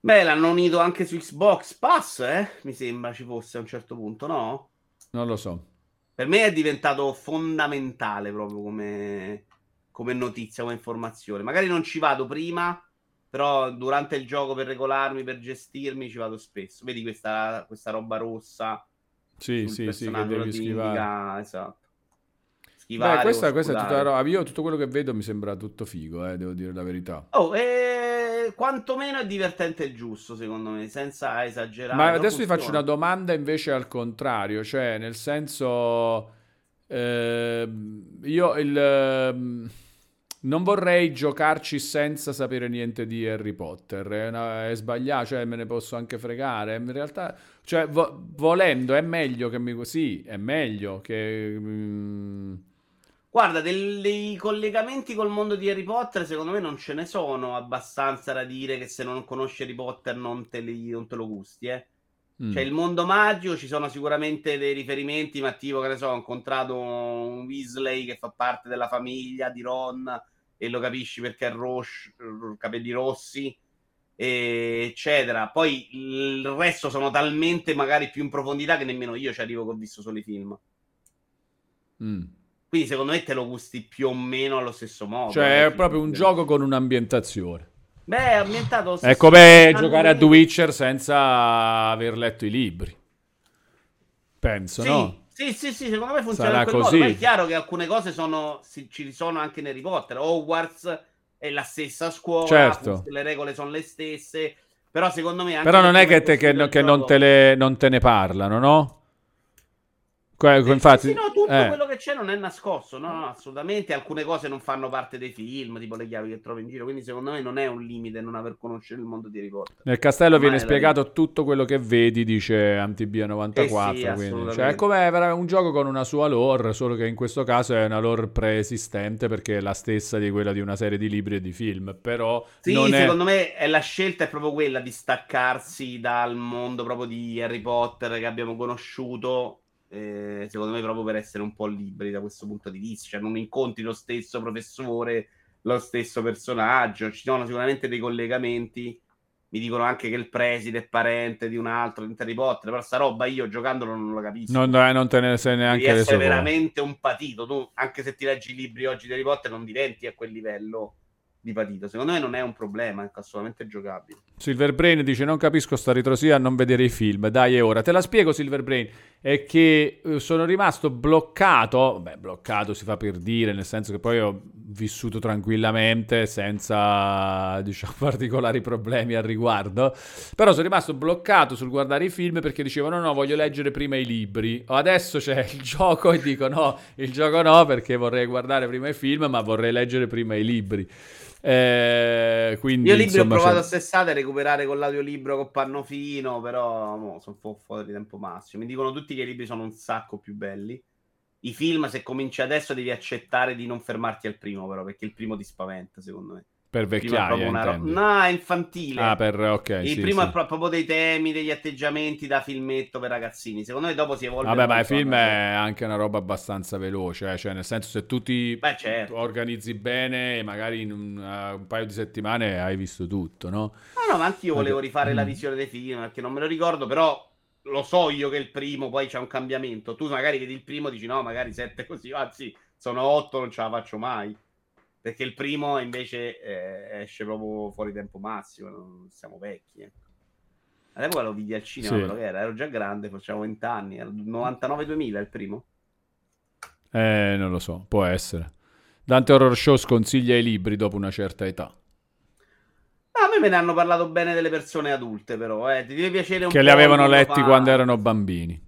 Beh, l'hanno unito anche su Xbox Pass, eh? Mi sembra ci fosse a un certo punto, no?
Non lo so.
Per me è diventato fondamentale proprio come, come notizia, come informazione. Magari non ci vado prima, però durante il gioco per regolarmi, per gestirmi, ci vado spesso. Vedi questa, questa roba rossa
Sì, sì, sì, che devi schivare.
Esatto. Schivare
Beh, questa, questa è tutta roba. Io tutto quello che vedo mi sembra tutto figo, eh, devo dire la verità.
Oh, eh, quantomeno è divertente il giusto, secondo me, senza esagerare.
Ma adesso ti faccio
funziona.
una domanda invece al contrario, cioè nel senso, ehm, io il, ehm, non vorrei giocarci senza sapere niente di Harry Potter, è, una- è sbagliato, cioè me ne posso anche fregare, in realtà, cioè vo- volendo è meglio che mi... Sì, è meglio che... mm,
Guarda, del- dei collegamenti col mondo di Harry Potter, secondo me non ce ne sono abbastanza da dire che se non conosci Harry Potter non te, li- non te lo gusti, eh.
mm.
C'è il mondo magico, ci sono sicuramente dei riferimenti, ma tipo, che ne so, ho incontrato un Weasley che fa parte della famiglia di Ron e lo capisci perché ha ros- capelli rossi, eccetera. Poi il resto sono talmente magari più in profondità che nemmeno io ci arrivo che ho visto solo i film.
Mm.
Quindi secondo me te lo gusti più o meno allo stesso modo.
Cioè
eh,
è proprio un gioco con un'ambientazione.
Beh, è ambientato...
È come
anni-
giocare a The Witcher senza aver letto i libri. Penso,
Sì,
no?
Sì, sì, sì, secondo me funziona
Sarà
in quel
così.
modo. Poi è chiaro che alcune cose sono, si- ci sono anche in Harry Potter. Hogwarts è la stessa scuola,
Certo.
le regole sono le stesse, però secondo me... Anche
Però non è che, te- che- che non, te le- non te ne parlano, no? Que-
Sì,
infatti,
sì, no, tutto
eh,
quello che c'è non è nascosto, no, no, assolutamente. Alcune cose non fanno parte dei film, tipo le chiavi che trovi in giro, quindi secondo me non è un limite non aver conosciuto il mondo di Harry Potter.
nel castello viene spiegato tutto quello che vedi, dice Antibia94.
Eh sì,
cioè, è come un gioco con una sua lore, solo che in questo caso è una lore preesistente perché è la stessa di quella di una serie di libri e di film. Però
Sì,
non è.
secondo me è la scelta è proprio quella di staccarsi dal mondo proprio di Harry Potter che abbiamo conosciuto. Eh, secondo me, proprio per essere un po' liberi da questo punto di vista, cioè non incontri lo stesso professore, lo stesso personaggio. Ci sono sicuramente dei collegamenti. Mi dicono anche che il preside è parente di un altro di Harry Potter, però sta roba io giocandolo non la capisco.
Non, eh, non te ne sei
Devi
neanche
essere
reso conto.
veramente un patito. Tu, anche se ti leggi i libri oggi di Harry Potter, non diventi a quel livello di patito. Secondo me non è un problema, è assolutamente giocabile.
Silverbrain dice non capisco sta ritrosia a non vedere i film, dai è ora. Te la spiego Silverbrain, è che eh, sono rimasto bloccato, beh bloccato si fa per dire, nel senso che poi ho vissuto tranquillamente senza diciamo particolari problemi al riguardo, però sono rimasto bloccato sul guardare i film perché dicevo no no voglio leggere prima i libri, adesso c'è il gioco e dico no, il gioco no perché vorrei guardare prima i film ma vorrei leggere prima i libri. Eh, quindi,
Io libri
insomma,
ho provato
c'è-
a sessate a recuperare con l'audiolibro con Pannofino, però mo, sono fu- fuori di tempo massimo. Mi dicono tutti che i libri sono un sacco più belli. I film, se cominci adesso, devi accettare di non fermarti al primo, però, perché il primo ti spaventa, secondo me.
Per vecchiaia
una
intendi.
No, è infantile.
Ah, per ok,
il
sì,
primo
sì.
è pro- proprio dei temi, degli atteggiamenti da filmetto per ragazzini. Secondo me dopo si evolve.
Vabbè, ma il film è anche una roba abbastanza veloce, eh, cioè nel senso se tu ti
Beh, certo.
organizzi bene, magari in un, uh, un paio di settimane hai visto tutto, no?
No, no, ma anch'io volevo rifare la
Mm.
visione dei film perché non me lo ricordo, però lo so io che il primo poi c'è un cambiamento. Tu magari vedi il primo e dici no, magari sette così, anzi sono otto, non ce la faccio mai. Perché il primo invece eh, esce proprio fuori tempo massimo, siamo vecchi. eh. All'epoca lo vidi al cinema,
Sì.
quello che era, ero già grande, facevo 20 anni, era il 99-2000 il primo.
Eh, non lo so, può essere. Dante Horror Show sconsiglia i libri dopo una certa età.
Ah, a me me ne hanno parlato bene delle persone adulte, però, eh. Ti deve piacere un
Che
po'
li avevano letti
fa-
quando erano bambini.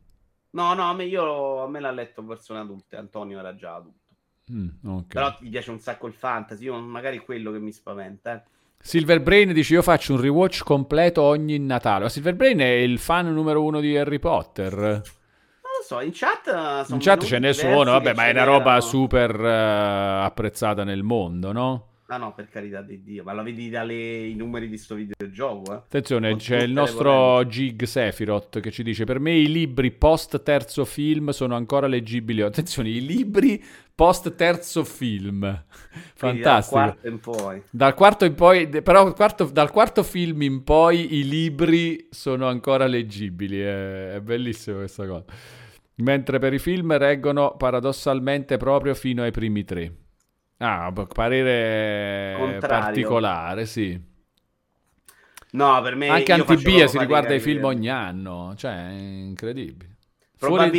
No, no, a me, io, a me l'ha letto persone adulte. Antonio era già adulto.
Mm, ok.
Però ti piace un sacco il fantasy. Io magari è quello che mi spaventa. Eh.
Silverbrain dice io faccio un rewatch completo ogni Natale. Ma Silverbrain è il fan numero uno di Harry Potter.
Non lo so, in chat. eh, sono
In chat ce ne sono, vabbè, ma è una roba
n'erano.
super eh, apprezzata nel mondo, no?
Ah, no, per carità di Dio. Ma lo vedi dai numeri di sto videogioco, eh.
Attenzione,
Con
c'è il nostro. Gig Sephiroth che ci dice: Per me i libri post terzo film sono ancora leggibili. Attenzione, i libri post terzo film.
Quindi dal
Fantastico.
quarto in poi.
Dal quarto in poi, però, quarto- dal quarto film in poi i libri sono ancora leggibili. È, è bellissima questa cosa. Mentre per i film reggono paradossalmente proprio fino ai primi tre. Ah, parere
Contrario.
particolare, sì.
No, per me.
Anche Antibia si riguarda i film ogni anno, cioè è incredibile. Fuori-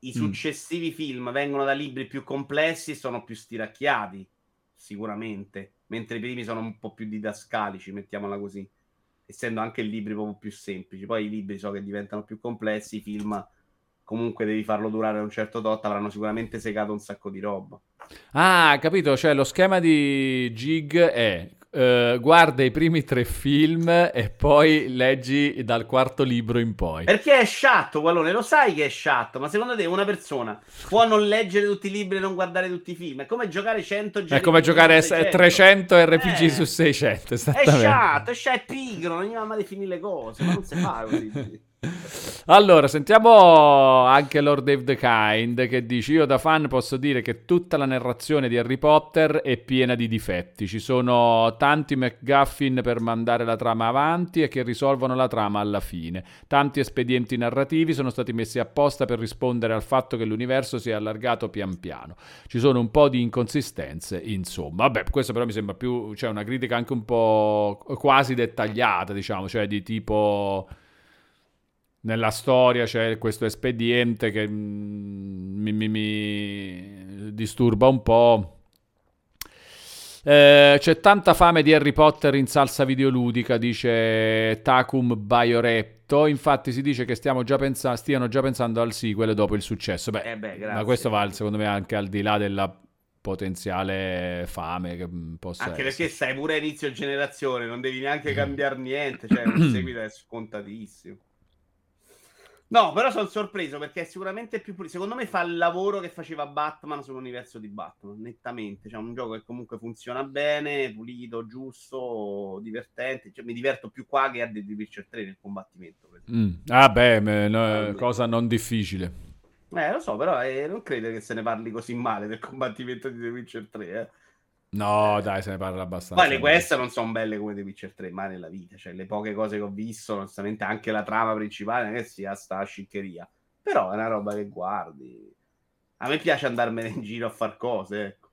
I
Mm.
successivi film vengono da libri più complessi e sono più stiracchiati, sicuramente, mentre i primi sono un po' più didascalici, mettiamola così, essendo anche i libri proprio più semplici. Poi i libri so che diventano più complessi, i film comunque devi farlo durare un certo tot, avranno sicuramente segato un sacco di roba.
Ah, capito, cioè lo schema di Gig è eh, guarda i primi tre film e poi leggi dal quarto libro in poi.
Perché è sciatto, Wallone, lo sai che è sciatto, ma secondo te una persona può non leggere tutti i libri e non guardare tutti i film? È come giocare 100
È come giocare
su
s- 300 RPG
Eh.
su 600,
È sciatto, è sciatto, è pigro, non gli va mai definire le cose, ma non si fa così.
Allora, sentiamo anche Lord Dave the Kind che dice: Io da fan posso dire che tutta la narrazione di Harry Potter è piena di difetti. Ci sono tanti McGuffin per mandare la trama avanti e che risolvono la trama alla fine. Tanti espedienti narrativi sono stati messi apposta per rispondere al fatto che l'universo si è allargato pian piano. Ci sono un po' di inconsistenze, insomma. Vabbè, questo però mi sembra più, cioè una critica anche un po' quasi dettagliata, diciamo, cioè di tipo nella storia c'è questo espediente che mm, mi, mi- mi disturba un po'. Eh, c'è tanta fame di Harry Potter in salsa videoludica, dice Tacum Baioretto. Infatti si dice che stiamo già pensa- stiano già pensando al sequel dopo il successo. Beh,
Eh beh,
ma questo va secondo me anche al di là della potenziale fame che mm, possa
Anche
essere.
perché stai pure a inizio generazione, non devi neanche cambiare niente, cioè un seguito è scontatissimo. No, però sono sorpreso perché è sicuramente più pulito. Secondo me fa il lavoro che faceva Batman sull'universo di Batman, nettamente. Cioè, un gioco che comunque funziona bene, pulito, giusto, divertente. Cioè, mi diverto più qua che a The Witcher 3 nel combattimento.
Mm. Ah, beh, no, cosa non difficile.
Eh, lo so, però eh, non credo che se ne parli così male del combattimento di The Witcher 3. Eh.
No, dai, se ne parla abbastanza.
Poi le quest non sono belle come The Witcher 3 mai nella vita. Cioè, le poche cose che ho visto, onestamente, anche la trama principale non è che sia sta sciccheria. Però è una roba che guardi. A me piace andarmene in giro a far cose, ecco.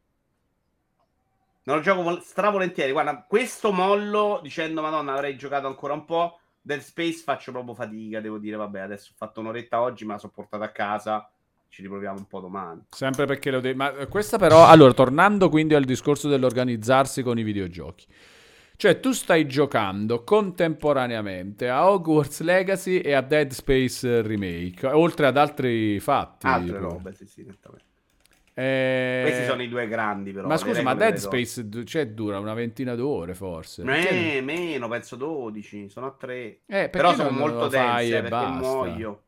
Non lo gioco vol- stravolentieri. Guarda, questo mollo dicendo Madonna, avrei giocato ancora un po'. Dead Space faccio proprio fatica, devo dire, vabbè, adesso ho fatto un'oretta oggi, me la sono portata a casa. Ci riproviamo un po' domani.
Sempre perché lo devi... Ma questa però... Allora, tornando quindi al discorso dell'organizzarsi con i videogiochi. Cioè, tu stai giocando contemporaneamente a Hogwarts Legacy e a Dead Space Remake, oltre ad altri fatti.
Altre
però.
robe, sì, sì, nettamente.
Eh,
Questi sono i due grandi, però.
Ma scusa, ma Dead. Space cioè, dura una ventina d'ore forse.
Me- meno, penso 12, sono a 3.
Eh,
Però sono molto dense,
e
perché
basta?
muoio.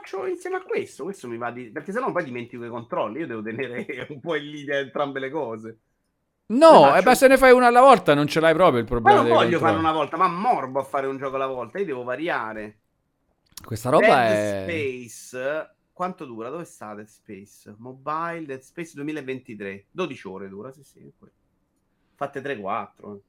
Faccio insieme a questo? Questo mi va di... Perché sennò poi dimentico i controlli. Io devo tenere un po' in linea entrambe le cose.
No, eh,
faccio-
ma se ne fai una alla volta non ce l'hai proprio il
Ma
problema
non
dei
voglio
controlli.
farlo una volta, ma morbo a fare un gioco alla volta. Io devo variare.
Questa roba
Dead
è...
Space... Quanto dura? Dove sta Dead Space? Mobile Dead Space 2023. 12 ore dura, sì, sì. Fatte 3-4.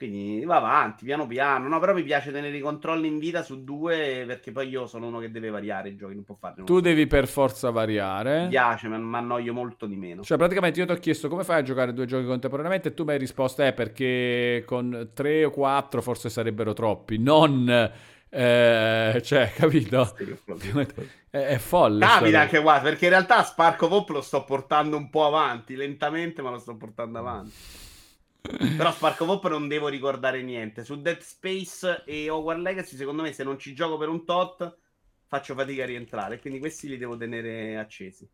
Quindi va avanti, piano piano. No, però mi piace tenere i controlli in vita su due perché poi io sono uno che deve variare i giochi, non può farne
Tu devi per forza variare.
Mi piace, ma mi annoio molto di meno.
Cioè, praticamente io ti ho chiesto come fai a giocare due giochi contemporaneamente e tu mi hai risposto, eh, perché con tre o quattro forse sarebbero troppi. Non... eh, cioè, capito? È, è folle.
Capita anche qua, perché in realtà Sparco Pop lo sto portando un po' avanti, lentamente, ma lo sto portando avanti. Però Sparco Pop non devo ricordare niente. Su Dead Space e Hogwarts Legacy, secondo me, se non ci gioco per un tot, faccio fatica a rientrare. Quindi questi li devo tenere accesi.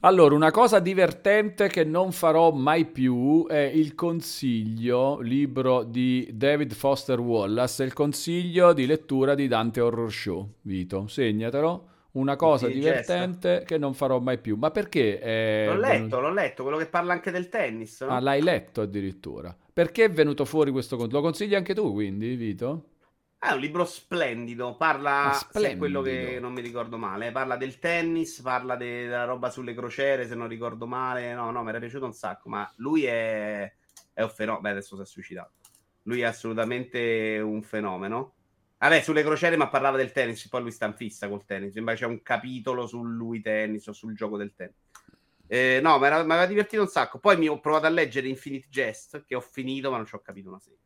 Allora, una cosa divertente che non farò mai più è il consiglio, libro di David Foster Wallace, il consiglio di lettura di Dante Horror Show. Vito, segnatelo. Una cosa
Sì,
divertente che non farò mai più. Ma perché? È
L'ho letto, l'ho letto, quello che parla anche del tennis. no?
Ah, l'hai letto addirittura. Perché è venuto fuori questo consiglio? Lo consigli anche tu, quindi, Vito?
Ah, È un libro splendido, parla,
Ah,
se è quello che non mi ricordo male, parla del tennis, parla de- della roba sulle crociere, se non ricordo male, no, no, mi era piaciuto un sacco, ma lui è, è un fenomeno, beh adesso si è suicidato, lui è assolutamente un fenomeno. Vabbè, sulle crociere, ma parlava del tennis, poi lui sta fissa col tennis, sembra c'è un capitolo su lui tennis o sul gioco del tennis. Eh, no, mi aveva divertito un sacco. Poi mi ho provato a leggere Infinite Jest, che ho finito, ma non ci ho capito una sega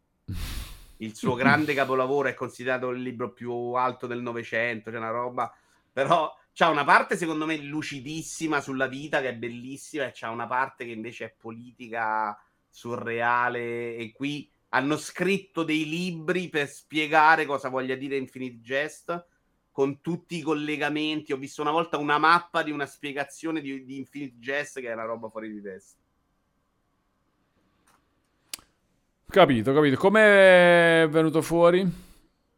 il suo grande capolavoro è considerato il libro più alto del Novecento, c'è una roba, però c'ha una parte secondo me lucidissima sulla vita che è bellissima e c'ha una parte che invece è politica surreale e qui hanno scritto dei libri per spiegare cosa voglia dire Infinite Jest con tutti i collegamenti. Ho visto una volta una mappa di una spiegazione di, di Infinite Jest che è una roba fuori di testa.
Capito, capito. Come è venuto fuori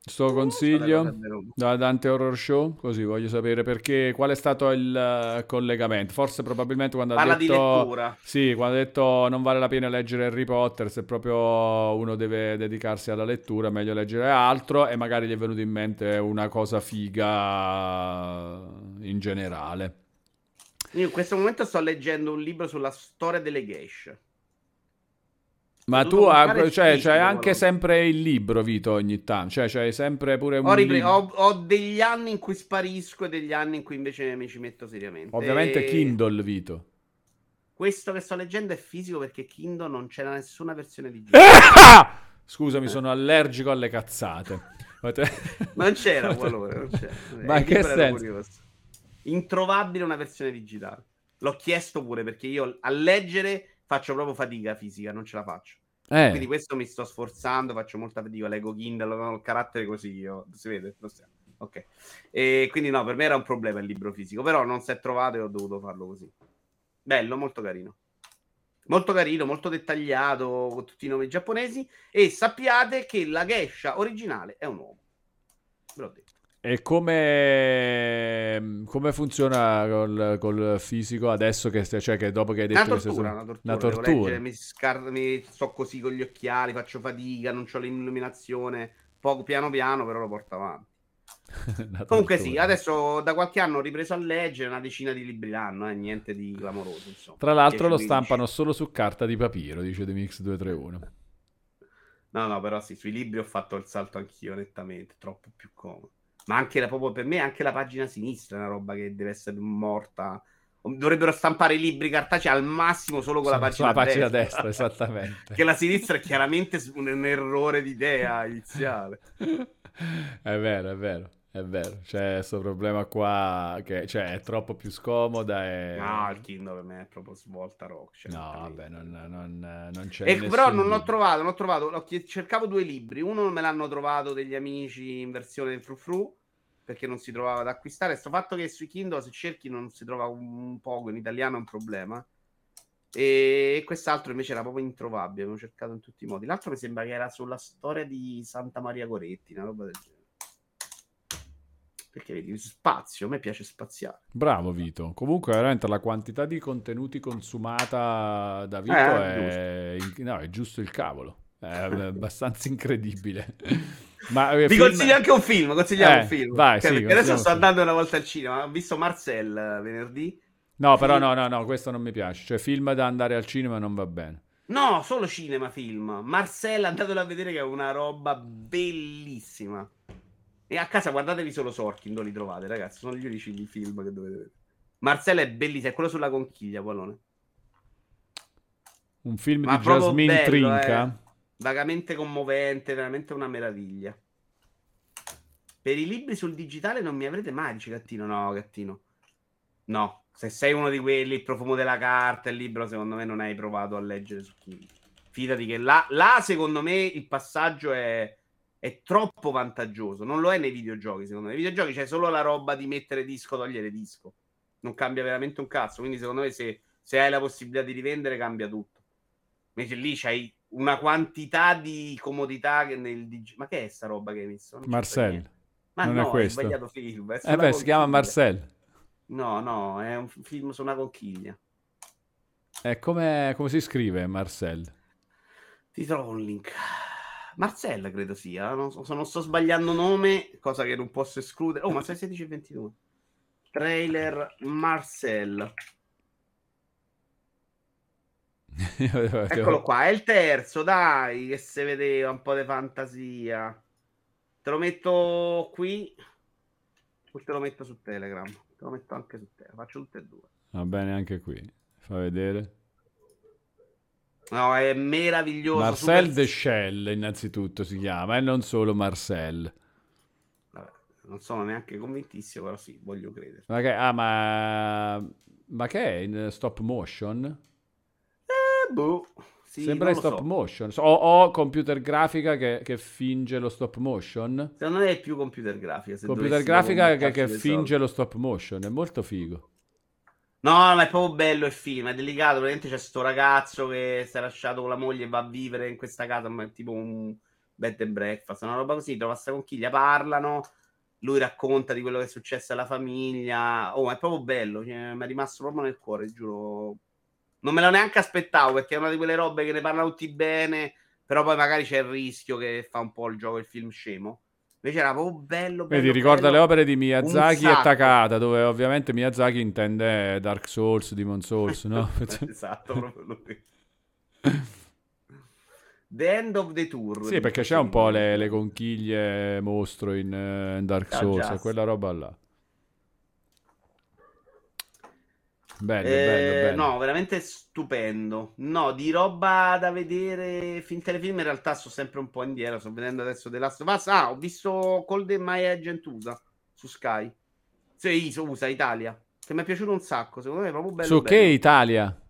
sto consiglio da Dante Horror Show? Così voglio sapere perché, qual è stato il eh, collegamento. Forse probabilmente quando
Parla
ha
di
detto...
lettura.
Sì, quando ha detto non vale la pena leggere Harry Potter, se proprio uno deve dedicarsi alla lettura, meglio leggere altro e magari gli è venuto in mente una cosa figa in generale.
Io in questo momento sto leggendo un libro sulla storia delle geishe.
Ma tu hai, cioè, c'hai anche sempre il libro, Vito, ogni tanto. Cioè, c'hai sempre pure un
Ho, ripre- ho- ho degli anni in cui sparisco e degli anni in cui invece mi ci metto seriamente.
Ovviamente
E
Kindle, Vito.
Questo che sto leggendo è fisico perché Kindle non c'era nessuna versione
Eh!
digitale.
Scusami, sono allergico alle cazzate.
Non c'era qualora, non c'era.
Ma
Il
che senso?
curioso. Introvabile una versione digitale. L'ho chiesto pure perché io a leggere faccio proprio fatica fisica, non ce la faccio. Quindi
Eh,
questo mi sto sforzando, faccio molta fatica, leggo Kindle, ho il carattere così io, si vede? Lo stiamo. Ok. E quindi no, per me era un problema il libro fisico, però non si è trovato e ho dovuto farlo così. Bello, molto carino. Molto carino, molto dettagliato, con tutti i nomi giapponesi e sappiate che la geisha originale è un uomo. Ve l'ho detto.
E come, come funziona col, col fisico adesso che, cioè che dopo che hai detto
Una tortura, una tortura.
una tortura.
leggere, mi, scar- mi sto così con gli occhiali, faccio fatica, non ho l'illuminazione, poco piano piano, però lo porto avanti. Comunque sì, adesso da qualche anno ho ripreso a leggere una decina di libri l'anno, eh, niente di clamoroso, insomma.
Tra l'altro lo
10-15.
stampano solo su carta di papiro, dice The Mix 231.
No, no, però sì, sui libri ho fatto il salto anch'io nettamente, troppo più comodo. Ma anche la, proprio per me anche la pagina sinistra è una roba che deve essere morta Dovrebbero stampare i libri cartacei al massimo solo con la pagina,
Sulla pagina
destra.
destra, esattamente.
che la sinistra è chiaramente un, un errore di idea iniziale.
È vero, è vero, è vero. C'è questo problema qua che cioè, è troppo più scomoda e...
No, il Kindle per me è proprio svolta rock. cioè,
No, vabbè, non, non, non c'è
E però non l'ho trovato, non l'ho trovato. l'ho chied- cercavo due libri. Uno me l'hanno trovato degli amici in versione del frufru perché non si trovava da acquistare. Sto fatto che sui Kindle se cerchi non si trova un, poco in italiano è un problema. E quest'altro invece era proprio introvabile. Avevo cercato in tutti i modi. L'altro mi sembra che era sulla storia di Santa Maria Goretti, una roba del genere. Perché vedi, spazio, a me piace spaziare.
Bravo Vito. Comunque veramente la quantità di contenuti consumata da Vito
Eh,
è... in- no, è giusto il cavolo. È abbastanza incredibile. Ma eh,
Vi
film-
consiglio anche un film. Consigliamo
Eh,
un film.
vai,
Cioè,
sì,
perché adesso sto andando una volta al cinema. Ho visto Marcel eh, venerdì.
No, però
film-
no, no, no, questo non mi piace. Cioè film da andare al cinema non va bene.
No, solo cinema film. Marcel, andatelo a vedere che è una roba bellissima. E a casa guardatevi solo Sorkin, dove li trovate, ragazzi. Sono gli unici di film che dovete vedere. Marcel è bellissimo, è quello sulla conchiglia, Pallone.
Un film
Ma
di Jasmine
bello,
Trinca.
eh. Vagamente commovente, veramente una meraviglia. Per i libri sul digitale non mi avrete mai, dice Gattino. No, Gattino. No, se sei uno di quelli, il profumo della carta, il libro, secondo me non hai provato a leggere su Kindle. Fidati che là, là, secondo me, il passaggio è, è troppo vantaggioso. Non lo è nei videogiochi, secondo me. Nei videogiochi c'è solo la roba di mettere disco, togliere disco. Non cambia veramente un cazzo. Quindi, secondo me, se, se hai la possibilità di rivendere, cambia tutto. Invece lì c'hai una quantità di comodità che nel dig- Ma che è sta roba che hai messo? Non
Marcel.
Ma
non
no,
è questo.
sbagliato film. è
Eh beh, si chiama. Marcel.
No, no, è un film su una conchiglia.
E come, come si scrive Marcel?
Ti trovo un link. Marcella credo sia, non so, se non sto sbagliando nome, cosa che non posso escludere. Oh, ma sei 16 e 22. Trailer Marcel. Eccolo qua, è il terzo, dai, che si vedeva un po' di fantasia. Te lo metto qui, poi te lo metto su Telegram. Te lo metto anche su Telegram, faccio tutte e due.
Va bene anche qui. Fa vedere.
No, è meraviglioso.
Marcel
super-
de Shell innanzitutto si chiama e non solo Marcel.
Vabbè, non sono neanche convintissimo, però sì, voglio credere.
Ma che, ah, ma, ma che è in stop motion?
Eh, boh. Sì,
Sembra in stop
so.
motion. O, o computer grafica che, che finge lo stop motion.
Secondo me è più computer grafica.
Computer grafica che, che finge
soldi.
lo stop motion. È molto figo.
No, ma è proprio bello il film, è delicato. Praticamente c'è sto ragazzo che si è lasciato con la moglie e va a vivere in questa casa, ma è tipo un bed and breakfast, una roba così. Trova sta conchiglia, parlano. Lui racconta di quello che è successo alla famiglia. Oh, è proprio bello. cioè, mi è rimasto proprio nel cuore, giuro. Non me lo neanche aspettavo perché è una di quelle robe che ne parlano tutti bene, però poi magari c'è il rischio che fa un po' il gioco il film scemo. Invece era proprio bello. bello
Vedi, ricorda
bello.
le opere di Miyazaki e. Takata, dove ovviamente Miyazaki intende Dark Souls, Demon Souls, no?
esatto, proprio lui. The End of the Tour.
Sì, perché c'è un po' le, le conchiglie mostro in, eh, in Dark
Ah,
Souls, e quella roba là. Bello,
Eh,
bello, bello.
No, veramente stupendo. No, di roba da vedere film telefilm in realtà sto sempre un po' indietro. Sto vedendo adesso The Last of Us. Ah, ho visto Cold and My Agent USA su Sky. Sì, su USA Italia. Che mi è piaciuto un sacco. Secondo me è proprio bello.
Su che
bello.
Italia?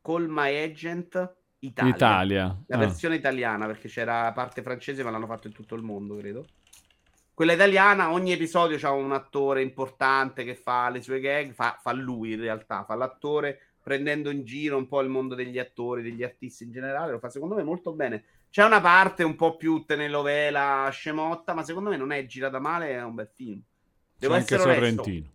Call My Agent Italia.
Italia.
La
Ah.
versione italiana, perché c'era parte francese, ma l'hanno fatto in tutto il mondo, credo. Quella italiana, ogni episodio c'ha un attore importante che fa le sue gag, fa, fa lui in realtà, fa l'attore prendendo in giro un po' il mondo degli attori, degli artisti in generale, lo fa secondo me molto bene. C'è una parte un po' più telenovela scemotta, ma secondo me non è girata male, è un bel film.
C'è
Devo
anche
essere onesto.
Sorrentino.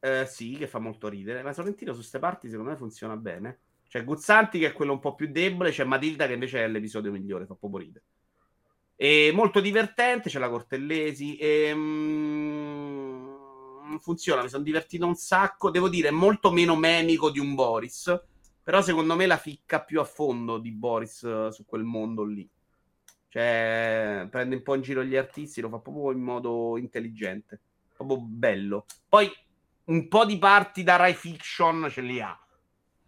Eh, sì, che fa molto ridere. Ma Sorrentino su queste parti secondo me funziona bene. C'è Guzzanti che è quello un po' più debole, c'è Matilda che invece è l'episodio migliore, fa proprio ridere. E molto divertente, c'è la Cortellesi. E, mm, funziona, mi sono divertito un sacco. Devo dire, è molto meno memico di un Boris. Però secondo me la ficca più a fondo di Boris eh, su quel mondo lì. Cioè, prende un po' in giro gli artisti, lo fa proprio in modo intelligente. Proprio bello. Poi un po' di parti da Rai Fiction ce li ha,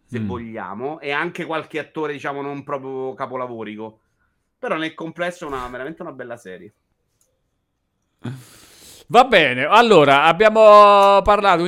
se
Mm.
vogliamo, e anche qualche attore, diciamo, non proprio capolavorico. Però nel complesso è una, veramente una bella serie.
Va bene, allora abbiamo parlato